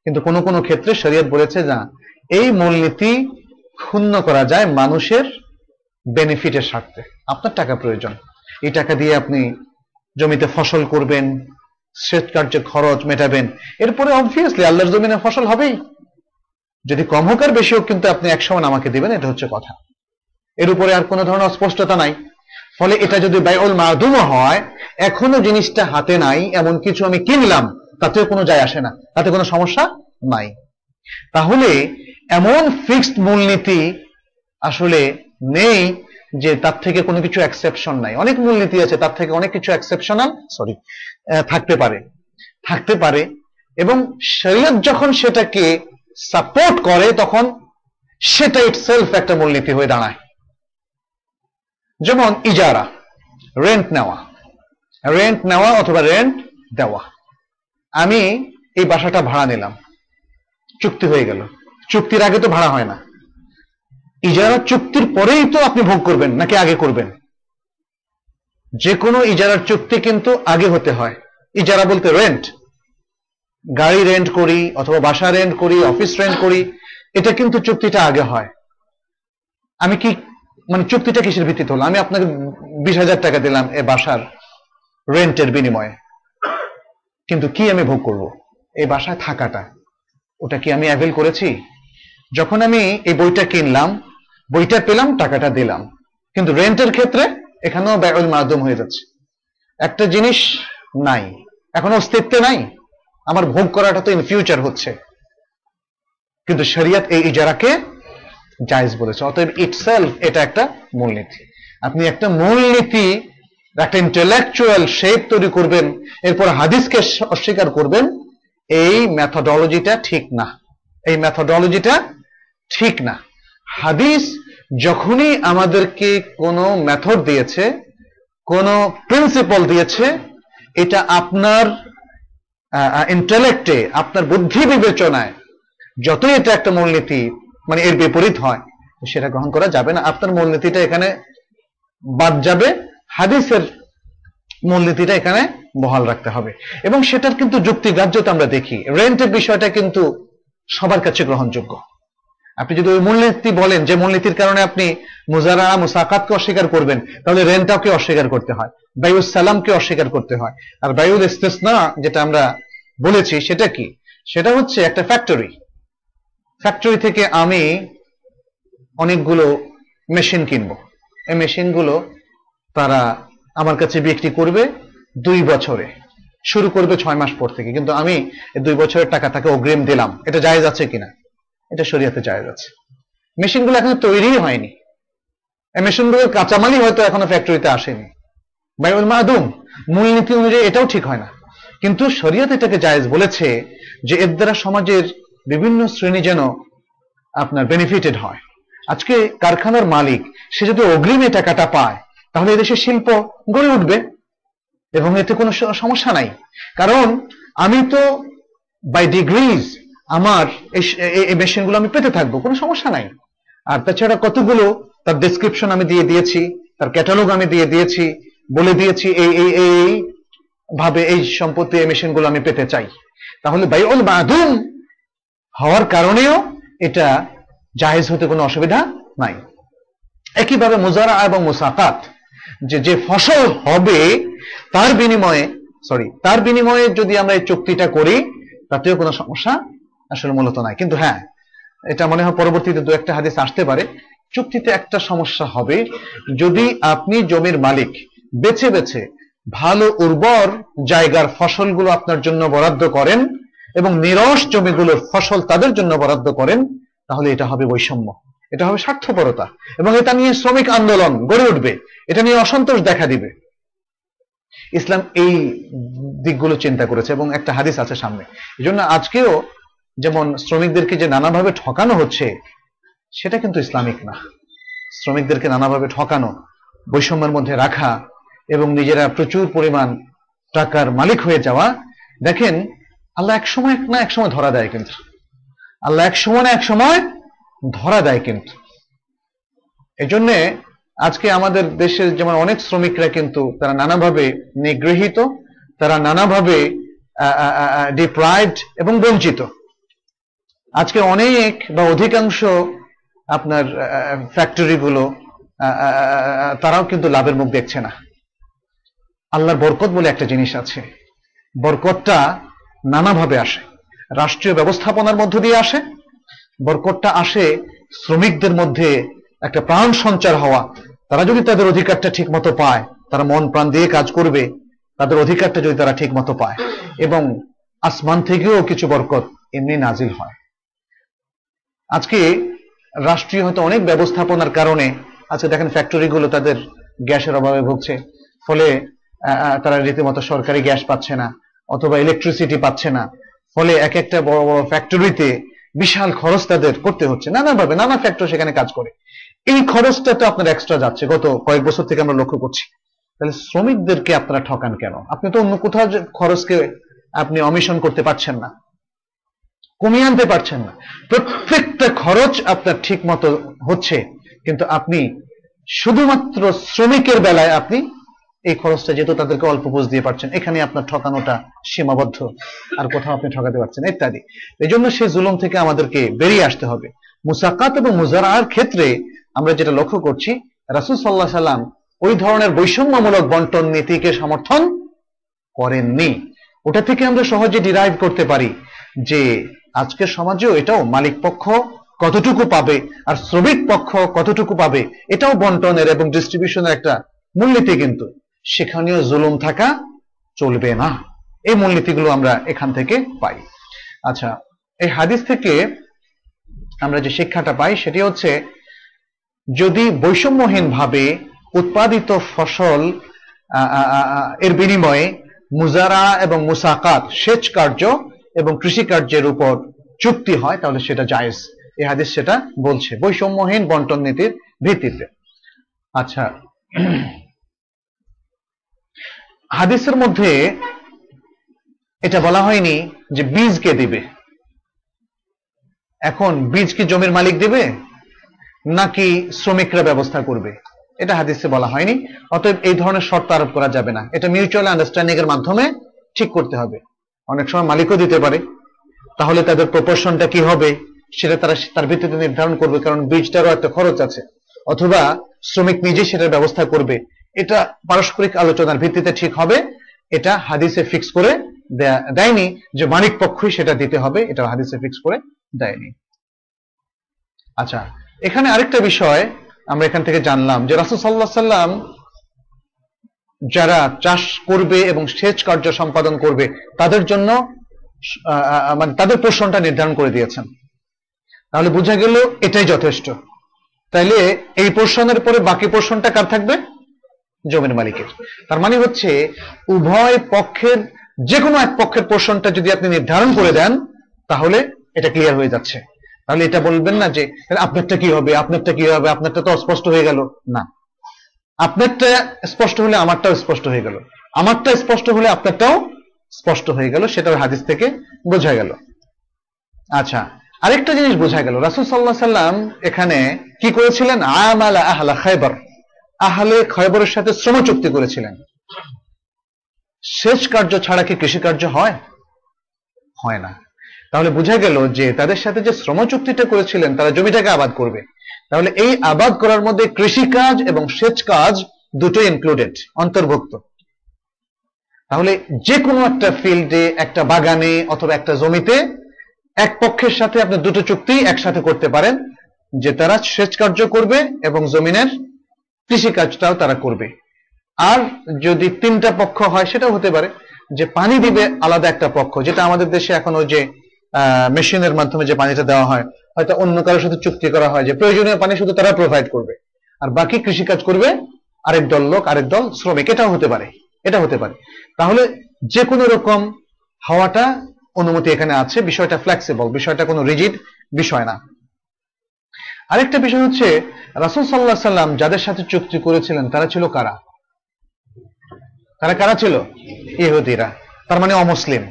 কিন্তু কোনো কোনো ক্ষেত্রে শরীয়ত বলেছে না, এই মূলনীতি ক্ষুণ্ণ করা যায় মানুষের বেনিফিটের স্বার্থে। আপনার টাকা প্রয়োজন। এই টাকা দিয়ে আপনি জমিতে ফসল করবেন, সেচ কার্যের খরচ মেটাবেন। এরপরে অবভিয়াসলি আল্লাহর জমিনে ফসল হবেই। যদি কম হোক আর বেশি হোক, কিন্তু আপনি এক আমাকে দিবেন, এটা হচ্ছে কথা। এর উপরে আর কোনো ধরনের অস্পষ্টতা নাই। ফলে এটা যদি ব্যয়ুল মাদুমও হয়, এখনও জিনিসটা হাতে নাই, এমন কিছু আমি কিনলাম, তাতেও কোনো যায় আসে না, তাতে কোনো সমস্যা নাই। তাহলে এমন ফিক্সড মূলনীতি আসলে নেই যে তার থেকে কোনো কিছু এক্সেপশন নাই। অনেক মূলনীতি আছে, তার থেকে অনেক কিছু এক্সেপশনাল সরি থাকতে পারে। থাকতে পারে। এবং শরীয়ত যখন সেটাকে সাপোর্ট করে, তখন সেটা ইটসেলফ একটা মূলনীতি হয়ে দাঁড়ায়। যেমন ইজারা রেন্ট নেওয়া রেন্ট নেওয়া অথবা রেন্ট দেওয়া। আমি এই বাসাটা ভাড়া নিলাম। চুক্তি হয়ে গেল। চুক্তির আগে তো ভাড়া হয় না। ইজারা চুক্তির পরেই তো আপনি ভোগ করবেন, নাকি আগে করবেন? যে কোনো ইজারার চুক্তি কিন্তু আগে হতে হয়। ইজারা বলতে রেন্ট গাড়ি রেন্ট করি অথবা বাসা রেন্ট করি অফিস রেন্ট করি, এটা কিন্তু চুক্তিটা আগে হয়। আমি কি মানে চুক্তিটা কিসের ভিত্তিতে হলো? আমি আপনাকে বিশ হাজার টাকা দিলাম এ বাসার রেন্টের বিনিময়ে। কিন্তু কি আমি ভোগ করব? এই বাসায় থাকাটা। ওটা কি আমি অ্যাভেল করেছি? যখন আমি এই বইটা কিনলাম, বইটা পেলাম, টাকাটা দিলাম। কিন্তু রেন্টের ক্ষেত্রে এখানেও ব্যয়ের মাধ্যম হয়ে যাচ্ছে। একটা জিনিস নাই। এখনও অস্তিত্বে নাই। আমার ভোগ করাটা তো ইন ফিউচার হচ্ছে। কিন্তু শরিয়ত এই ইজারাকে জায়েজ বলেছে। অতএব ইটসেলফ এটা একটা মূলনীতি। আপনি একটা মূলনীতি, একটা ইন্টেলেকচুয়াল শেপ তৈরি করবেন, এরপর হাদিসকে অস্বীকার করবেন, এই মেথোডলজিটা ঠিক না। এই মেথোডলজিটা ঠিক না। হাদিস যখনই আমাদেরকে কোনো মেথড দিয়েছে, কোনো প্রিন্সিপাল দিয়েছে, এটা আপনার ইন্টেলেক্টে আপনার বুদ্ধি বিবেচনায়, যতই এটা একটা মূলনীতি মানে এর বিপরীত হয়। সেটা গ্রহণ করা যাবে না। আপনার মূলনীতিটা এখানে বাদ যাবে। হাদিসের মূলনীতিটা এখানে বহাল রাখতে হবে। এবং সেটার কিন্তু যুক্তিগ্রাহ্যতা আমরা দেখি। রেন্টের বিষয়টা কিন্তু সবার কাছে গ্রহণযোগ্য। আপনি যদি ওই মূলনীতি বলেন, যে মূলনীতির কারণে আপনি মুজারা মুসাকাতকে অস্বীকার করবেন, তাহলে রেন্টাকে অস্বীকার করতে হয়। বায়ুল সালামকে অস্বীকার করতে হয়। আর বায়ুল ইস্তেসনা, যেটা আমরা বলেছি, সেটা কি? সেটা হচ্ছে একটা ফ্যাক্টরি। ফ্যাক্টরি থেকে আমি অনেকগুলো মেশিন কিনবো। এই মেশিনগুলো তারা আমার কাছে বিক্রি করবে দুই বছরে। শুরু করবে ছয় মাস পর থেকে। কিন্তু আমি দুই বছরের টাকা তাকে অগ্রিম দিলাম। এটা জায়েজ আছে কিনা? এটা শরীয়তে জায়েজ আছে। মেশিনগুলো এখনও তৈরি হয়নি। এই মেশিনগুলোর কাঁচামালই হয়তো এখনও ফ্যাক্টরিতে আসেনি। বাইউল মাদুম মূলনীতি অনুযায়ী এটাও ঠিক হয় না। কিন্তু শরীয়ত এটাকে জায়েজ বলেছে যে এর দ্বারা সমাজের বিভিন্ন শ্রেণি যেন আপনার বেনিফিটেড হয়। আজকে কারখানার মালিক, সে যদি অগ্রিমে টাকাটা পায়, তাহলে এদেশের শিল্প গড়ে উঠবে এবং এতে কোনো সমস্যা নাই। কারণ আমি তো বাই ডিগ্রিজ আমার এই মেশিনগুলো আমি পেতে থাকব, কোনো সমস্যা নাই। আর তাছাড়া কতগুলো তার ডেসক্রিপশন আমি দিয়ে দিয়েছি, তার ক্যাটালগ আমি দিয়ে দিয়েছি, বলে দিয়েছি এই এই এই ভাবে এই সম্পত্তি এই মেশিনগুলো আমি পেতে চাই। তাহলে বাইউল মাদুম হওয়ার কারণেও এটা জাহেজ হতে কোনো অসুবিধা নাই। একইভাবে মুজারা এবং মুসাকাত যে যে ফসল হবে, তার বিনিময়ে সরি তার বিনিময়ে যদি আমরা এই চুক্তিটা করি, তাতেও কোনো সমস্যা আসলে মূলত নাই। কিন্তু হ্যাঁ এটা মনে হয় পরবর্তীতে দু একটা হাদিস আসতে পারে। চুক্তিতে একটা সমস্যা হবে, যদি আপনি জমির মালিক, বেছে বেছে ভালো উর্বর জায়গার ফসলগুলো আপনার জন্য বরাদ্দ করেন এবং নিরস জমিগুলোর ফসল তাদের জন্য বরাদ্দ করেন, তাহলে এটা হবে বৈষম্য। এটা হবে স্বার্থপরতা। এবং এটা নিয়ে শ্রমিক আন্দোলন গড়ে উঠবে। এটা নিয়ে অসন্তোষ দেখা দিবে। ইসলাম এই দিকগুলো চিন্তা করেছে এবং একটা হাদিস আছে সামনে। এই জন্য আজকেও যেমন শ্রমিকদেরকে যে নানাভাবে ঠকানো হচ্ছে, সেটা কিন্তু ইসলামিক না। শ্রমিকদেরকে নানাভাবে ঠকানো, বৈষম্যের মধ্যে রাখা এবং নিজেরা প্রচুর পরিমাণ টাকার মালিক হয়ে যাওয়া। দেখেন আল্লাহ এক সময় না এক সময় ধরা দেয় কিন্তু। আল্লাহ এক সময় না এক সময় ধরা দেয় কিন্তু। এই জন্যে আজকে আমাদের দেশের যেমন অনেক শ্রমিকরা কিন্তু তারা নানাভাবে নিগৃহীত, তারা নানাভাবে ডিপ্রাইভড এবং বঞ্চিত। আজকে অনেক বা অধিকাংশ আপনার ফ্যাক্টরিগুলো তারাও কিন্তু লাভের মুখ দেখছে না। আল্লাহর বরকত বলে একটা জিনিস আছে। বরকতটা নানাভাবে আসে। রাষ্ট্রীয় ব্যবস্থাপনার মধ্য দিয়ে আসে। বরকতটা আসে শ্রমিকদের মধ্যে একটা প্রাণ সঞ্চার হওয়া। তারা যদি তাদের অধিকারটা ঠিক মতো পায়, তারা মন প্রাণ দিয়ে কাজ করবে, তাদের অধিকারটা যদি তারা ঠিক মতো পায়। এবং আসমান থেকেও কিছু বরকত এমনি নাজিল হয়। আজকে রাষ্ট্রীয় হয়তো অনেক ব্যবস্থাপনার কারণে আজকে দেখেন ফ্যাক্টরিগুলো তাদের গ্যাসের অভাবে ভুগছে। ফলে তারা রীতিমতো সরকারি গ্যাস পাচ্ছে না। অথবা ইলেকট্রিসিটি পাচ্ছে না। ফলে এক একটা বড় বড় ফ্যাক্টরিতে বিশাল খরচ তাদের করতে হচ্ছে। নানাভাবে নানা ফ্যাক্টর সেখানে কাজ করে। এই খরচটা তো আপনার এক্সট্রা যাচ্ছে। গত কয়েক বছর থেকে আমরা লক্ষ্য করছি। তাহলে শ্রমিকদেরকে আপনারা ঠকান কেন? আপনি তো অন্য কোথাও খরচকে আপনি অমিশন করতে পারছেন না। কমিয়ে আনতে পারছেন না। প্রত্যেকটা খরচ আপনার ঠিক মতো হচ্ছে। কিন্তু আপনি শুধুমাত্র শ্রমিকের বেলায় আপনি এই খরচটা যেহেতু তাদেরকে অল্প বুঝ দিয়ে পারছেন, এখানে আপনার ঠকানোটা সীমাবদ্ধ। আর কোথাও আপনি ঠকাতে পারছেন ইত্যাদি। এই জন্য সেই জুলুম থেকে আমাদেরকে বেরিয়ে আসতে হবে। মুসাকাত এবং মুজারার ক্ষেত্রে আমরা যেটা লক্ষ্য করছি, রাসুল সাল্লাহ সাল্লাম ওই ধরনের বৈষম্যমূলক বন্টন নীতিকে সমর্থন করেননি। ওটা থেকে আমরা সহজে ডিরাইভ করতে পারি যে আজকের সমাজেও এটাও মালিক পক্ষ কতটুকু পাবে, আর শ্রমিক পক্ষ কতটুকু পাবে, এটাও বন্টনের এবং ডিস্ট্রিবিউশনের একটা মূলনীতি কিন্তু। সেখানেও জুলুম থাকা চলবে না। এই মূলনীতিগুলো আমরা এখান থেকে পাই। আচ্ছা এই হাদিস থেকে আমরা যে শিক্ষাটা পাই সেটি হচ্ছে, যদি বৈষম্যহীন ভাবে উৎপাদিত ফসল এর বিনিময়ে মুজারা এবং মুসাকাত সেচ কার্য এবং কৃষি কার্যের উপর চুক্তি হয়, তাহলে সেটা জায়েজ। এই হাদিস সেটা বলছে। বৈষম্যহীন বন্টন নীতির ভিত্তিতে। আচ্ছা হাদিসের মধ্যে এটা বলা হয়নি যে বীজ কে দিবে। এখন বীজ কি জমির মালিক দিবে, নাকি শ্রমিকরা ব্যবস্থা করবে? এটা হাদিসে বলা হয়নি, অতএব এই ধরনের শর্ত আরোপ করা যাবে না। এটা মিউচুয়াল আন্ডারস্ট্যান্ডিং এর মাধ্যমে ঠিক করতে হবে। অনেক সময় মালিকও দিতে পারে। তাহলে তাদের প্রপোর্শনটা কি হবে, সেটা তারা তার ভিত্তিতে নির্ধারণ করবে, কারণ বীজটারও একটা খরচ আছে। অথবা শ্রমিক নিজে সেটার ব্যবস্থা করবে। এটা পারস্পরিক আলোচনার ভিত্তিতে ঠিক হবে। এটা হাদিসে ফিক্স করে দেয়নি যে মালিক পক্ষই সেটা দিতে হবে এটা হাদিসে ফিক্স করে দেয়নি। আচ্ছা এখানে আরেকটা বিষয় আমরা এখান থেকে জানলাম যে রাসুল সাল্লাহ সাল্লাম যারা চাষ করবে এবং সেচ কার্য সম্পাদন করবে, তাদের জন্য মানে তাদের পোষণটা নির্ধারণ করে দিয়েছেন। তাহলে বোঝা গেল এটাই যথেষ্ট। তাইলে এই পোষণের পরে বাকি পোষণটা কার থাকবে? জমির মালিকের। তার মানে হচ্ছে, উভয় পক্ষের যে কোনো এক পক্ষের পোষণটা যদি আপনি নির্ধারণ করে দেন, তাহলে এটা ক্লিয়ার হয়ে যাচ্ছে। তাহলে এটা বলবেন না যে আপনারটা কি হবে? আপনারটা কি হবে? আপনারটা তো স্পষ্ট হয়ে গেল। না। আপনারটা স্পষ্ট হলে আমারটাও স্পষ্ট হয়ে গেল। আমারটা স্পষ্ট হলে আপনারটাও স্পষ্ট হয়ে গেল। সেটা হাদিস থেকে বোঝা গেল। আচ্ছা আরেকটা জিনিস বোঝা গেল। রাসুল সাল্লাহ সাল্লাম এখানে কি করেছিলেন? আমালা আহলা খাইবার আহলে খয়বরের সাথে শ্রম চুক্তি করেছিলেন। সেচ কার্য ছাড়া কি কৃষি কার্য হয়? হয় না। তাহলে বোঝা গেল যে তাদের সাথে যে শ্রম চুক্তিটা করেছিলেন, তারা জমিটাকে আবাদ করবে। তাহলে এই আবাদ করার মধ্যে কৃষি কাজ এবং সেচ কাজ দুটোই ইনক্লুডেড অন্তর্ভুক্ত। তাহলে যে কোনো একটা ফিল্ডে একটা বাগানে অথবা একটা জমিতে এক পক্ষের সাথে আপনি দুটো চুক্তি একসাথে করতে পারেন, যে তারা সেচ কার্য করবে এবং জমিনের কৃষি কাজটাও তারা করবে। আর যদি তিনটা পক্ষ হয়, সেটাও হতে পারে যে পানি দিবে আলাদা একটা পক্ষ, যেটা আমাদের দেশে এখন যে মেশিনের মাধ্যমে যে পানিটা দেওয়া হয়, হয়তো অন্য কারোর সাথে চুক্তি করা হয় যে প্রয়োজনীয় পানি শুধু তারা প্রোভাইড করবে। আর বাকি কৃষি কাজ করবে আরেক দল লোক, আরেক দল শ্রমিক, এটাও হতে পারে, এটা হতে পারে। তাহলে যে কোনো রকম হওয়াটা অনুমতি এখানে আছে, বিষয়টা ফ্লেক্সিবল বিষয়টা কোনো রিজিড বিষয় না। আরেকটা বিষয় হচ্ছে, রাসুল সাল্লাহ সাল্লাম যাদের সাথে চুক্তি করেছিলেন, তারা ছিল কারা? তারা কারা ছিল? ইহুদিরা, তার মানে অমুসলিম।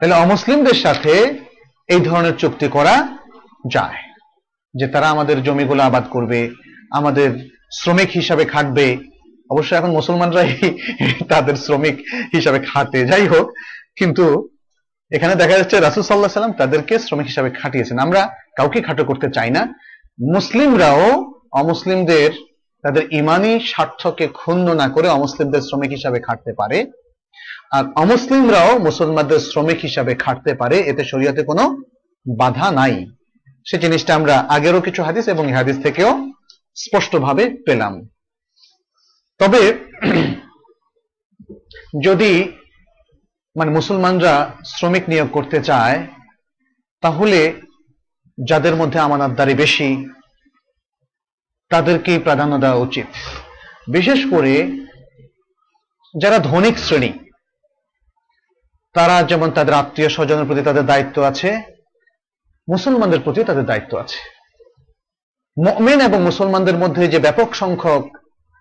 তাহলে অমুসলিমদের সাথে এই ধরনের চুক্তি করা যায়, যে তারা আমাদের জমিগুলো আবাদ করবে, আমাদের শ্রমিক হিসাবে খাটবে। অবশ্য এখন মুসলমানরাই তাদের শ্রমিক হিসাবে খাটে, যাই হোক। কিন্তু এখানে দেখা যাচ্ছে রাসুল সাল্লাহ সাল্লাম তাদেরকে শ্রমিক হিসাবে খাটিয়েছেন। আমরা কাউকে খাটো করতে চাই না। মুসলিমরাও অমুসলিমদের, তাদের ইমানি স্বার্থকে ক্ষুণ্ণ না করে অমুসলিমদের শ্রমিক হিসাবে খাটতে পারে। আর অমুসলিমরাও মুসলমানদের শ্রমিক হিসাবে খাটতে পারে, এতে শরীয়তে কোনো বাধা নাই। সে জিনিসটা আমরা আগেরও কিছু হাদিস এবং হাদিস থেকেও স্পষ্টভাবে পেলাম। তবে যদি মানে মুসলমানরা শ্রমিক নিয়োগ করতে চায়, তাহলে যাদের মধ্যে আমানতদারি বেশি, তাদেরকেই প্রাধান্য দেওয়া উচিত। বিশেষ করে যারা ধনিক শ্রেণি, তারা যেমন তাদের আত্মীয় স্বজনের প্রতি তাদের দায়িত্ব আছে, মুসলমানদের প্রতি তাদের দায়িত্ব আছে। মেন এবং মুসলমানদের মধ্যে যে ব্যাপক সংখ্যক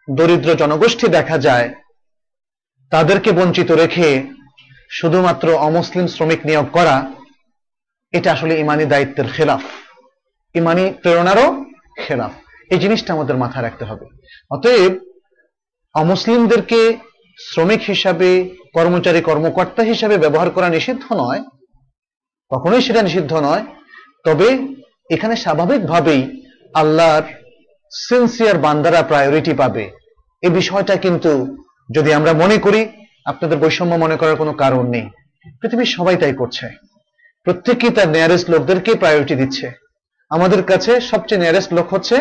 দরিদ্র জনগোষ্ঠী দেখা যায়, তাদেরকে বঞ্চিত রেখে শুধুমাত্র অমুসলিম শ্রমিক নিয়োগ করা এটা আসলে ইমানি দায়িত্বের খেলাফ। ইমানি প্রেরণারও খেলাফ। এই জিনিসটা আমাদের মাথায় রাখতে হবে। অতএব অমুসলিমদেরকে শ্রমিক হিসাবে, কর্মচারী কর্মকর্তা হিসাবে ব্যবহার করা নিষিদ্ধ নয়, কখনোই সেটা নিষিদ্ধ নয়। তবে এখানে স্বাভাবিকভাবেই আল্লাহর সিনসিয়ার বান্দারা প্রায়োরিটি পাবে। এই বিষয়টা কিন্তু যদি আমরা মনে করি, আপনাদের বৈষম্য মনে করার কোনো কারণ নেই। পৃথিবীর সবাই তাই করছে। প্রত্যেকেই তার নিয়ারেস্ট লোকদেরকে প্রায়োরিটি দিচ্ছে। আমাদের কাছে সবচেয়ে নিয়ারেস্ট লোক হচ্ছে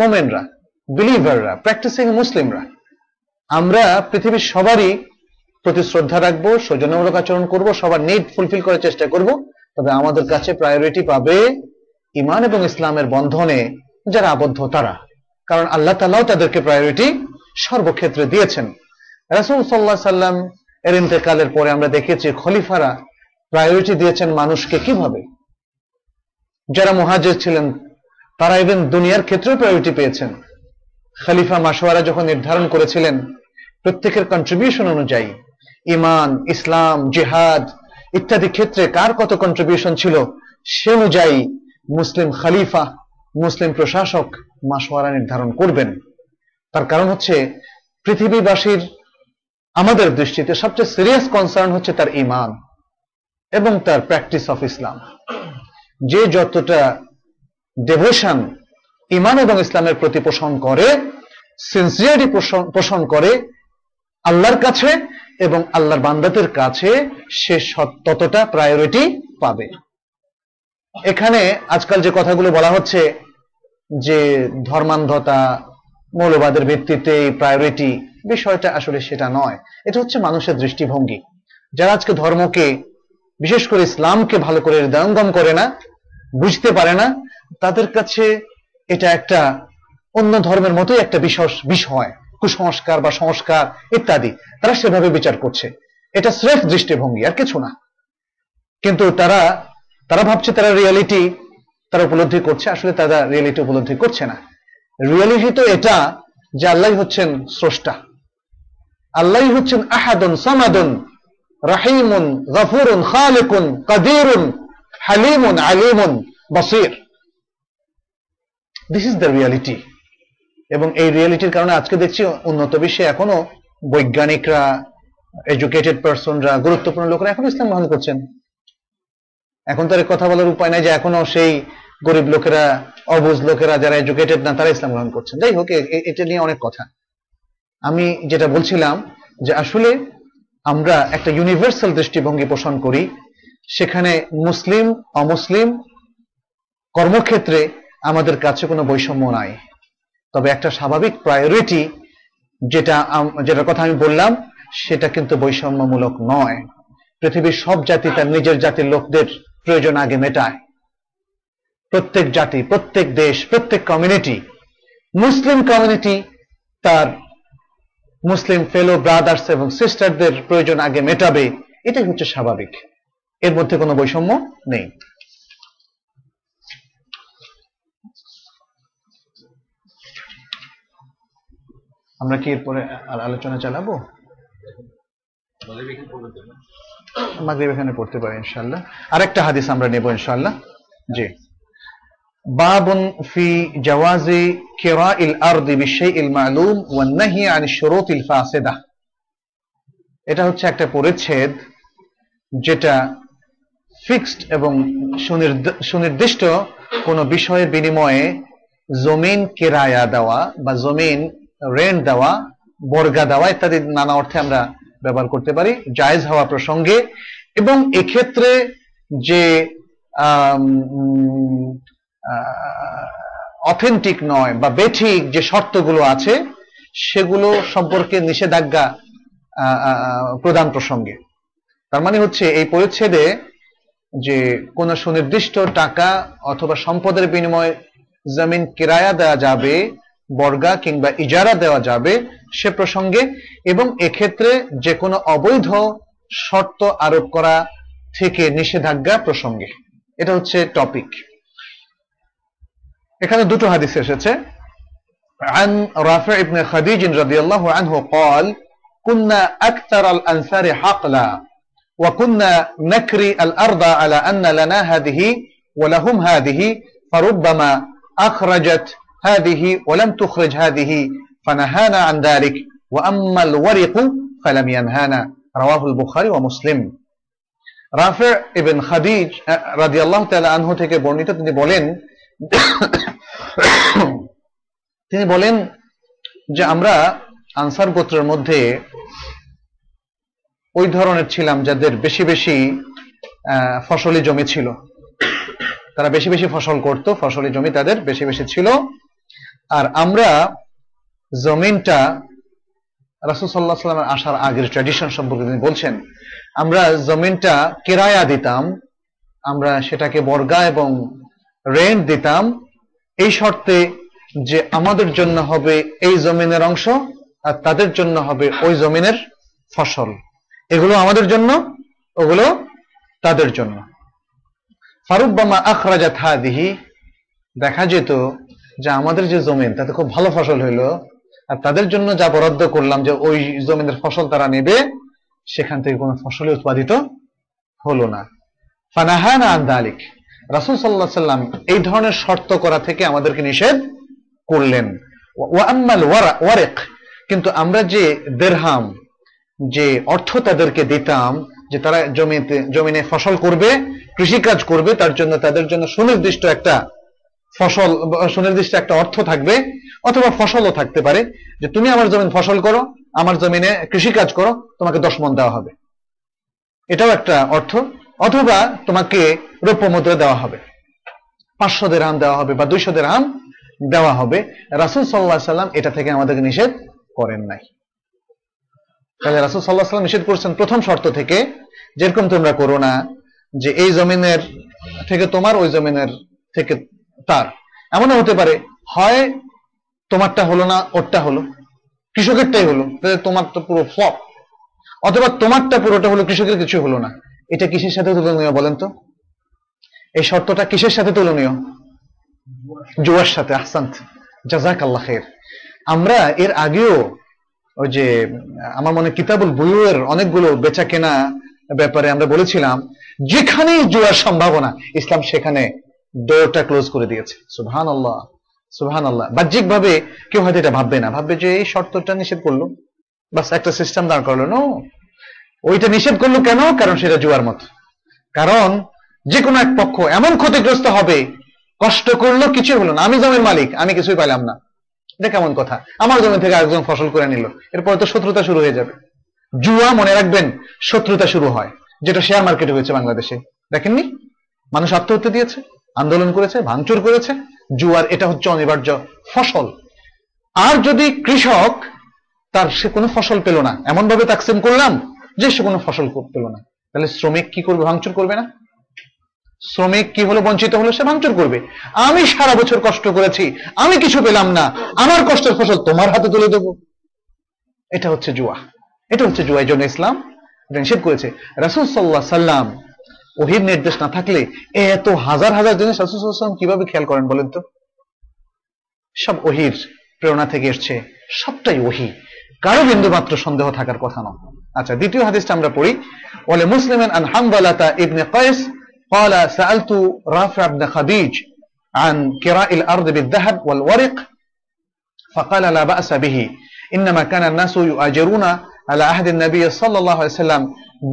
মোমেনরা বিলিভাররা প্র্যাকটিসিং মুসলিমরা। আমরা পৃথিবীর সবারই প্রতি শ্রদ্ধা রাখব, সৌজন্যমূলক আচরণ করব, সবার নিড ফুলফিল করার চেষ্টা করব। তবে আমাদের কাছে প্রায়োরিটি পাবে ইমান এবং ইসলামের বন্ধনে যারা আবদ্ধ তারা। কারণ আল্লাহ তালাও তাদেরকে প্রায়োরিটি সর্বক্ষেত্রে দিয়েছেন। রাসুল সাল্লাহ সাল্লাম এর ইন্তেকালের পরে আমরা দেখেছি খলিফারা প্রায়োরিটি দিয়েছেন মানুষকে কীভাবে? যারা মহাজের ছিলেন, তারা ইভেন দুনিয়ার ক্ষেত্রেও প্রায়োরিটি পেয়েছেন। খলিফা মাসোয়ারা যখন নির্ধারণ করেছিলেন, প্রত্যেকের কন্ট্রিবিউশন অনুযায়ী ইমান ইসলাম, জেহাদ ইত্যাদি ক্ষেত্রে কার কত কন্ট্রিবিউশন ছিল, সে অনুযায়ী মুসলিম খালিফা, মুসলিম প্রশাসক মাসোয়ারা নির্ধারণ করবেন। তার কারণ হচ্ছে, পৃথিবীবাসীর আমাদের দৃষ্টিতে সবচেয়ে সিরিয়াস কনসার্ন হচ্ছে তার ইমান এবং তার প্র্যাকটিস অফ ইসলাম যে যতটা ডেভোশন ইমান এবং ইসলামের প্রতি পোষণ করে সিনসিয়ারি পোষণ করে আল্লাহর কাছে এবং আল্লাহর বান্দাদের কাছে, সে ততটা প্রায়োরিটি পাবে। এখানে আজকাল যে কথাগুলো বলা হচ্ছে, যে ধর্মান্ধতা, মৌলবাদের ভিত্তিতে প্রায়োরিটি বিষয়টা আসলে সেটা নয়। এটা হচ্ছে মানুষের দৃষ্টিভঙ্গি। যারা আজকে ধর্মকে বিশেষ করে ইসলামকে ভালো করে হৃদয়ঙ্গম করে না, বুঝতে পারে না, তাদের কাছে এটা একটা অন্য ধর্মের মতোই একটা বিষয়, কুসংস্কার বা সংস্কার ইত্যাদি। তারা সেভাবে বিচার করছে। এটা স্রেফ দৃষ্টিভঙ্গি, আর কিছু না। কিন্তু তারা তারা ভাবছে তারা রিয়ালিটি তারা উপলব্ধি করছে, আসলে তারা রিয়ালিটি উপলব্ধি করছে না। রিয়ালিটি তো এটা যে আল্লাহ হচ্ছেন স্রষ্টা। আল্লাহ হচ্ছেন আহাদন সামাদুন। রাহিমুন, গফুরুন, খালিকুন, কাদিরুন, হালিমুন, আলিমুন, বাসির। দিস ইজ দ্য রিয়ালিটি এবং এই রিয়ালিটির কারণে আজকে দেখছি উন্নত বিশ্বে এখনও বৈজ্ঞানিকরা এডুকেটেড পার্সনরা গুরুত্বপূর্ণ লোকরা এখনও ইসলাম গ্রহণ করছেন। এখন তার কথা বলার উপায় নাই যে এখনও সেই গরিব লোকেরা, অবুজ লোকেরা যারা এডুকেটেড না, তারা ইসলাম গ্রহণ করছেন। যাই হোক এটা নিয়ে অনেক কথা। আমি যেটা বলছিলাম যে আসলে আমরা একটা ইউনিভার্সাল দৃষ্টিভঙ্গি পোষণ করি, সেখানে মুসলিম, অমুসলিম কর্মক্ষেত্রে আমাদের কাছে কোনো বৈষম্য নাই। তবে একটা স্বাভাবিক প্রায়োরিটি যেটা যেটার কথা আমি বললাম, সেটা কিন্তু বৈষম্যমূলক নয়। পৃথিবীর সব জাতি তার নিজের জাতির লোকদের প্রয়োজন আগে মেটায়। প্রত্যেক জাতি, প্রত্যেক দেশ, প্রত্যেক কমিউনিটি মুসলিম কমিউনিটি তার মুসলিম ফেলো ব্রাদার্স এবং সিস্টারদের প্রয়োজন আগে মেটাবে, এটাই হচ্ছে স্বাভাবিক। এর মধ্যে কোনো বৈষম্য নেই। আমরা কি এরপরে আলোচনা চালাবো? মাগরিব এখানে পড়তে পারি ইনশাল্লাহ আরেকটা হাদিস আমরা নেব ইনশাল্লাহ জি। জাওয়াজি কিরাইল আরদি বিশাইইল মালুম ওয়ান নাহি আন শুরুতিল এটা হচ্ছে একটা পরিচ্ছেদ যেটা ফিক্সড এবং সুনির্দিষ্ট কোন বিষয়ের বিনিময়ে জমিন কেরায়া দেওয়া বা জমিন রেন্ট দেওয়া, বর্গা দেওয়া ইত্যাদি নানা অর্থে আমরা ব্যবহার করতে পারি, জায়েজ হওয়া প্রসঙ্গে। এবং এক্ষেত্রে যে অথেন্টিক নয় বা বেঠিক যে শর্তগুলো আছে, সেগুলো সম্পর্কে নিষেধাজ্ঞা প্রদান প্রসঙ্গে। তার মানে হচ্ছে এই পরিচ্ছেদে যে কোন সুনির্দিষ্ট টাকা অথবা সম্পদের বিনিময়ে জমিন কিরায়া দেওয়া যাবে, বর্গা কিংবা ইজারা দেওয়া যাবে, সে প্রসঙ্গে এবং এক্ষেত্রে যে কোনো অবৈধ শর্ত আরোপ করা থেকে নিষেধাজ্ঞা প্রসঙ্গে। এটা হচ্ছে টপিক এখানে দুটো হাদিস এসেছে عن رافع بن خديج رضي الله عنه قال كنا أكثر الأنصار حقلا وكنا نكري الأرض على أن لنا هذه ولهم هذه فربما أخرجت هذه ولم تخرج هذه فنهانا عن ذلك وأما الورق فلم ينهانا رواه البخاري ومسلم রাফে ইবেন খাদিজ রাদি আল্লাহ তালা আনহু থেকে বর্ণিত তিনি বলেন তিনি বলেন যে আমরা আনসার গোত্রের মধ্যে ওই ধরনের ছিলাম যাদের বেশি বেশি ফসলি জমি ছিল। তারা বেশি বেশি ফসল করত, ফসলি জমি তাদের বেশি বেশি ছিল। আর আমরা জমিনটা রাসুল সাল্লাহ সাল্লামের আসার আগের ট্র্যাডিশন সম্পর্কে তিনি বলছেন, আমরা জমিনটা কেরায়া দিতাম, আমরা সেটাকে বর্গা এবং রেন্ট দিতাম এই শর্তে যে আমাদের জন্য হবে এই জমিনের অংশ আর তাদের জন্য হবে ওই জমিনের ফসল। এগুলো আমাদের জন্য, ওগুলো তাদের জন্য। ফারুকবামা আখরাজাত হাদিহি দেখা যেত যে আমাদের যে জমিন, তাতে খুব ভালো ফসল হইল আর তাদের জন্য যা বরাদ্দ করলাম যে ওই জমিনের ফসল তারা নেবে, সেখান থেকে কোনো ফসলই উৎপাদিত হলো না। ফানাহানা আন্দালিক রাসুল সাল্লাহ সাল্লাম এই ধরনের শর্ত করা থেকে আমাদেরকে নিষেধ করলেন। কিন্তু আমরা যে দেরহাম যে অর্থ তাদেরকে দিতাম, যে তারা জমিতে, জমিনে ফসল করবে, কৃষিকাজ করবে, তার জন্য তাদের জন্য সুনির্দিষ্ট একটা ফসল, সুনির্দিষ্ট একটা অর্থ থাকবে, অথবা ফসলও থাকতে পারে, যে তুমি আমার জমিন ফসল করো, আমার জমিনে কৃষিকাজ করো, তোমাকে দশ মন দেওয়া হবে। এটাও একটা অর্থ। অথবা তোমাকে রৌপ্য মুদ্রা দেওয়া হবে। পাঁচশো দেড়হাম দেওয়া হবে বা দুইশো দেড়হাম দেওয়া হবে। রাসুল সাল্লাহ সাল্লাম এটা থেকে আমাদেরকে নিষেধ করেন নাই। তাহলে রাসুল সাল্লাহ সাল্লাম নিষেধ করছেন প্রথম শর্ত থেকে, যেরকম তোমরা করো না যে এই জমিনের থেকে তোমার, ওই জমিনের থেকে তার। এমনও হতে পারে, হয় তোমারটা হলো না, ওরটা হলো, কৃষকেরটাই হলো তোমার তো পুরো ফপ অথবা তোমারটা পুরোটা হলো, কৃষকের কিছু হলো না। এটা কিসের সাথে তুলনীয় বলেন তো? এই শর্তটা কিসের সাথে তুলনীয়? জুয়ার সাথে আহসান্ত জাজাক আল্লাহ আমরা এর আগেও ওই যে, আমার মনে কিতাবুল বুয়ুয়ের অনেকগুলো বেচা কেনা ব্যাপারে আমরা বলেছিলাম, যেখানেই জুয়ার সম্ভাবনা, ইসলাম সেখানে ডোরটা ক্লোজ করে দিয়েছে। সুবহান আল্লাহ সুবহান আল্লাহ বাহ্যিক ভাবে কেউ হয়তো এটা ভাববে না। ভাববে যে এই শর্তটা নিষেধ করল। বাস একটা সিস্টেম দাঁড় করল। নো ওইটা নিষেধ করল কেন? কারণ সেটা জুয়ার মতো। কারণ যে কোনো এক পক্ষ এমন ক্ষতিগ্রস্ত হবে, কষ্ট করল কিছু হলো না। আমি জমির মালিক, আমি কিছুই পাইলাম না। এটা কেমন কথা? আমার জমি থেকে একজন ফসল করে নিল। এরপরে তো শত্রুতা শুরু হয়ে যাবে। জুয়া, মনে রাখবেন, শত্রুতা শুরু হয়, যেটা শেয়ার মার্কেটে হয়েছে বাংলাদেশে। দেখেননি? মানুষ আত্মহত্যা দিয়েছে, আন্দোলন করেছে, ভাঙচুর করেছে। জুয়ার এটা হচ্ছে অনিবার্য ফসল। আর যদি কৃষক তার সে কোনো ফসল পেল না এমন ভাবে তাকসিম করলাম যে সে কোনো ফসল পেল না। তাহলে শ্রমিক কি করবে, ভাঙচুর করবে না? শ্রমিক কি হলো, বঞ্চিত হলো, সে ভাঙচুর করবে। আমি সারা বছর কষ্ট করেছি, আমি কিছু পেলাম না, আমার কষ্টের ফসল তোমার হাতে তুলে দেবো। এটা হচ্ছে জুয়া। এটা হচ্ছে জুয়া এই জন্য ইসলাম নিষেধ করেছে। রাসুল সাল্লাহ সাল্লাম ওহির নির্দেশ না থাকলে এত হাজার হাজার জিনিস রাসুল সাল্লাম কীভাবে খেয়াল করেন বলেন তো? সব ওহির প্রেরণা থেকে এসছে, সবটাই ওহি। কারও বিন্দু মাত্র সন্দেহ থাকার কথা নয়। আচ্ছা দ্বিতীয় হাদিসটা আমরা পড়ি বলে মুসলিমেন আন হামবালাতা ইবনে কয়েস قال سألت رافع بن خديج عن كراء الأرض بالذهب والورق فقال لا بأس به إنما كان الناس يؤاجرون على عهد النبي صلى الله عليه وسلم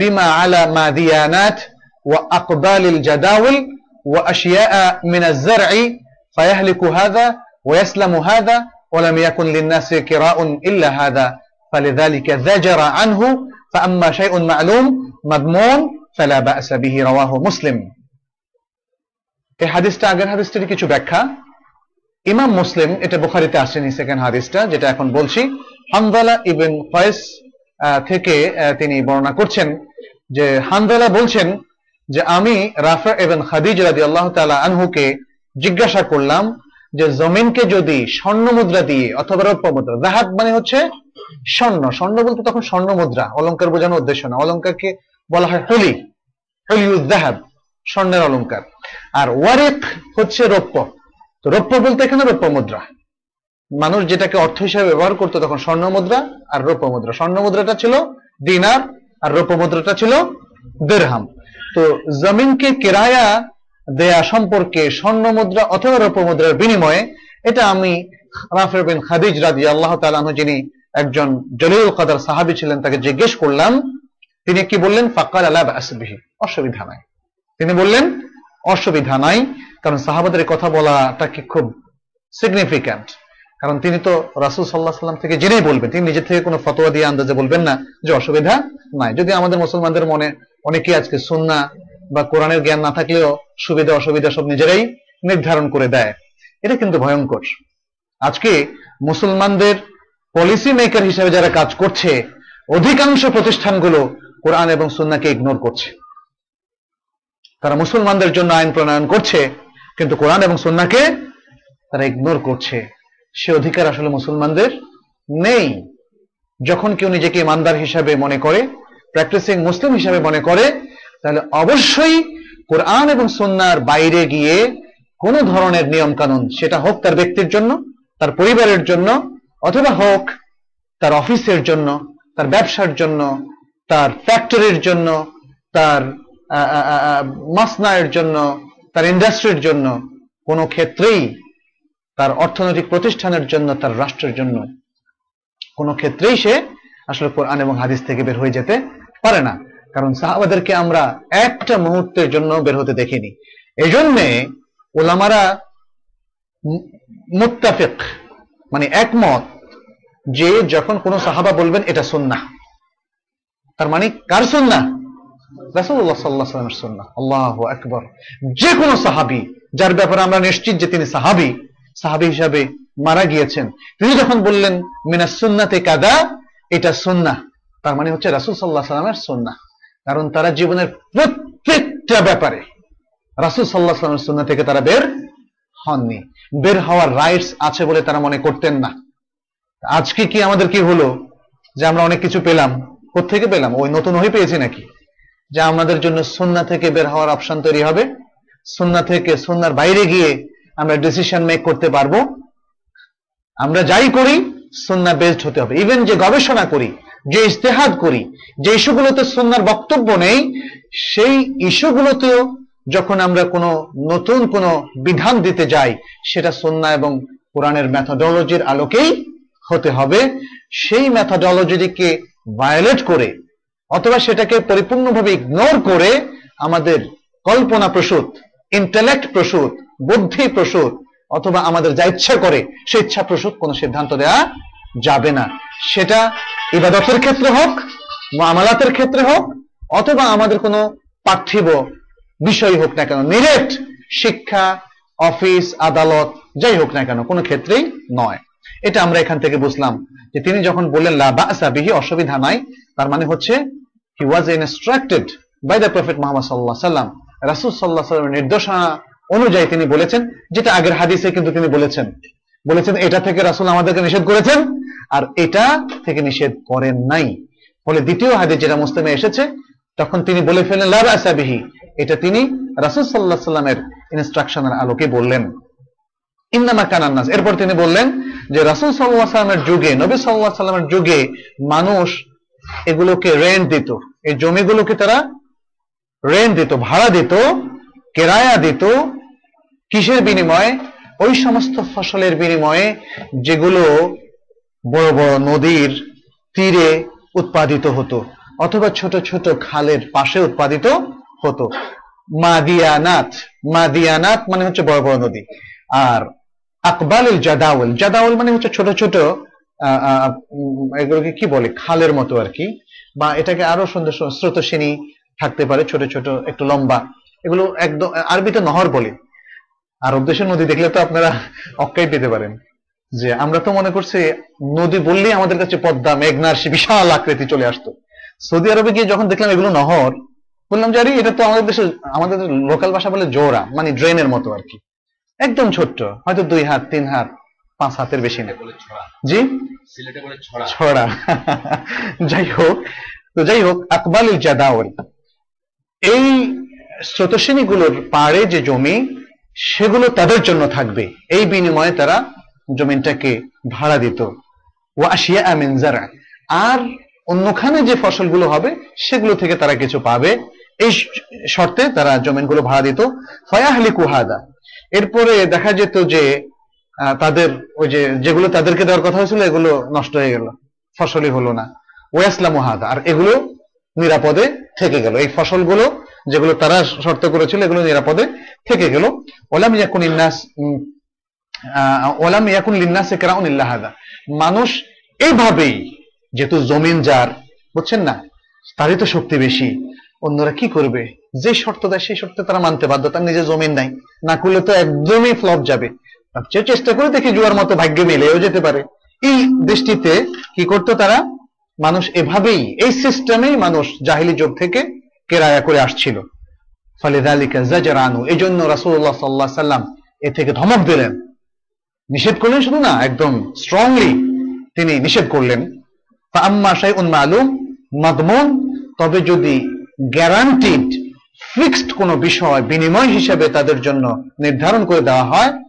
بما على ماديانات وأقبال الجداول وأشياء من الزرع فيهلك هذا ويسلم هذا ولم يكن للناس كراء إلا هذا فلذلك زجر عنه فأما شيء معلوم مضمون فلا بأس به رواه مسلم এই হাদিসটা আগের হাদিসটার কিছু ব্যাখ্যা ইমাম মুসলিম এটা বুখারিতে আসেনি সেকেন্ড হাদিসটা যেটা এখন বলছি হানজালা ইবেন ফয়েস থেকে আহ, তিনি বর্ণনা করছেন যে হানজালা বলছেন যে আমি রাফা এবং খাদিজ রাদি আল্লাহ তালা আনহুকে জিজ্ঞাসা করলাম যে জমিনকে যদি স্বর্ণ মুদ্রা দিয়ে অথবা রৌপ্য মুদ্রা জাহাব মানে হচ্ছে স্বর্ণ স্বর্ণ বলতে তখন স্বর্ণ মুদ্রা, অলংকার বোঝানোর উদ্দেশ্য না। অলংকারকে বলা হয় হলি হলিউদ্দাহাব স্বর্ণের অলংকার। আর ওয়ারেক হচ্ছে রৌপ্য। তো রৌপ্য বলতে এখানে রৌপ্য মুদ্রা। মানুষ যেটাকে অর্থ হিসাবে ব্যবহার করতো তখন স্বর্ণ মুদ্রা আর রৌপ্য মুদ্রা। স্বর্ণ মুদ্রাটা ছিল দিনার আর রৌপ্য মুদ্রাটা ছিল দেড়হাম তো জমিনকে কেরায়া দেয়া সম্পর্কে স্বর্ণ মুদ্রা অথবা রৌপ্য মুদ্রার বিনিময়ে, এটা আমি রাফে বিন খাদিজ রাজি আল্লাহ তালাহ যিনি একজন জলিল কাদার সাহাবি ছিলেন, তাকে জিজ্ঞেস করলাম, তিনি কি বললেন? ফাকার আলা আসবিহি অসুবিধা নাই। তিনি বললেন, অসুবিধা নাই, কারণ সাহাবাদের কথা বলাটা কি খুব সিগনিফিক্যান্ট কারণ তিনি তো রাসুল সাল্লাহ সাল্লাম থেকে জেনেই বলবেন, তিনি নিজে থেকে কোনো ফতোয়া দিয়ে আন্দাজে বলবেন না যে অসুবিধা নাই। যদি আমাদের মুসলমানদের মনে অনেকেই আজকে সুন্না বা কোরআনের জ্ঞান না থাকলেও সুবিধা, অসুবিধা সব নিজেরাই নির্ধারণ করে দেয়, এটা কিন্তু ভয়ঙ্কর। আজকে মুসলমানদের পলিসি মেকার হিসেবে যারা কাজ করছে, অধিকাংশ প্রতিষ্ঠানগুলো কোরআন এবং সুন্নাকে ইগনোর করছে। তারা মুসলমানদের জন্য আইন প্রণয়ন করছে, কিন্তু কোরআন এবং সুন্নাকে তারা ইগনোর করছে। সে অধিকার আসলে মুসলমানদের নেই। যখন কেউ নিজেকে ইমানদার হিসাবে মনে করে প্র্যাকটিসিং মুসলিম হিসাবে মনে করে, তাহলে অবশ্যই কোরআন এবং সন্ন্যার বাইরে গিয়ে কোন ধরনের নিয়ম কানুন সেটা হোক তার ব্যক্তির জন্য, তার পরিবারের জন্য অথবা হোক, তার অফিসের জন্য, তার ব্যবসার জন্য, তার ফ্যাক্টরির জন্য, তার মাসনায়ের জন্য, তার ইন্ডাস্ট্রির জন্য, কোনো ক্ষেত্রেই তার অর্থনৈতিক প্রতিষ্ঠানের জন্য, তার রাষ্ট্রের জন্য, কোনো ক্ষেত্রেই সে আসলে কোরআন এবং হাদিস থেকে বের হয়ে যেতে পারে না। কারণ সাহাবাদেরকে আমরা একটা মুহূর্তের জন্য বের হতে দেখিনি। এই জন্যে ওলামারা মুত্তাফিক মানে একমত যে যখন কোন সাহাবা বলবেন, এটা সুন্না তার মানে কার সুন্না রাসুল্লাহ সুন্না আল্লাহ আকবর। যে কোনো সাহাবি, যার ব্যাপারে আমরা নিশ্চিত যে তিনি সাহাবি সাহাবি হিসাবে মারা গিয়েছেন, তিনি যখন বললেন মিনা সুন্নাতে কাদা এটা সুন্না তার মানে হচ্ছে রাসুল সাল্লাহ সাল্লামের সুন্না কারণ তারা জীবনের প্রত্যেকটা ব্যাপারে, রাসুল সাল্লাহ সাল্লামের সুন্না থেকে তারা বের হননি। বের হওয়ার রাইটস আছে বলে তারা মনে করতেন না। আজকে কি আমাদের কি হলো? যে আমরা অনেক কিছু পেলাম। কোথেকে পেলাম? ওই নতুন হয়ে পেয়েছি নাকি? যে আমাদের জন্য সুন্না থেকে বের হওয়ার অপশন তৈরি হবে। সুন্না থেকে সুন্নার বাইরে গিয়ে আমরা ডিসিশন মেক করতে পারব। আমরা যাই করি সুন্না বেসড হতে হবে। ইভেন যে গবেষণা করি, যে ইস্তেহাদ করি, যে ইস্যুগুলোতে সুন্নার বক্তব্য নেই, সেই ইস্যুগুলোতেও যখন আমরা কোনো নতুন কোনো বিধান দিতে যাই, সেটা সুন্না এবং কোরআনের ম্যাথোডোলজির আলোকেই হতে হবে। সেই ম্যাথোডোলজিকে ভায়োলেট করে অথবা সেটাকে পরিপূর্ণভাবে ইগনোর করে আমাদের কল্পনা প্রসূত ইন্টেলেক্ট প্রসূত, বুদ্ধি প্রসূত অথবা আমাদের যা ইচ্ছা করে, সে ইচ্ছা প্রসূত কোনো সিদ্ধান্ত দেয়া যাবে না। সেটা ইবাদতের ক্ষেত্রে হোক, মামালাতের ক্ষেত্রে হোক অথবা আমাদের কোনো পার্থিব বিষয় হোক না কেন, নিরেট শিক্ষা, অফিস, আদালত, যাই হোক না কেন, কোনো ক্ষেত্রেই নয়। এটা আমরা এখান থেকে বুঝলাম যে তিনি যখন বললেন লাবাসা অসুবিধা নাই তার মানে হচ্ছে he was instructed by the prophet Mohammad সাল্লাহ সাল্লাম। রাসুল সাল্লাহ সাল্লামের নির্দেশনা অনুযায়ী তিনি বলেছেন, যেটা আগের হাদিসে কিন্তু তিনি বলেছেন। বলেছেন, এটা থেকে রাসুল আমাদেরকে নিষেধ করেছেন, আর এটা থেকে নিষেধ করেন নাই। ফলে দ্বিতীয় হাদিস যেটা মুসলিমে এসেছে, তখন তিনি বলে ফেলেন লাবাসা বিহি এটা তিনি রাসুল সাল্লাহ সাল্লামের ইনস্ট্রাকশনের আলোকে বললেন। ইন্দামা কানান্নাস এরপর তিনি বললেন যে রাসুল সাল্লাহ সাল্লামের যুগে, নবী সাল্লাহ সাল্লামের যুগে মানুষ এগুলোকে রেন্ট দিত। এই জমিগুলোকে তারা রেন্ট দিত, ভাড়া দিত, কেরায়া দিত। কিসের বিনিময়ে? ওই সমস্ত ফসলের বিনিময়ে যেগুলো বড় বড় নদীর তীরে উৎপাদিত হতো, অথবা ছোট ছোট খালের পাশে উৎপাদিত হতো। মাদিয়ানাত মাদিয়ানাত মানে হচ্ছে বড় বড় নদী। আর আকবালুল জাদাউল জাদাউল মানে হচ্ছে ছোট ছোট এগুলোকে কি বলে? খালের মতো আর কি। বা এটাকে আরও সুন্দর স্রোতশ্রেণী থাকতে পারে, ছোট ছোট, একটু লম্বা। এগুলো একদম, আরবিতে নহর বলে। আরব দেশের নদী দেখলে তো আপনারা অক্কাই পেতে পারেন। যে আমরা তো মনে করছি, নদী বললেই আমাদের কাছে পদ্মা মেঘনার সে বিশাল আকৃতি চলে আসতো। সৌদি আরবে গিয়ে যখন দেখলাম এগুলো নহর বললাম যে আরে এটা তো আমাদের দেশে আমাদের লোকাল ভাষা বলে জোড়া মানে ড্রেনের মতো আর কি একদম ছোট্ট হয়তো দুই হাত তিন হাত পাঁচ হাতের বেশি না। জি? ছড়া। যাই হোক তো যাই হোক আকবাল জাদাওয়াল এই স্রোতশ্রেণীগুলোর পাড়ে যে জমি সেগুলো তাদের জন্য থাকবে। এই বিনিময়ে তারা জমিনটাকে ভাড়া দিত। ও আসিয়া আমিন আর অন্যখানে যে ফসলগুলো হবে সেগুলো থেকে তারা কিছু পাবে। এই শর্তে তারা জমিনগুলো ভাড়া দিত। ফয়াহলি কুহাদা এরপরে দেখা যেত যে তাদের ওই যে, যেগুলো তাদেরকে দেওয়ার কথা হয়েছিল, এগুলো নষ্ট হয়ে গেল। ফসলই হলো না। ওয়াসলাম হাদা। আর এগুলো নিরাপদে থেকে গেল। এই ফসলগুলো যেগুলো তারা শর্ত করেছিল, এগুলো নিরাপদে থেকে গেল। ওলাম ইয়াকুন ইন্নাস ওলাম ইয়াকুন লিন্নাসে কেরাউন ইল্লাহাদা মানুষ এইভাবেই যেহেতু জমিন যার, বুঝছেন না? তারই তো শক্তি বেশি। অন্যরা কি করবে? যে শর্ত দেয়, সেই শর্তে তারা মানতে বাধ্য, তার নিজের জমিন নাই। না করলে তো একদমই ফ্লপ যাবে। তার চেয়ে চেষ্টা করে দেখি জুয়ার মতো ভাগ্য মিলেও যেতে পারে। এই দৃষ্টিতে কি করতো তারা? মানুষ এভাবেই, এই সিস্টেমেই মানুষ জাহিলি যুগ থেকে কেরায়া করে আসছিল। ফলে দালিকা জাজারানু এই জন্য রাসুল্লাহ সাল্লাহ সাল্লাম এ থেকে ধমক দিলেন। নিষেধ করলেন শুধু না, একদম স্ট্রংলি তিনি নিষেধ করলেন। তা আম্মা শাইউন মালুম মাদমুন তবে যদি গ্যারান্টিড ফিক্সড কোনো বিষয় বিনিময় হিসেবে তাদের জন্য নির্ধারণ করে দেওয়া হয়,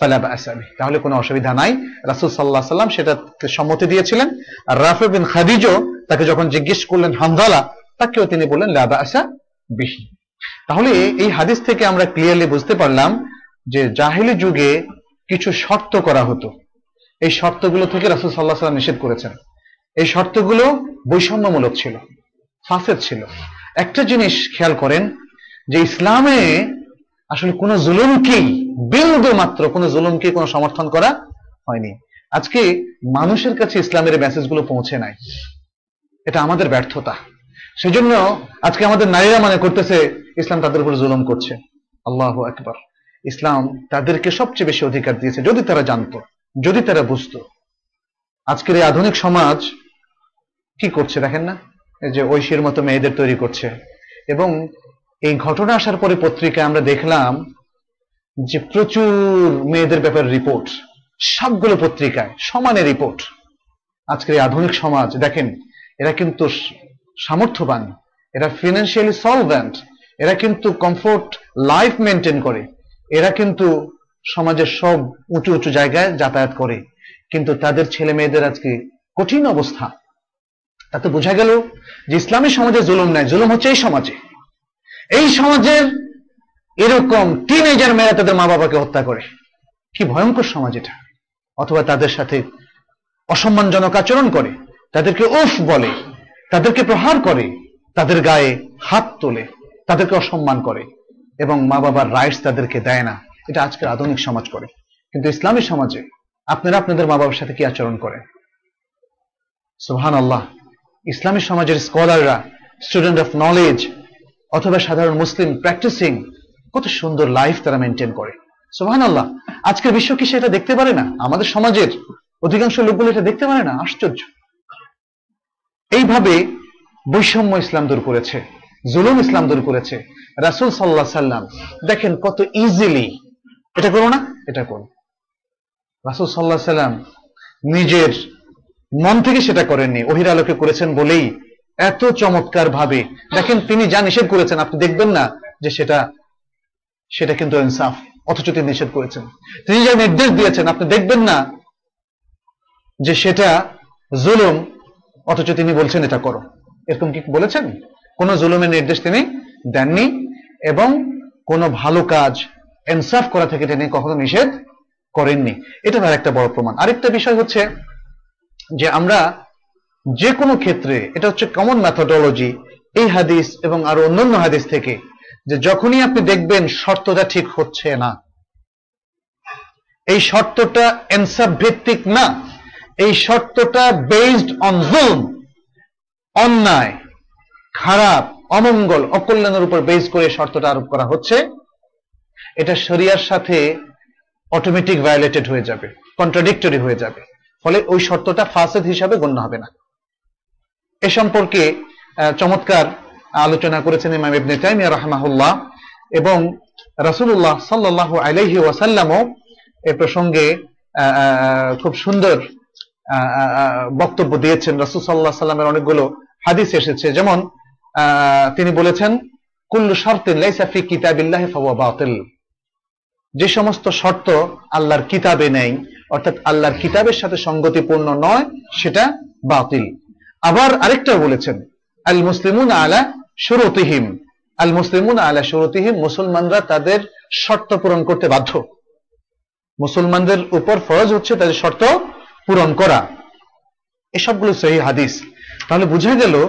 ফালা বা'সা বিহি। তাহলে কোনো অসুবিধা নাই। রাসূল আলাইহি সাল্লাম সেটা সম্মতি দিয়েছিলেন। আর রাফি বিন খাদিজও তাকে যখন জিজ্ঞেস করলেন হামদালা, তাকেও তিনি বললেন লা বা'সা বিহি। তাহলে এই হাদিস থেকে আমরা ক্লিয়ারলি বুঝতে পারলাম যে জাহিলি যুগে কিছু শর্ত করা হতো। এই শর্তগুলো থেকে রাসূল সাল্লাহ সাল্লাম নিষেধ করেছেন। এই শর্তগুলো বৈষম্যমূলক ছিল। ফাসেদ ছিল। একটা জিনিস খেয়াল করেন যে ইসলামে আসলে কোন জুলুমকেই বিন্দু মাত্র কোন জুলুমকে কোনো সমর্থন করা হয়নি। আজকে মানুষের কাছে ইসলামের মেসেজগুলো পৌঁছে নাই। এটা আমাদের ব্যর্থতা। সেজন্য আজকে আমাদের নারীরা মনে করতেছে, ইসলাম তাদের উপর জুলুম করছে। আল্লাহ একবার ইসলাম তাদেরকে সবচেয়ে বেশি অধিকার দিয়েছে, যদি তারা জানতো, যদি তারা বুঝতো। আজকের এই আধুনিক সমাজ কি করছে দেখেন না? যে ঐশীর মতো মেয়েদের তৈরি করছে। এবং এই ঘটনা আসার পরে পত্রিকায় আমরা দেখলাম যে প্রচুর মেয়েদের ব্যাপারে রিপোর্ট সবগুলো পত্রিকায় সমানে রিপোর্ট আজকের এই আধুনিক সমাজ, দেখেন, এরা কিন্তু সামর্থ্যবান, এরা ফিনান্সিয়ালি সলভেন্ট এরা কিন্তু কমফোর্ট লাইফ মেনটেন করে। এরা কিন্তু সমাজের সব উঁচু উঁচু জায়গায় যাতায়াত করে। কিন্তু তাদের ছেলে মেয়েদের আজকে কঠিন অবস্থা। তাতে বোঝা গেল যে ইসলামী সমাজে জুলুম নাই, জুলুম হচ্ছে এই সমাজে। এই সমাজের এরকম টিনেজার মেয়েরা তাদের মা বাবাকে হত্যা করে। কি ভয়ঙ্কর সমাজ এটা। অথবা তাদের সাথে অসম্মানজনক আচরণ করে, তাদেরকে উফ বলে, তাদেরকে প্রহার করে, তাদের গায়ে হাত তোলে, তাদেরকে অসম্মান করে এবং মা বাবার রাইটস তাদেরকে দেয় না। এটা আজকের আধুনিক সমাজ করে। কিন্তু ইসলামী সমাজে আপনারা আপনাদের মা বাবার সাথে কি আচরণ করেন? সুহান আল্লাহ ইসলামী সমাজের স্কলাররা স্টুডেন্ট অফ নলেজ অথবা সাধারণ মুসলিম প্র্যাকটিসিং কত সুন্দর লাইফ তারা মেনটেন করে। সুহান আল্লাহ আজকের বিশ্ব কি সেটা দেখতে পারে না? আমাদের সমাজের অধিকাংশ লোকগুলো এটা দেখতে পারে না? আশ্চর্য। এইভাবে বৈষম্য ইসলাম দূর করেছে, জুলুম ইসলাম দূর করেছে। রাসুল সাল্লাহ সাল্লাম দেখেন কত ইজিলি এটা করো না, এটা করো। রাসুল সাল্লাহ সাল্লাম নিজের মন থেকে সেটা করেননি, ওহির আলোকে করেছেন বলেই এত চমৎকার ভাবে দেখেন, তিনি যা নিষেধ করেছেন, আপনি দেখবেন না যে সেটা সেটা কিন্তু ইনসাফ, অথচ তিনি নিষেধ করেছেন। তিনি যা নির্দেশ দিয়েছেন, আপনি দেখবেন না যে সেটা জুলুম, অথচ তিনি বলছেন এটা করো। এরকম কি বলেছেন? কোন জুলুমের নির্দেশ তিনি দেননি এবং কোন ভালো কাজ ইনসাফ করা থেকে তিনি কখনো নিষেধ করেননি। এটা তার একটা বড় প্রমাণ। আরেকটা বিষয় হচ্ছে যে আমরা যে কোনো ক্ষেত্রে, এটা হচ্ছে কমন ম্যাথোডোলজি এই হাদিস এবং আরও অন্যান্য হাদিস থেকে, যে যখনই আপনি দেখবেন শর্তটা ঠিক হচ্ছে না, এই শর্তটা এনসাফ ভিত্তিক না, এই শর্তটা বেসড অন জুম অন্যায়, খারাপ, অমঙ্গল, অকল্যাণের উপর বেস করে শর্তটা আরোপ করা হচ্ছে, এটা শরিয়ার সাথে অটোমেটিক ভায়োলেটেড হয়ে যাবে কন্ট্রাডিক্টরি হয়ে যাবে। ফলে ওই শর্তটা ফাসেদ হিসাবে গণ্য হবে না। এ সম্পর্কে চমৎকার আলোচনা করেছেন ইমাম ইবনে তাইমিয়া রাহমাহুল্লাহ এবং রাসূলুল্লাহ সাল্লাল্লাহু আলাইহি ওয়াসাল্লামও এ প্রসঙ্গে খুব সুন্দর বক্তব্য দিয়েছেন। রাসূল সাল্লাল্লাহু সাল্লামের অনেকগুলো হাদিস এসেছে। যেমন তিনি বলেছেন, কুল্লু শর্তিন লাইসা ফি কিতাবিল্লাহি ফাহুয়া বাতিল। যে সমস্ত শর্ত আল্লাহর কিতাবে নেই অর্থাৎ আল্লাহর কিতাবের সাথে সঙ্গতিপূর্ণ নয়, সেটা বাতিল। আবার আরেকটা বলেছেন আল মুসলিমুন আলা শুরুতিহিম। আল মুসলিমুন আলা শুরুতিহিম মুসলমানরা তাদের শর্ত পূরণ করতে বাধ্য। মুসলমানদের উপর ফরজ হচ্ছে তাদের শর্ত পূরণ করা। এসবগুলো সহি হাদিস। তাহলে বোঝা গেল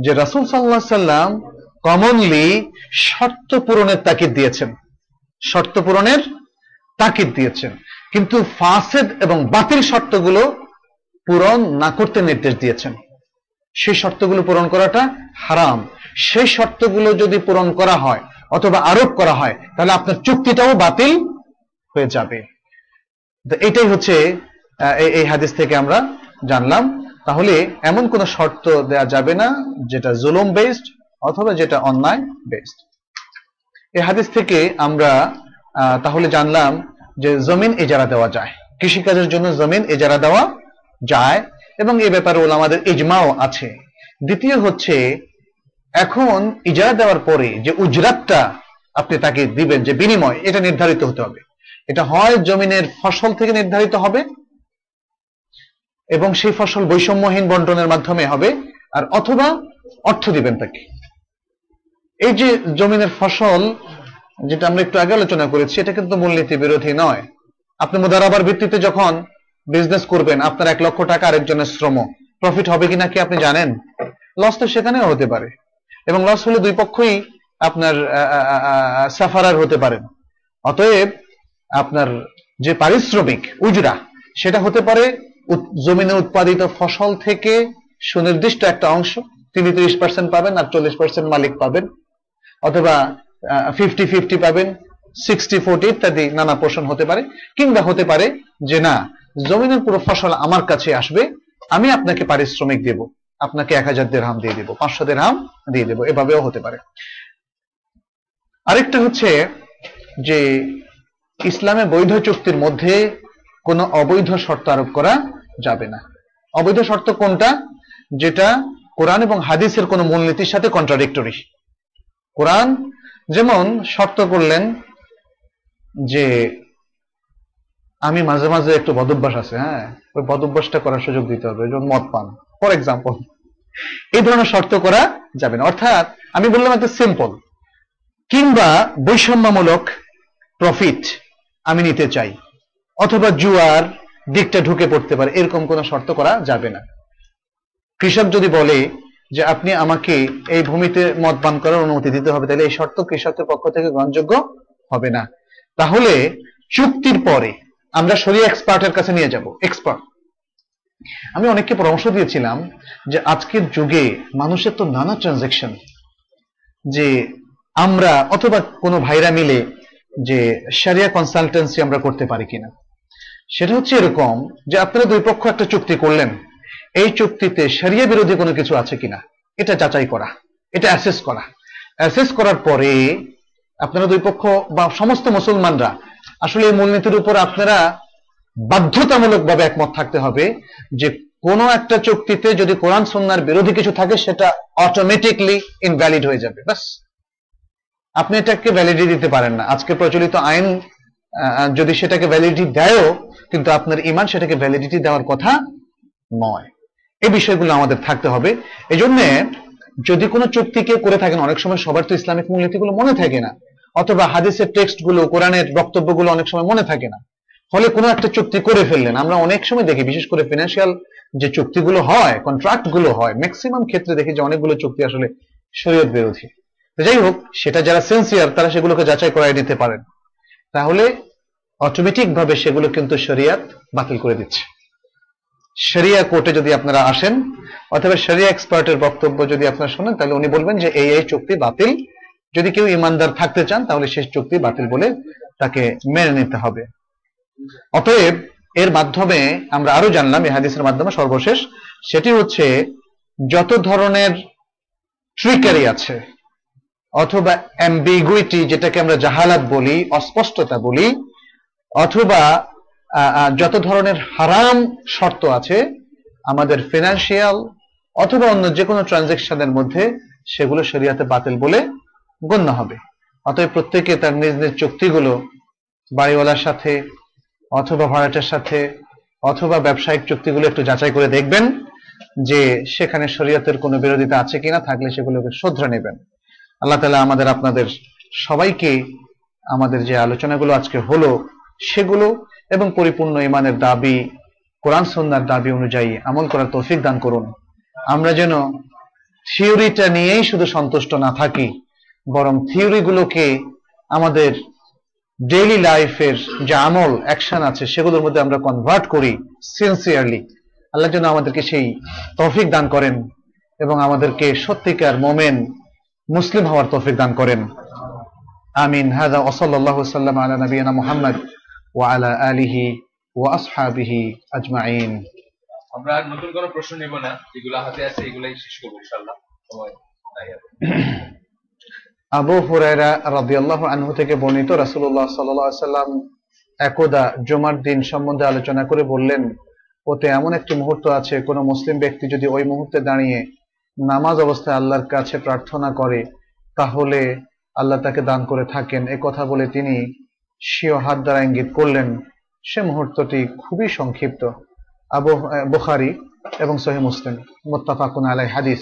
যে রাসূল আলাইহি সাল্লাম কমনলি শর্ত পূরণের তাকিদ দিয়েছেন। শর্ত পূরণের তাকিদ দিয়েছেন। কিন্তু ফাসেদ এবং বাতিল শর্তগুলো পূরণ না করতে নির্দেশ দিয়েছেন। সেই শর্তগুলো পূরণ করাটা হারাম। সেই শর্তগুলো যদি পূরণ করা হয় অথবা আরোপ করা হয়, তাহলে আপনার চুক্তিটাও বাতিল হয়ে যাবে। এটাই হচ্ছে এই- হাদিস থেকে আমরা জানলাম। তাহলে এমন কোন শর্ত দেয়া যাবে না যেটা জুলুম বেসড অথবা যেটা অন্যায় বেসড এই হাদিস থেকে আমরা তাহলে জানলাম যে জমিন এজারা দেওয়া যায়। কৃষিকাজের জন্য জমিন এজারা দেওয়া যায় এবং এ ব্যাপারে আমাদের ইজমাও আছে। দ্বিতীয় হচ্ছে, এখন ইজারা দেওয়ার পরে যে উজরাতটা আপনি তাকে দিবেন যে বিনিময়, এটা নির্ধারিত হতে হবে। এটা হয় জমিনের ফসল থেকে নির্ধারিত হবে এবং সেই ফসল বৈষম্যহীন বন্টনের মাধ্যমে হবে, আর অথবা অর্থ দিবেন তাকে। এই যে জমিনের ফসল যেটা আমরা একটু আগে আলোচনা করেছি, এটা কিন্তু মূলনীতি বিরোধী নয়। আপনি মুদারাবার ভিত্তিতে যখন বিজনেস করবেন, আপনার এক লক্ষ টাকা আরেকজনের শ্রম প্রফিট হবে কিনা কি আপনি জানেন? লস তো সেখানেও হতে পারে। এবং লস হলে দুই পক্ষই আপনার সাফারার হতে পারেন। অতএব আপনার যে পারিশ্রমিক, উজরা, সেটা হতে পারে জমিনে উৎপাদিত ফসল থেকে সুনির্দিষ্ট একটা অংশ, তিনি তিরিশ পার্সেন্ট পাবেন আর চল্লিশ পার্সেন্ট মালিক পাবেন। অথবা ফিফটি ফিফটি পাবেন সিক্সটি ফোর্টি ইত্যাদি নানা পোষণ হতে পারে, কিংবা হতে পারে যে না, জমিনের পুরো ফসল আমার কাছে আসবে, আমি আপনাকে পারিশ্রমিক দেব, আপনাকে এক হাজার দেড়হাম দিয়ে দেবো, পাঁচশো দেড়হাম দিয়ে দেবো, এভাবেও হতে পারে। আরেকটা হচ্ছে যে, ইসলামে বৈধ চুক্তির মধ্যে কোনো অবৈধ শর্ত আরোপ করা যাবে না। অবৈধ শর্ত কোনটা? যেটা কোরআন এবং হাদিসের কোনো মূলনীতির সাথে কন্ট্রাডিক্টরি কোরআন যেমন শর্ত করলেন যে আমি মাঝে মাঝে একটু বদভ্যাস আছে হ্যাঁ? ওই বদভ্যাসটা করার সুযোগ দিতে হবে যেমন মদ পান। ফর এক্সাম্পল এই ধরনের শর্ত করা যাবে না। অর্থাৎ আমি বললাম একটা সিম্পল কিংবা বৈষম্যমূলক প্রফিট আমি নিতে চাই, অথবা জুয়ার দিকটা ঢুকে পড়তে পারে, এরকম কোনো শর্ত করা যাবে না। কৃষক যদি বলে যে আপনি আমাকে এই ভূমিতে মদ পান করার অনুমতি দিতে হবে, তাহলে এই শর্ত কৃষকের পক্ষ থেকে গ্রহণযোগ্য হবে না। তাহলে চুক্তির পরে আমরা সরিয়ে এক্সপার্টের কাছে নিয়ে যাব, এক্সপার্ট। আমি অনেককে পরামর্শ দিয়েছিলাম যে আজকের যুগে মানুষের তো নানা ট্রানজেকশন, যে আমরা অথবা কোনো ভাইরা মিলে যে সারিয়া কনসালটেন্সি আমরা করতে পারি কিনা। সেটা হচ্ছে এরকম যে আপনারা দুই পক্ষ একটা চুক্তি করলেন এই চুক্তিতে সারিয়া বিরোধী কোনো কিছু আছে কিনা? এটা যাচাই করা, এটা অ্যাসেস করা। অ্যাসেস করার পরে আপনারা দুই পক্ষ বা সমস্ত মুসলমানরা, আসলে এই মূলনীতির উপর আপনারা বাধ্যতামূলকভাবে একমত থাকতে হবে যে কোনো একটা চুক্তিতে যদি কোরআন সন্ন্যার বিরোধী কিছু থাকে, সেটা অটোমেটিকলি ইনভ্যালিড হয়ে যাবে। বাস আপনি এটাকে ভ্যালিডিটি দিতে পারেন না। আজকে প্রচলিত আইন যদি সেটাকে ভ্যালিডিটি দেয়ও, কিন্তু আপনার ইমান সেটাকে ভ্যালিডিটি দেওয়ার কথা নয়। এই বিষয়গুলো আমাদের থাকতে হবে। এই জন্যে যদি কোনো চুক্তি কেউ করে থাকেন, অনেক সময় সবার তো ইসলামিক মূলনীতিগুলো মনে থাকে না। অথবা হাদিসের টেক্সটগুলো কোরআনের বক্তব্যগুলো অনেক সময় মনে থাকে না। ফলে কোনো একটা চুক্তি করে ফেললেন। আমরা অনেক সময় দেখি, বিশেষ করে ফিনান্সিয়াল যে চুক্তিগুলো হয় কন্ট্রাক্টগুলো হয় ম্যাক্সিমাম ক্ষেত্রে দেখি যে অনেকগুলো চুক্তি আসলে শরীয়ত বিরোধী। যাই হোক, সেটা যারা সেন্সিয়ার তারা সেগুলোকে যাচাই করাই নিতে পারেন। তাহলে অটোমেটিক ভাবে সেগুলো কিন্তু শরিয়াত বাতিল করে দিচ্ছে। শরিয়া কোর্টে যদি আপনারা আসেন, অথবা শরিয়া এক্সপার্টের বক্তব্য যদি আপনারা শোনেন, তাহলে উনি বলবেন যে এই এই চুক্তি বাতিল। যদি কেউ ইমানদার থাকতে চান, তাহলে শেষ চুক্তি বাতিল বলে তাকে মেনে নিতে হবে। অতএব, এর মাধ্যমে আমরা আরও জানলাম, এই হাদিসের মাধ্যমে সর্বশেষ, সেটি হচ্ছে যত ধরনের ট্রিকারি আছে, অথবা অ্যাম্বিগুইটি যেটাকে আমরা জাহালাত বলি, অস্পষ্টতা বলি, অথবা যত ধরনের হারাম শর্ত আছে, আমাদের ফিনান্সিয়াল অথবা অন্য যে কোনো ট্রানজেকশনের মধ্যে সেগুলো শরিয়াতে বাতিল বলে গণ্য হবে। অতএব প্রত্যেকে তার নিজ নিজ চুক্তিগুলো বাড়িওয়ালার সাথে অথবা ভাড়াটের সাথে অথবা ব্যবসায়িক চুক্তিগুলো একটু যাচাই করে দেখবেন যে সেখানে শরীয়তের কোনো বিরোধিতা আছে কিনা, থাকলে সেগুলোকে শুধরে নেবেন। আল্লাহ তালা আমাদের, আপনাদের সবাইকে আমাদের যে আলোচনাগুলো আজকে হলো, সেগুলো এবং পরিপূর্ণ ইমানের দাবি, কোরআন সন্ন্যার দাবি অনুযায়ী আমল করার তৌফিক দান করুন। আমরা যেন থিওরিটা নিয়েই শুধু সন্তুষ্ট না থাকি, বরং থিওরিগুলোকে আমাদের ডেইলি লাইফের যে আমল, অ্যাকশন আছে, সেগুলোর মধ্যে আমরা কনভার্ট করি সিনসিয়ারলি। আল্লাহ যেন আমাদেরকে সেই তৌফিক দান করেন এবং আমাদেরকে সত্যিকার মোমেন মুসলিম হওয়ার তৌফিক দান করেন। আমিন। হাজা ওসল্লাল্লাহু সাল্লাম আলা নবিয়ানা মুহাম্মদ। ওয়া আলা আলিহি ওয়া আসহাবিহি আজমাইন আমরা আর নতুন কোনো প্রশ্ন নেব না যেগুলো হাতে আছে এগুলাই শেষ করব সময় আবু হুরায়রা রাদিয়াল্লাহু আনহু থেকে বর্ণিত রাসূলুল্লাহ সাল্লাল্লাহু আলাইহি সাল্লাম একদা জুমার দিন সম্বন্ধে আলোচনা করে বললেন ওতে এমন একটি মুহূর্ত আছে কোন মুসলিম ব্যক্তি যদি ওই মুহূর্তে দাঁড়িয়ে নামাজ অবস্থায় আল্লাহর কাছে প্রার্থনা করে তাহলে আল্লাহ তাকে দান করে থাকেন। এ কথা বলে তিনি স্বীয় হাত দ্বারা ইঙ্গিত করলেন, সে মুহূর্তটি খুবই সংক্ষিপ্ত। আবু বুখারি এবং সহি মুসলিম, মোত্তাফাকুন আলাই হাদিস।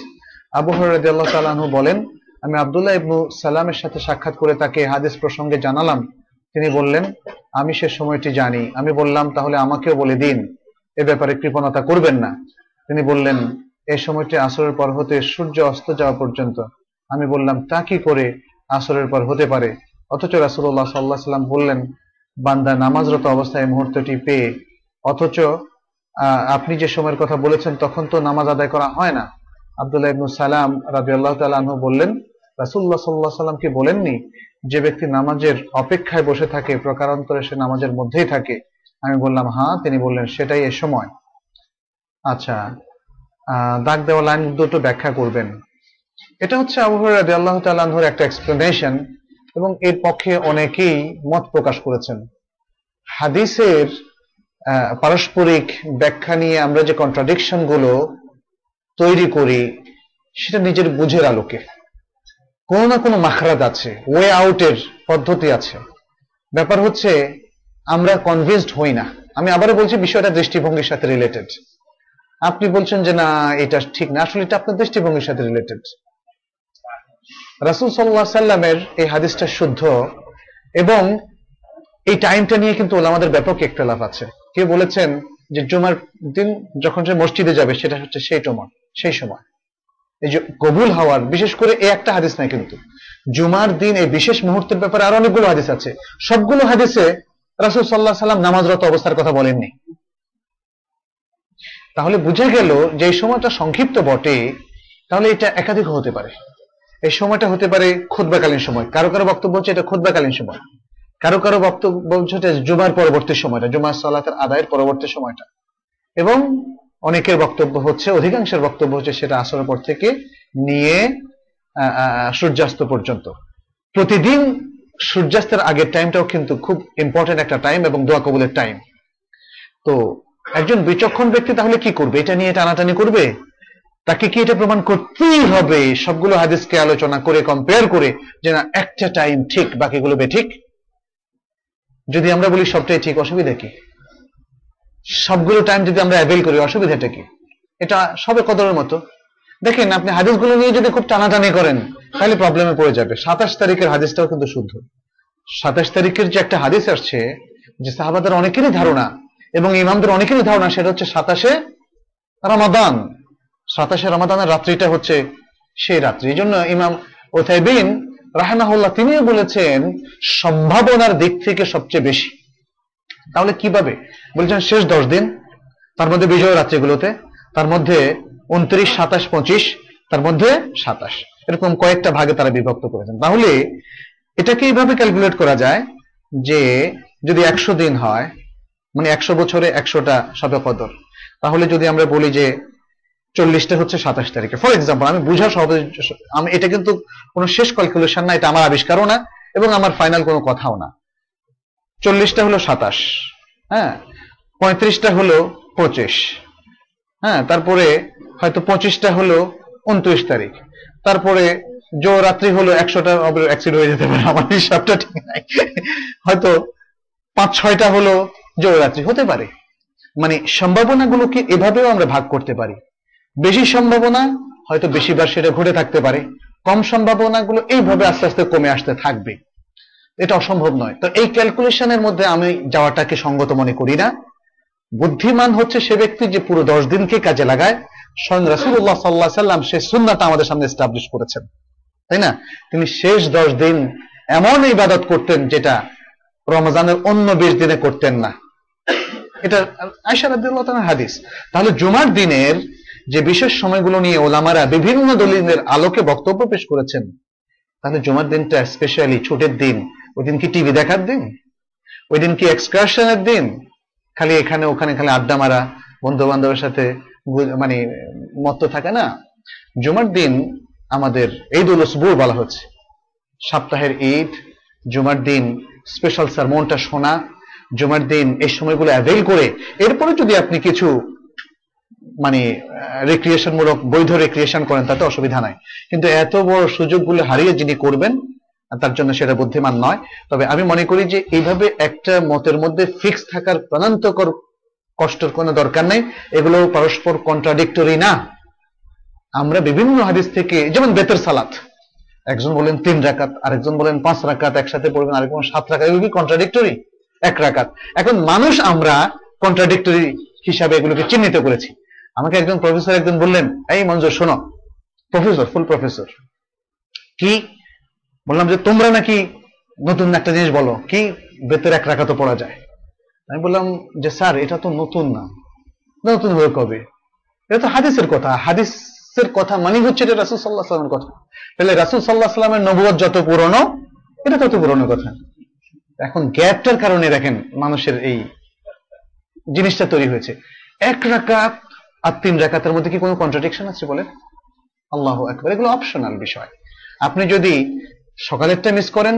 আবু হরাদিয়াল্লাহ তালাহু বলেন, আমি আবদুল্লাহ ইবনু সালামের সাথে সাক্ষাৎ করে তাকে হাদিস প্রসঙ্গে জানালাম। তিনি বললেন, আমি সে সময়টি জানি। আমি বললাম, তাহলে আমাকেও বলে দিন। এ ব্যাপারে কৃপণতা করবেন না। তিনি বললেন এই সময়টি আসরের পর হতে সূর্য অস্ত যাওয়া পর্যন্ত। আমি বললাম, তা কি করে আসরের পর হতে পারে? অথচ রাসুল্লাহ সাল্লাহ সাল্লাম বললেন, বান্দা নামাজরত অবস্থায় মুহূর্তটি পেয়ে, অথচ আপনি যে সময়ের কথা বলেছেন, তখন তো নামাজ আদায় করা হয় না। আব্দুল্লাহ ইবনু সালাম রাবি আল্লাহ তালু বললেন রাসুল্লাহ সাল্লাহ সাল্লাম কি বলেননি যে ব্যক্তি নামাজের অপেক্ষায় বসে থাকে, প্রকারান্তরে সে নামাজের মধ্যেই থাকে। আমি বললাম হ্যাঁ তিনি বললেন, সেটাই এ সময়। আচ্ছা দাগ দেওয়া লাইন দুটো ব্যাখ্যা করবেন। এটা হচ্ছে আবহাওয়া রাদি আল্লাহ তাল্লাহর একটা এক্সপ্লেনেশন এবং এর পক্ষে অনেকেই মত প্রকাশ করেছেন। হাদিসের পারস্পরিক ব্যাখ্যা নিয়ে আমরা যে কন্ট্রাডিকশনগুলো তৈরি করি, সেটা নিজের বুঝের আলোকে। কোনো না কোনো মাখরাত আছে ওয়ে আউটের পদ্ধতি আছে। ব্যাপার হচ্ছে, আমরা কনভিন্সড হই না। আমি আবারও বলছি, বিষয়টা দৃষ্টিভঙ্গির সাথে রিলেটেড আপনি বলছেন যে, না, এটা ঠিক না। আসলে এটা আপনার দৃষ্টিভঙ্গির সাথে রিলেটেড রাসুল সাল্লাহ সাল্লামের এই হাদিসটা শুদ্ধ এবং এই টাইমটা নিয়ে কিন্তু আমাদের ব্যাপক একটা লাভ আছে। কে বলেছেন যে জুমার দিন যখন সে মসজিদে যাবে, সেটা হচ্ছে সেই সময় সেই সময়। এই যে কবুল হওয়ার, বিশেষ করে এই একটা হাদিস নাই কিন্তু। জুমার দিন এই বিশেষ মুহূর্তের ব্যাপারে আরও অনেকগুলো হাদিস আছে। সবগুলো হাদিসে রাসুল সাল্লাহ সাল্লাম নামাজরত অবস্থার কথা বলেননি। তাহলে বুঝে গেল যে এই সময়টা সংক্ষিপ্ত বটে, তাহলে এটা একাধিক হতে পারে। এই সময়টা হতে পারে খুদ্বাকালীন সময়। কারও কারও বক্তব্য হচ্ছে এটা খুদ্বাকালীন সময়। কারও কারও বক্তব্য হচ্ছে এটা জুমার পরবর্তী সময়টা, জুমার সালাতের আদায়ের পরবর্তী সময়টা। এবং অনেকের বক্তব্য হচ্ছে, অধিকাংশের বক্তব্য হচ্ছে সেটা আসরের পর থেকে নিয়ে সূর্যাস্ত পর্যন্ত। প্রতিদিন সূর্যাস্তের আগের টাইমটাও কিন্তু খুব ইম্পর্টেন্ট একটা টাইম এবং দোয়া কবুলের টাইম তো একজন বিচক্ষণ ব্যক্তি তাহলে কি করবে? এটা নিয়ে টানাটানি করবে? তাকে কি এটা প্রমাণ করতেই হবে? সবগুলো হাদিসকে আলোচনা করে কম্পেয়ার করে যে না, একটা টাইম ঠিক, বাকিগুলো বেঠিক। যদি আমরা বলি সবটাই ঠিক, অসুবিধা কি? সবগুলো টাইম যদি আমরা অ্যাভেল করি, অসুবিধাটা কি? এটা সবে কদরের মতো। দেখেন, আপনি হাদিসগুলো নিয়ে যদি খুব টানাটানি করেন, তাহলে প্রবলেমে পড়ে যাবে। সাতাশ তারিখের হাদিসটাও কিন্তু শুদ্ধ। সাতাশ তারিখের যে একটা হাদিস আসছে, যে সাহাবাদের অনেকেরই ধারণা এবং ইমামদের অনেকেরই ধারণা, সেটা হচ্ছে সাতাশে রমাদান। সাতাশে রমাদানের রাত্রিটা হচ্ছে সেই রাত্রি। এই জন্য ইমাম ওথাইবিন রাহেমাহুল্লাহ তিনিও বলেছেন, সম্ভাবনার দিক থেকে সবচেয়ে বেশি। তাহলে কীভাবে? বলছেন শেষ দশ দিন, তার মধ্যে বিজয় রাত্রিগুলোতে, তার মধ্যে উনত্রিশ, সাতাশ, পঁচিশ, তার মধ্যে সাতাশ। এরকম কয়েকটা ভাগে তারা বিভক্ত করেছেন। তাহলে এটাকে এইভাবে ক্যালকুলেট করা যায় যে যদি একশো দিন হয় মানে একশো বছরে একশোটা সবে কদর তাহলে যদি আমরা বলি যে চল্লিশটা হচ্ছে সাতাশ তারিখে। ফর এক্সাম্পল আমি বুঝা সহজ আমি এটা কিন্তু কোনো শেষ ক্যালকুলেশন না, এটা আমার আবিষ্কারও না, এবং আমার ফাইনাল কোনো কথাও না। চল্লিশটা হলো সাতাশ হ্যাঁ? পঁয়ত্রিশটা হলো পঁচিশ হ্যাঁ? তারপরে হয়তো পঁচিশটা হলো উনত্রিশ তারিখ। তারপরে জো রাত্রি হলো একশোটা অ্যাক্সিড হয়ে যেতে পারে, আমার হিসাবটা ঠিক নাই। হয়তো পাঁচ, ছয়টা হলো জো রাত্রি হতে পারে। মানে সম্ভাবনাগুলোকে এভাবেও আমরা ভাগ করতে পারি। বেশি সম্ভাবনা, হয়তো বেশিবার সেটা ঘটে থাকতে পারে। কম সম্ভাবনাগুলো এইভাবে আস্তে আস্তে কমে আসতে থাকবে। এটা অসম্ভব নয়। তো এই ক্যালকুলেশনের মধ্যে আমি যাওয়াটাকে সঙ্গত মনে করি না। বুদ্ধিমান হচ্ছে সে ব্যক্তি যে পুরো দশ দিনকে কাজে লাগায়। স্বয়ং রাসুল্লাহ সাল্লাহ সাল্লাম সে সুন্নাটা আমাদের সামনে এস্টাবলিশ করেছেন। তাই না? তিনি শেষ দশ দিন এমন ইবাদত করতেন যেটা রমজানের অন্য বিশ দিনে করতেন না। এটা আয়সা রাদিয়াল্লাহু হাদিস। তাহলে জুমার দিনের যে বিশেষ সময়গুলো নিয়ে ওলামারা বিভিন্ন দলিলের আলোকে বক্তব্য পেশ করেছেন, তাহলে জুমার দিনটা স্পেশালি ছুটির দিন। ওই দিন কি টিভি দেখার দিন? ওই দিন কি এক্সকারশনের দিন? খালি এখানে ওখানে খালি আড্ডা মারা বন্ধু বান্ধবের সাথে মানে মত্ত থাকে না। জুমার দিন আমাদের ঈদ উল বলা হচ্ছে। সপ্তাহের ঈদ, জুমার দিন স্পেশাল সারমনটা শোনা, জুমার দিন এই সময়গুলো অ্যাভেল করে। এরপরে যদি আপনি কিছু মানে রিক্রিয়েশন মূলক বৈধ রিক্রিয়েশন করেন, তাতে অসুবিধা নাই। কিন্তু এত বড় সুযোগগুলো হারিয়ে যিনি করবেন, তার জন্য সেটা বুদ্ধিমান নয়। তবে আমি মনে করি যে এইভাবে একটা মতের মধ্যে ফিক্স থাকার প্রাণান্তকর কষ্টের কোনো দরকার নেই। এগুলো পরস্পর কন্ট্রাডিক্টরি না। আমরা বিভিন্ন হাদিস থেকে, যেমন বেতের সালাত। একজন বলেন তিন রাকাত, আরেকজন বলেন পাঁচ রাকাত, একসাথে পড়বেন আরেকজন সাত রাকাত, এগুলো কি কন্ট্রাডিক্টরি এক রাকাত। এখন মানুষ আমরা কন্ট্রাডিক্টরি হিসাবে এগুলোকে চিহ্নিত করেছি। আমাকে একজন প্রফেসর একজন বললেন, এই মঞ্জুর, শোনো প্রফেসর ফুল প্রফেসর কি? বললাম যে, তোমরা নাকি নতুন একটা জিনিস বলো, কি বেতের এক রাকাতও পড়া যায়? আমি বললাম যে, স্যার, এটা তো নতুন না। নতুন হয়ে কবে? এটা তো হাদিসের কথা। হাদিসের কথা মানে হচ্ছে এটা রাসুল সাল্লাহ সাল্লামের কথা। তাহলে রাসুল সাল্লাহ সাল্লামের নবুয়ত যত পুরনো, এটা তত পুরনো কথা। এখন গ্যাপটার কারণে দেখেন মানুষের এই জিনিসটা তৈরি হয়েছে। এক রাকাত আর তিন রাকাতের মধ্যে কি কোনো কন্ট্রাডিকশন আছে বলে আল্লাহ একবার এগুলো অপশনাল বিষয়। আপনি যদি সকালেরটা মিস করেন,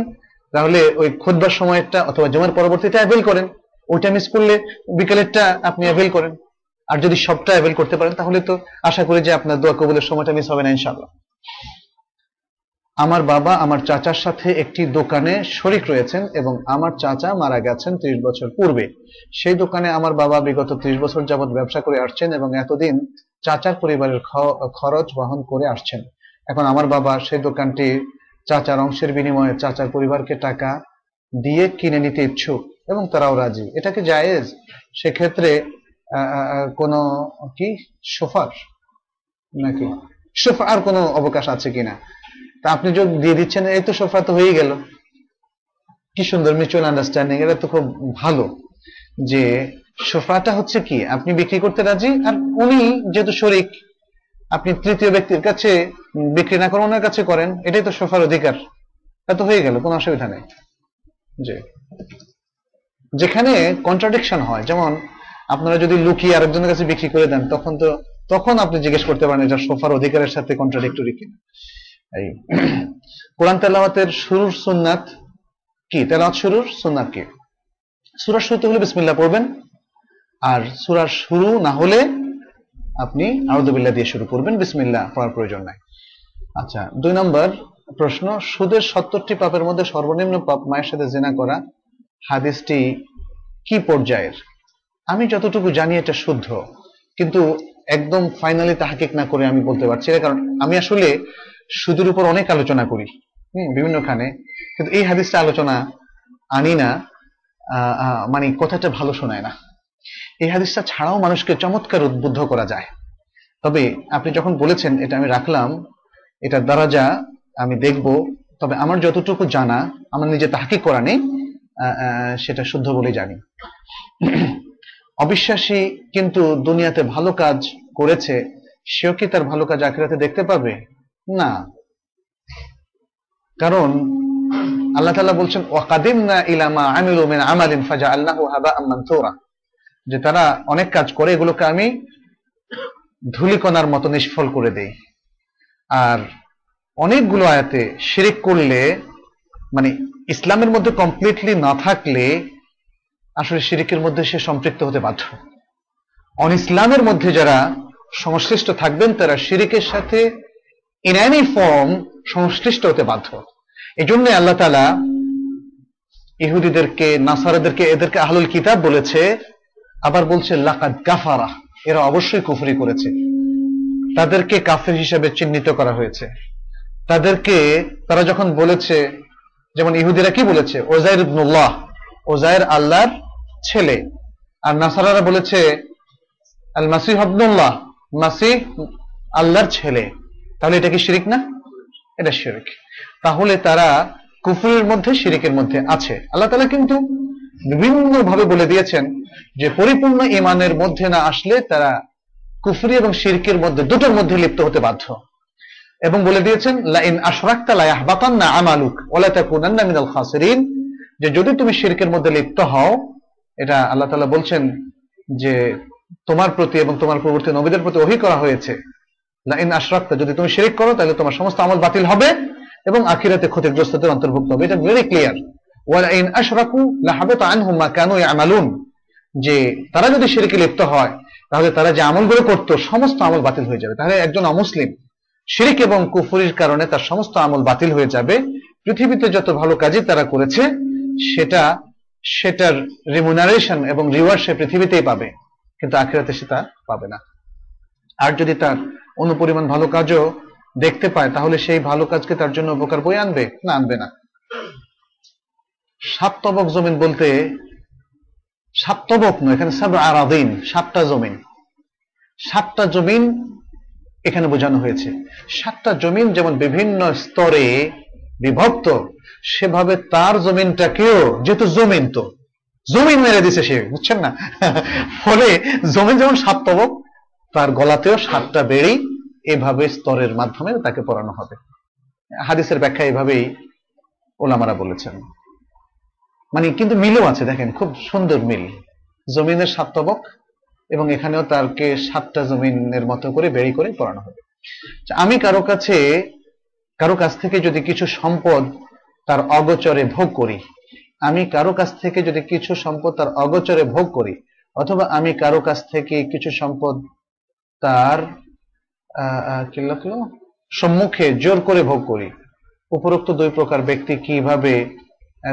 তাহলে ওই খুদবার সময়টা অথবা জমার পরবর্তীতে অ্যাভেল করেন। ওইটা মিস করলে বিকালেরটা আপনি অ্যাভেল করেন। আর যদি সবটা অ্যাভেল করতে পারেন, তাহলে তো আশা করি যে আপনার দোয়া কবুলের সময়টা মিস হবে না, ইনশাআল্লাহ। আমার বাবা আমার চাচার সাথে একটি দোকানে শরিক রয়েছেন এবং আমার চাচা মারা গেছেন ত্রিশ বছর পূর্বে। সেই দোকানে আমার বাবা বিগত ত্রিশ বছর যাবৎ ব্যবসা করে আসছেন এবং এতদিন চাচার পরিবারের খরচ বহন করে আসছেন। এখন আমার বাবা সেই দোকানটি চাচার অংশের বিনিময়ে চাচার পরিবারকে টাকা দিয়ে কিনে নিতে ইচ্ছুক এবং তারাও রাজি। এটা কি জায়েজ? সেক্ষেত্রে কোনো কি? সোফার? নাকি? সোফা আর কোনো অবকাশ আছে কিনা? তা আপনি যদি দিয়ে দিচ্ছেন, এই তো সোফা তো হয়ে গেল। কি সুন্দর মিউচুয়াল আন্ডারস্ট্যান্ডিং এটা তো খুব ভালো যে সোফাটা হচ্ছে কি? আপনি বিক্রি করতে রাজি, আর উনি যেহেতু শরিক, আপনি তৃতীয় ব্যক্তির কাছে বিক্রি না করে ওনার কাছে করেন, এটাই তো সোফার অধিকার। তা তো হয়ে গেল, কোনো অসুবিধা নেই। যে যেখানে কন্ট্রাডিকশন হয়, যেমন আপনারা যদি লুকিয়ে আরেকজনের কাছে বিক্রি করে দেন, তখন তো, তখন আপনি জিজ্ঞেস করতে পারেন, এটা সোফার অধিকারের সাথে কন্ট্রাডিক্টরি কিনা। এই। কোরআন তেলাওয়াতের শুরুর সুন্নাত কি? তেলাওয়াত শুরুর সুন্নাত কি? সূরার শুরুতে হলে বিসমিল্লাহ পড়বেন। আর সূরার শুরু না হলে আপনি আউযুবিল্লাহ দিয়ে শুরু করবেন। বিসমিল্লাহ পড়ার প্রয়োজন নাই। আচ্ছা দুই নম্বর প্রশ্ন, সুদের সত্তরটি পাপের মধ্যে সর্বনিম্ন পাপ মায়ের সাথে জেনা করা হাদিসটি কি পর্যায়ের? আমি যতটুকু জানি এটা শুদ্ধ, কিন্তু একদম ফাইনালি তাহাকিক না করে আমি বলতে পারছি কারণ আমি আসলে সুদের উপর অনেক আলোচনা করি। হম, বিভিন্নখানে। কিন্তু এই হাদিসটা আলোচনা আনি না মানে কথাটা ভালো শোনায় না। এই হাদিসটা ছাড়াও মানুষকে চমৎকার উদ্বুদ্ধ করা যায়। তবে আপনি যখন বলেছেন, এটা আমি রাখলাম এটার দ্বারা যা আমি দেখব, তবে আমার যতটুকু জানা, আমার নিজে তাহাকিক করা নেই সেটা শুদ্ধ বলে জানি। অবিশ্বাসী কিন্তু দুনিয়াতে ভালো কাজ করেছে, সেও কি তার ভালো কাজ আখিরাতে দেখতে পাবে না। কারণ আল্লাহ তাআলা বলছেন, ওয়াকাদিমনা ইলামা আমিলু মিন আমালিন ফাজআলনাহু হাবাআম মানথুরা যে তারা অনেক কাজ করে, এগুলোকে আমি ধুলিকণার মতো নিষ্ফল করে দেই। আর অনেকগুলো আয়াতে শিরিক করলে মানে ইসলামের মধ্যে কমপ্লিটলি না থাকলে, আসলে শিরিকের মধ্যে সে সম্পৃক্ত হতে বাধ্য। অন ইসলামের মধ্যে যারা সংশ্লিষ্ট থাকবেন, তারা শিরিকের সাথে ইন এনি ফর্ম সংশ্লিষ্ট হতে বাধ্য। এই জন্য আল্লাহ তালা ইহুদিদেরকে, নাসারাদেরকে, এদেরকে আহলুল কিতাব বলেছে, আবার বলছে, লাকাদ গাফারা এরা অবশ্যই কুফরি করেছে। তাদেরকে কাফের হিসেবে চিহ্নিত করা হয়েছে। তাদেরকে, তারা যখন বলেছে, যেমন ইহুদিরা কি বলেছে? ওজাইর ইবনুল্লাহ ওজাইর আল্লাহর ছেলে। আর নাসারারা বলেছে আল মাসিহ আব্দুল্লাহ মাসিহ আল্লাহর ছেলে। তাহলে এটা কি শিরিক না? এটা শিরিক। তাহলে তারা কুফরের মধ্যে, শিরিকের মধ্যে আছে। আল্লাহ তালা কিন্তু বিভিন্ন ভাবে বলে দিয়েছেন যে পরিপূর্ণ ইমানের মধ্যে না আসলে তারা কুফরি এবং শিরকের মধ্যে, দুটোর মধ্যে লিপ্ত হতে বাধ্য। এবং বলে দিয়েছেন, লাইন আশরাক্তা লা ইয়াহবাতান্না আমালুক ওয়া লা তাকুনান্না মিনাল খাসিরিন। যে যদি তুমি শিরকের মধ্যে লিপ্ত হও, এটা আল্লাহ তাআলা বলছেন যে তোমার প্রতি এবং তোমার পূর্ববর্তী নবীদের প্রতি ওহী করা হয়েছে। লাইন আশরাক্তা, যদি তুমি শিরিক করো, তাহলে তোমার সমস্ত আমল বাতিল হবে এবং আখিরাতে ক্ষতিগ্রস্তদের অন্তর্ভুক্ত হবে। এটা ভেরি ক্লিয়ার ওয়া লাইন আশরাকু লাহাবাতা আনহুম মা কানু ইয়ামালুন। যে তারা যদি শিরকে লিপ্ত হয়, তাহলে তারা যে আমলগুলো করতো, সমস্ত আমল বাতিল হয়ে যাবে। তাহলে একজন অমুসলিম, শিরিক এবং কুফুরির কারণে তার সমস্ত আমল বাতিল হয়ে যাবে। পৃথিবীতে যত ভালো কাজই তারা করেছে, সেটা, সেটার রিমুনারেশন এবং রিওয়ার্ড সে পৃথিবীতেই পাবে, কিন্তু আখিরাতে সে তা পাবে না। আর যদি তার অনুপরিমাণ ভালো কাজও দেখতে পায়, তাহলে সেই ভালো কাজকে তার জন্য উপকার বই আনবে? না আনবে না। সাত তবক জমিন বলতে, সাত তবক নয়, এখানে সাব আরাদিন, সাতটা জমিন। সাতটা জমিন এখানে বোঝানো হয়েছে। সাতটা জমিন যেমন বিভিন্ন স্তরে বিভক্ত, সেভাবে তার জমিনটাকেও, যেহেতু জমিন তো, জমিন মেরে দিছে সে, বুঝছেন না? ফলে জমিন যেমন সাত তবক তার গলাতেও সাতটা বেড়ি এভাবে স্তরের মাধ্যমে তাকে পড়ানো হবে। হাদিসের ব্যাখ্যা এভাবেই ওলামারা বলেছেন। মানে কিন্তু মিলও আছে দেখেন খুব সুন্দর মিল। জমিনের সাত তবক এবং এখানেও তারকে সাতটা জমিনের মতো করে বেড়ি করে পড়ানো হবে। আচ্ছা, আমি কারও কাছে কারও কাছ থেকে যদি কিছু সম্পদ তার অগোচরে ভোগ করি আমি কারও কাছ থেকে যদি কিছু সম্পদ তার অগোচরে ভোগ করি অথবা আমি কারও কাছ থেকে কিছু সম্পদ তার কি লিখলো সম্মুখে জোর করে ভোগ করি। উপরোক্ত দুই প্রকার ব্যক্তি কীভাবে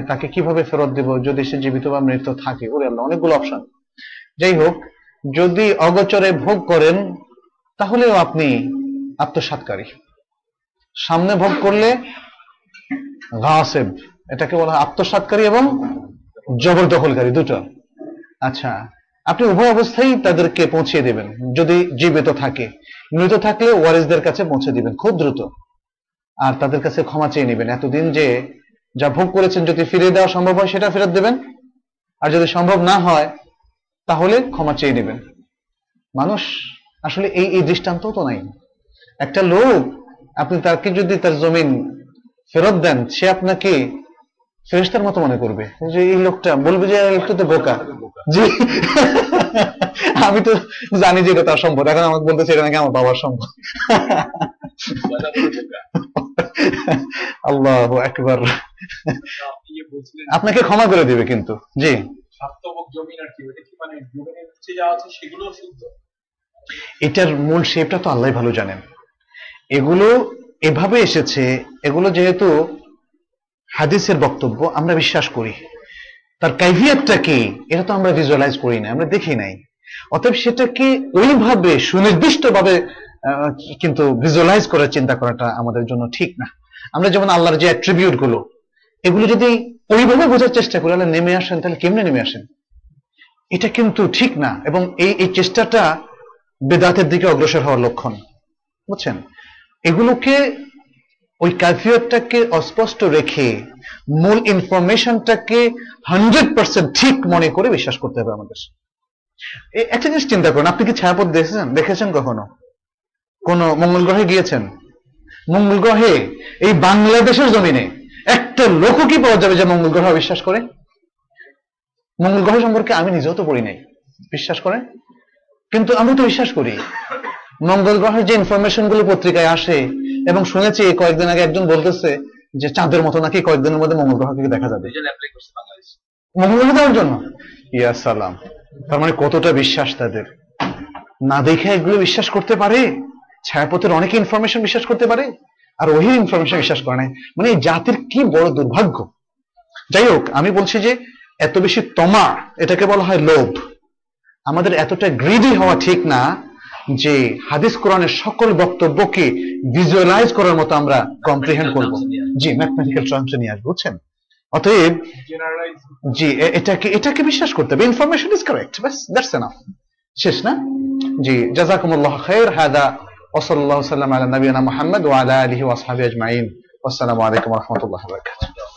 তাকে কীভাবে ফেরত দেব যদি সে জীবিত বা মৃত থাকে? ওরে আল্লাহ, অনেকগুলো অপশন যাই হোক, যদি অগোচরে ভোগ করেন, তাহলেও আপনি আত্মসাৎকারী। সামনে ভোগ করলে এটাকে বলা আত্মসাৎকারী এবং জবরদখলকারী, দুটো। আচ্ছা আপনি উভয় অবস্থায় তাদেরকে পৌঁছে দেবেন, যদি জীবিত থাকে। মৃত থাকলে ওয়ারিসদের কাছে পৌঁছে দিবেন, খুব দ্রুত। আর তাদের কাছে ক্ষমা চেয়ে নেবেন। এতদিন যে যা ভোগ করেছেন যদি ফিরিয়ে দেওয়া সম্ভব হয়, সেটা ফেরত দেবেন। আর যদি সম্ভব না হয়, তাহলে ক্ষমা চেয়ে নেবেন। মানুষ আসলে এই এই দৃষ্টান্ত তো নাই। একটা লোক, আপনি তাকে যদি তার জমিন ফেরত দেন, সে আপনাকে ফেরেস্তার মতো মনে করবে। যে এই লোকটা বলবে যে লোকটা তো বোকা। জি। আমি তো জানি যে এটা তার সম্ভব এখন আমাকে বলতেছে এটা নাকি আমার বাবার বোকা। আল্লাহ একবার আপনাকে ক্ষমা করে দিবে কিন্তু। জি। মানে এটার মূল শেপটা তো আল্লাহ ভালো জানেন। এগুলো এভাবে এসেছে এগুলো যেহেতু হাদিসের বক্তব্য আমরা বিশ্বাস করি। তার কাইফিয়াতটা কি? এটা তো আমরা ভিজুয়ালাইজ করি না, আমরা দেখি নাই। অতএব সেটাকে ওইভাবে সুনির্দিষ্টভাবে কিন্তু ভিজুয়ালাইজ করার চিন্তা করাটা আমাদের জন্য ঠিক না। আমরা যেমন আল্লাহর যে অ্যাট্রিবিউটগুলো, এগুলো যদি ওইভাবে বোঝার চেষ্টা করি তাহলে নেমে আসেন, তাহলে কেমনে নেমে আসেন? এটা কিন্তু ঠিক না, এবং এই এই চেষ্টাটা বেদাতের দিকে অগ্রসর হওয়ার লক্ষণ। বুঝছেন? এগুলোকে ওই কাফিয়তটাকে অস্পষ্ট রেখে মূল ইনফরমেশনটাকে হান্ড্রেড পার্সেন্ট ঠিক মনে করে বিশ্বাস করতে হবে আমাদের একটা জিনিস চিন্তা করুন, আপনি কি ছায়াপথ দেখেছেন? দেখেছেন কখনো? কোন মঙ্গল গ্রহে গিয়েছেন? মঙ্গল গ্রহে এই বাংলাদেশের জমিনে একটা লোকও কি পাওয়া যাবে যে মঙ্গল গ্রহ বিশ্বাস করে? মঙ্গল গ্রহ সম্পর্কে আমি নিজেও তো পড়ি নাই। বিশ্বাস করেন? কিন্তু আমি তো বিশ্বাস করি। মঙ্গল গ্রহের যে ইনফরমেশনগুলো পত্রিকায় আসে এবং শুনেছি কয়েকদিন আগে একজন বলতেছে যে চাঁদের মতো নাকি কয়েকদিনের মধ্যে মঙ্গল গ্রহকে দেখা যাবে। মঙ্গল গ্রহ দেওয়ার জন্য? ইয়া সালাম। তার মানে কতটা বিশ্বাস তাদের? না দেখে এগুলো বিশ্বাস করতে পারে? ছায়াপথের অনেক ইনফরমেশন বিশ্বাস করতে পারে? আর ওই ইনফরমেশন বিশ্বাস করে নাই। মানে এই জাতির কি বড় দুর্ভাগ্য? যাই হোক আমি বলছি যে এত বেশি তমা এটাকে বলা হয় লোভ। আমাদের এতটা গ্রিডি হওয়া ঠিক না। যে হাদিস কোরআনের সকল বক্তব্যকে ভিজুয়ালাইজ করার মতো আমরা কম্প্রিহেন্ড করব। জি ম্যাথমেটিক্যাল টার্মস নিয়ে আসব বুঝছেন? অতএব জি এটাকে এটাকে বিশ্বাস করতে হবে। ইনফরমেশন ইজ কারেক্ট বাস দ্যাটস এনাফ শেষ না? জি জাযাকুমুল্লাহ খাইর হাদা ওসল্লাল্লাহু সাল্লাম আলা নবিয়িনা মুহাম্মদ ওয়া আলা আলিহি ওয়া আসহাবিহি আজমাইন। ওয়াসসালামু আলাইকুম ওয়া রাহমাতুল্লাহি ওয়া বারাকাতুহু।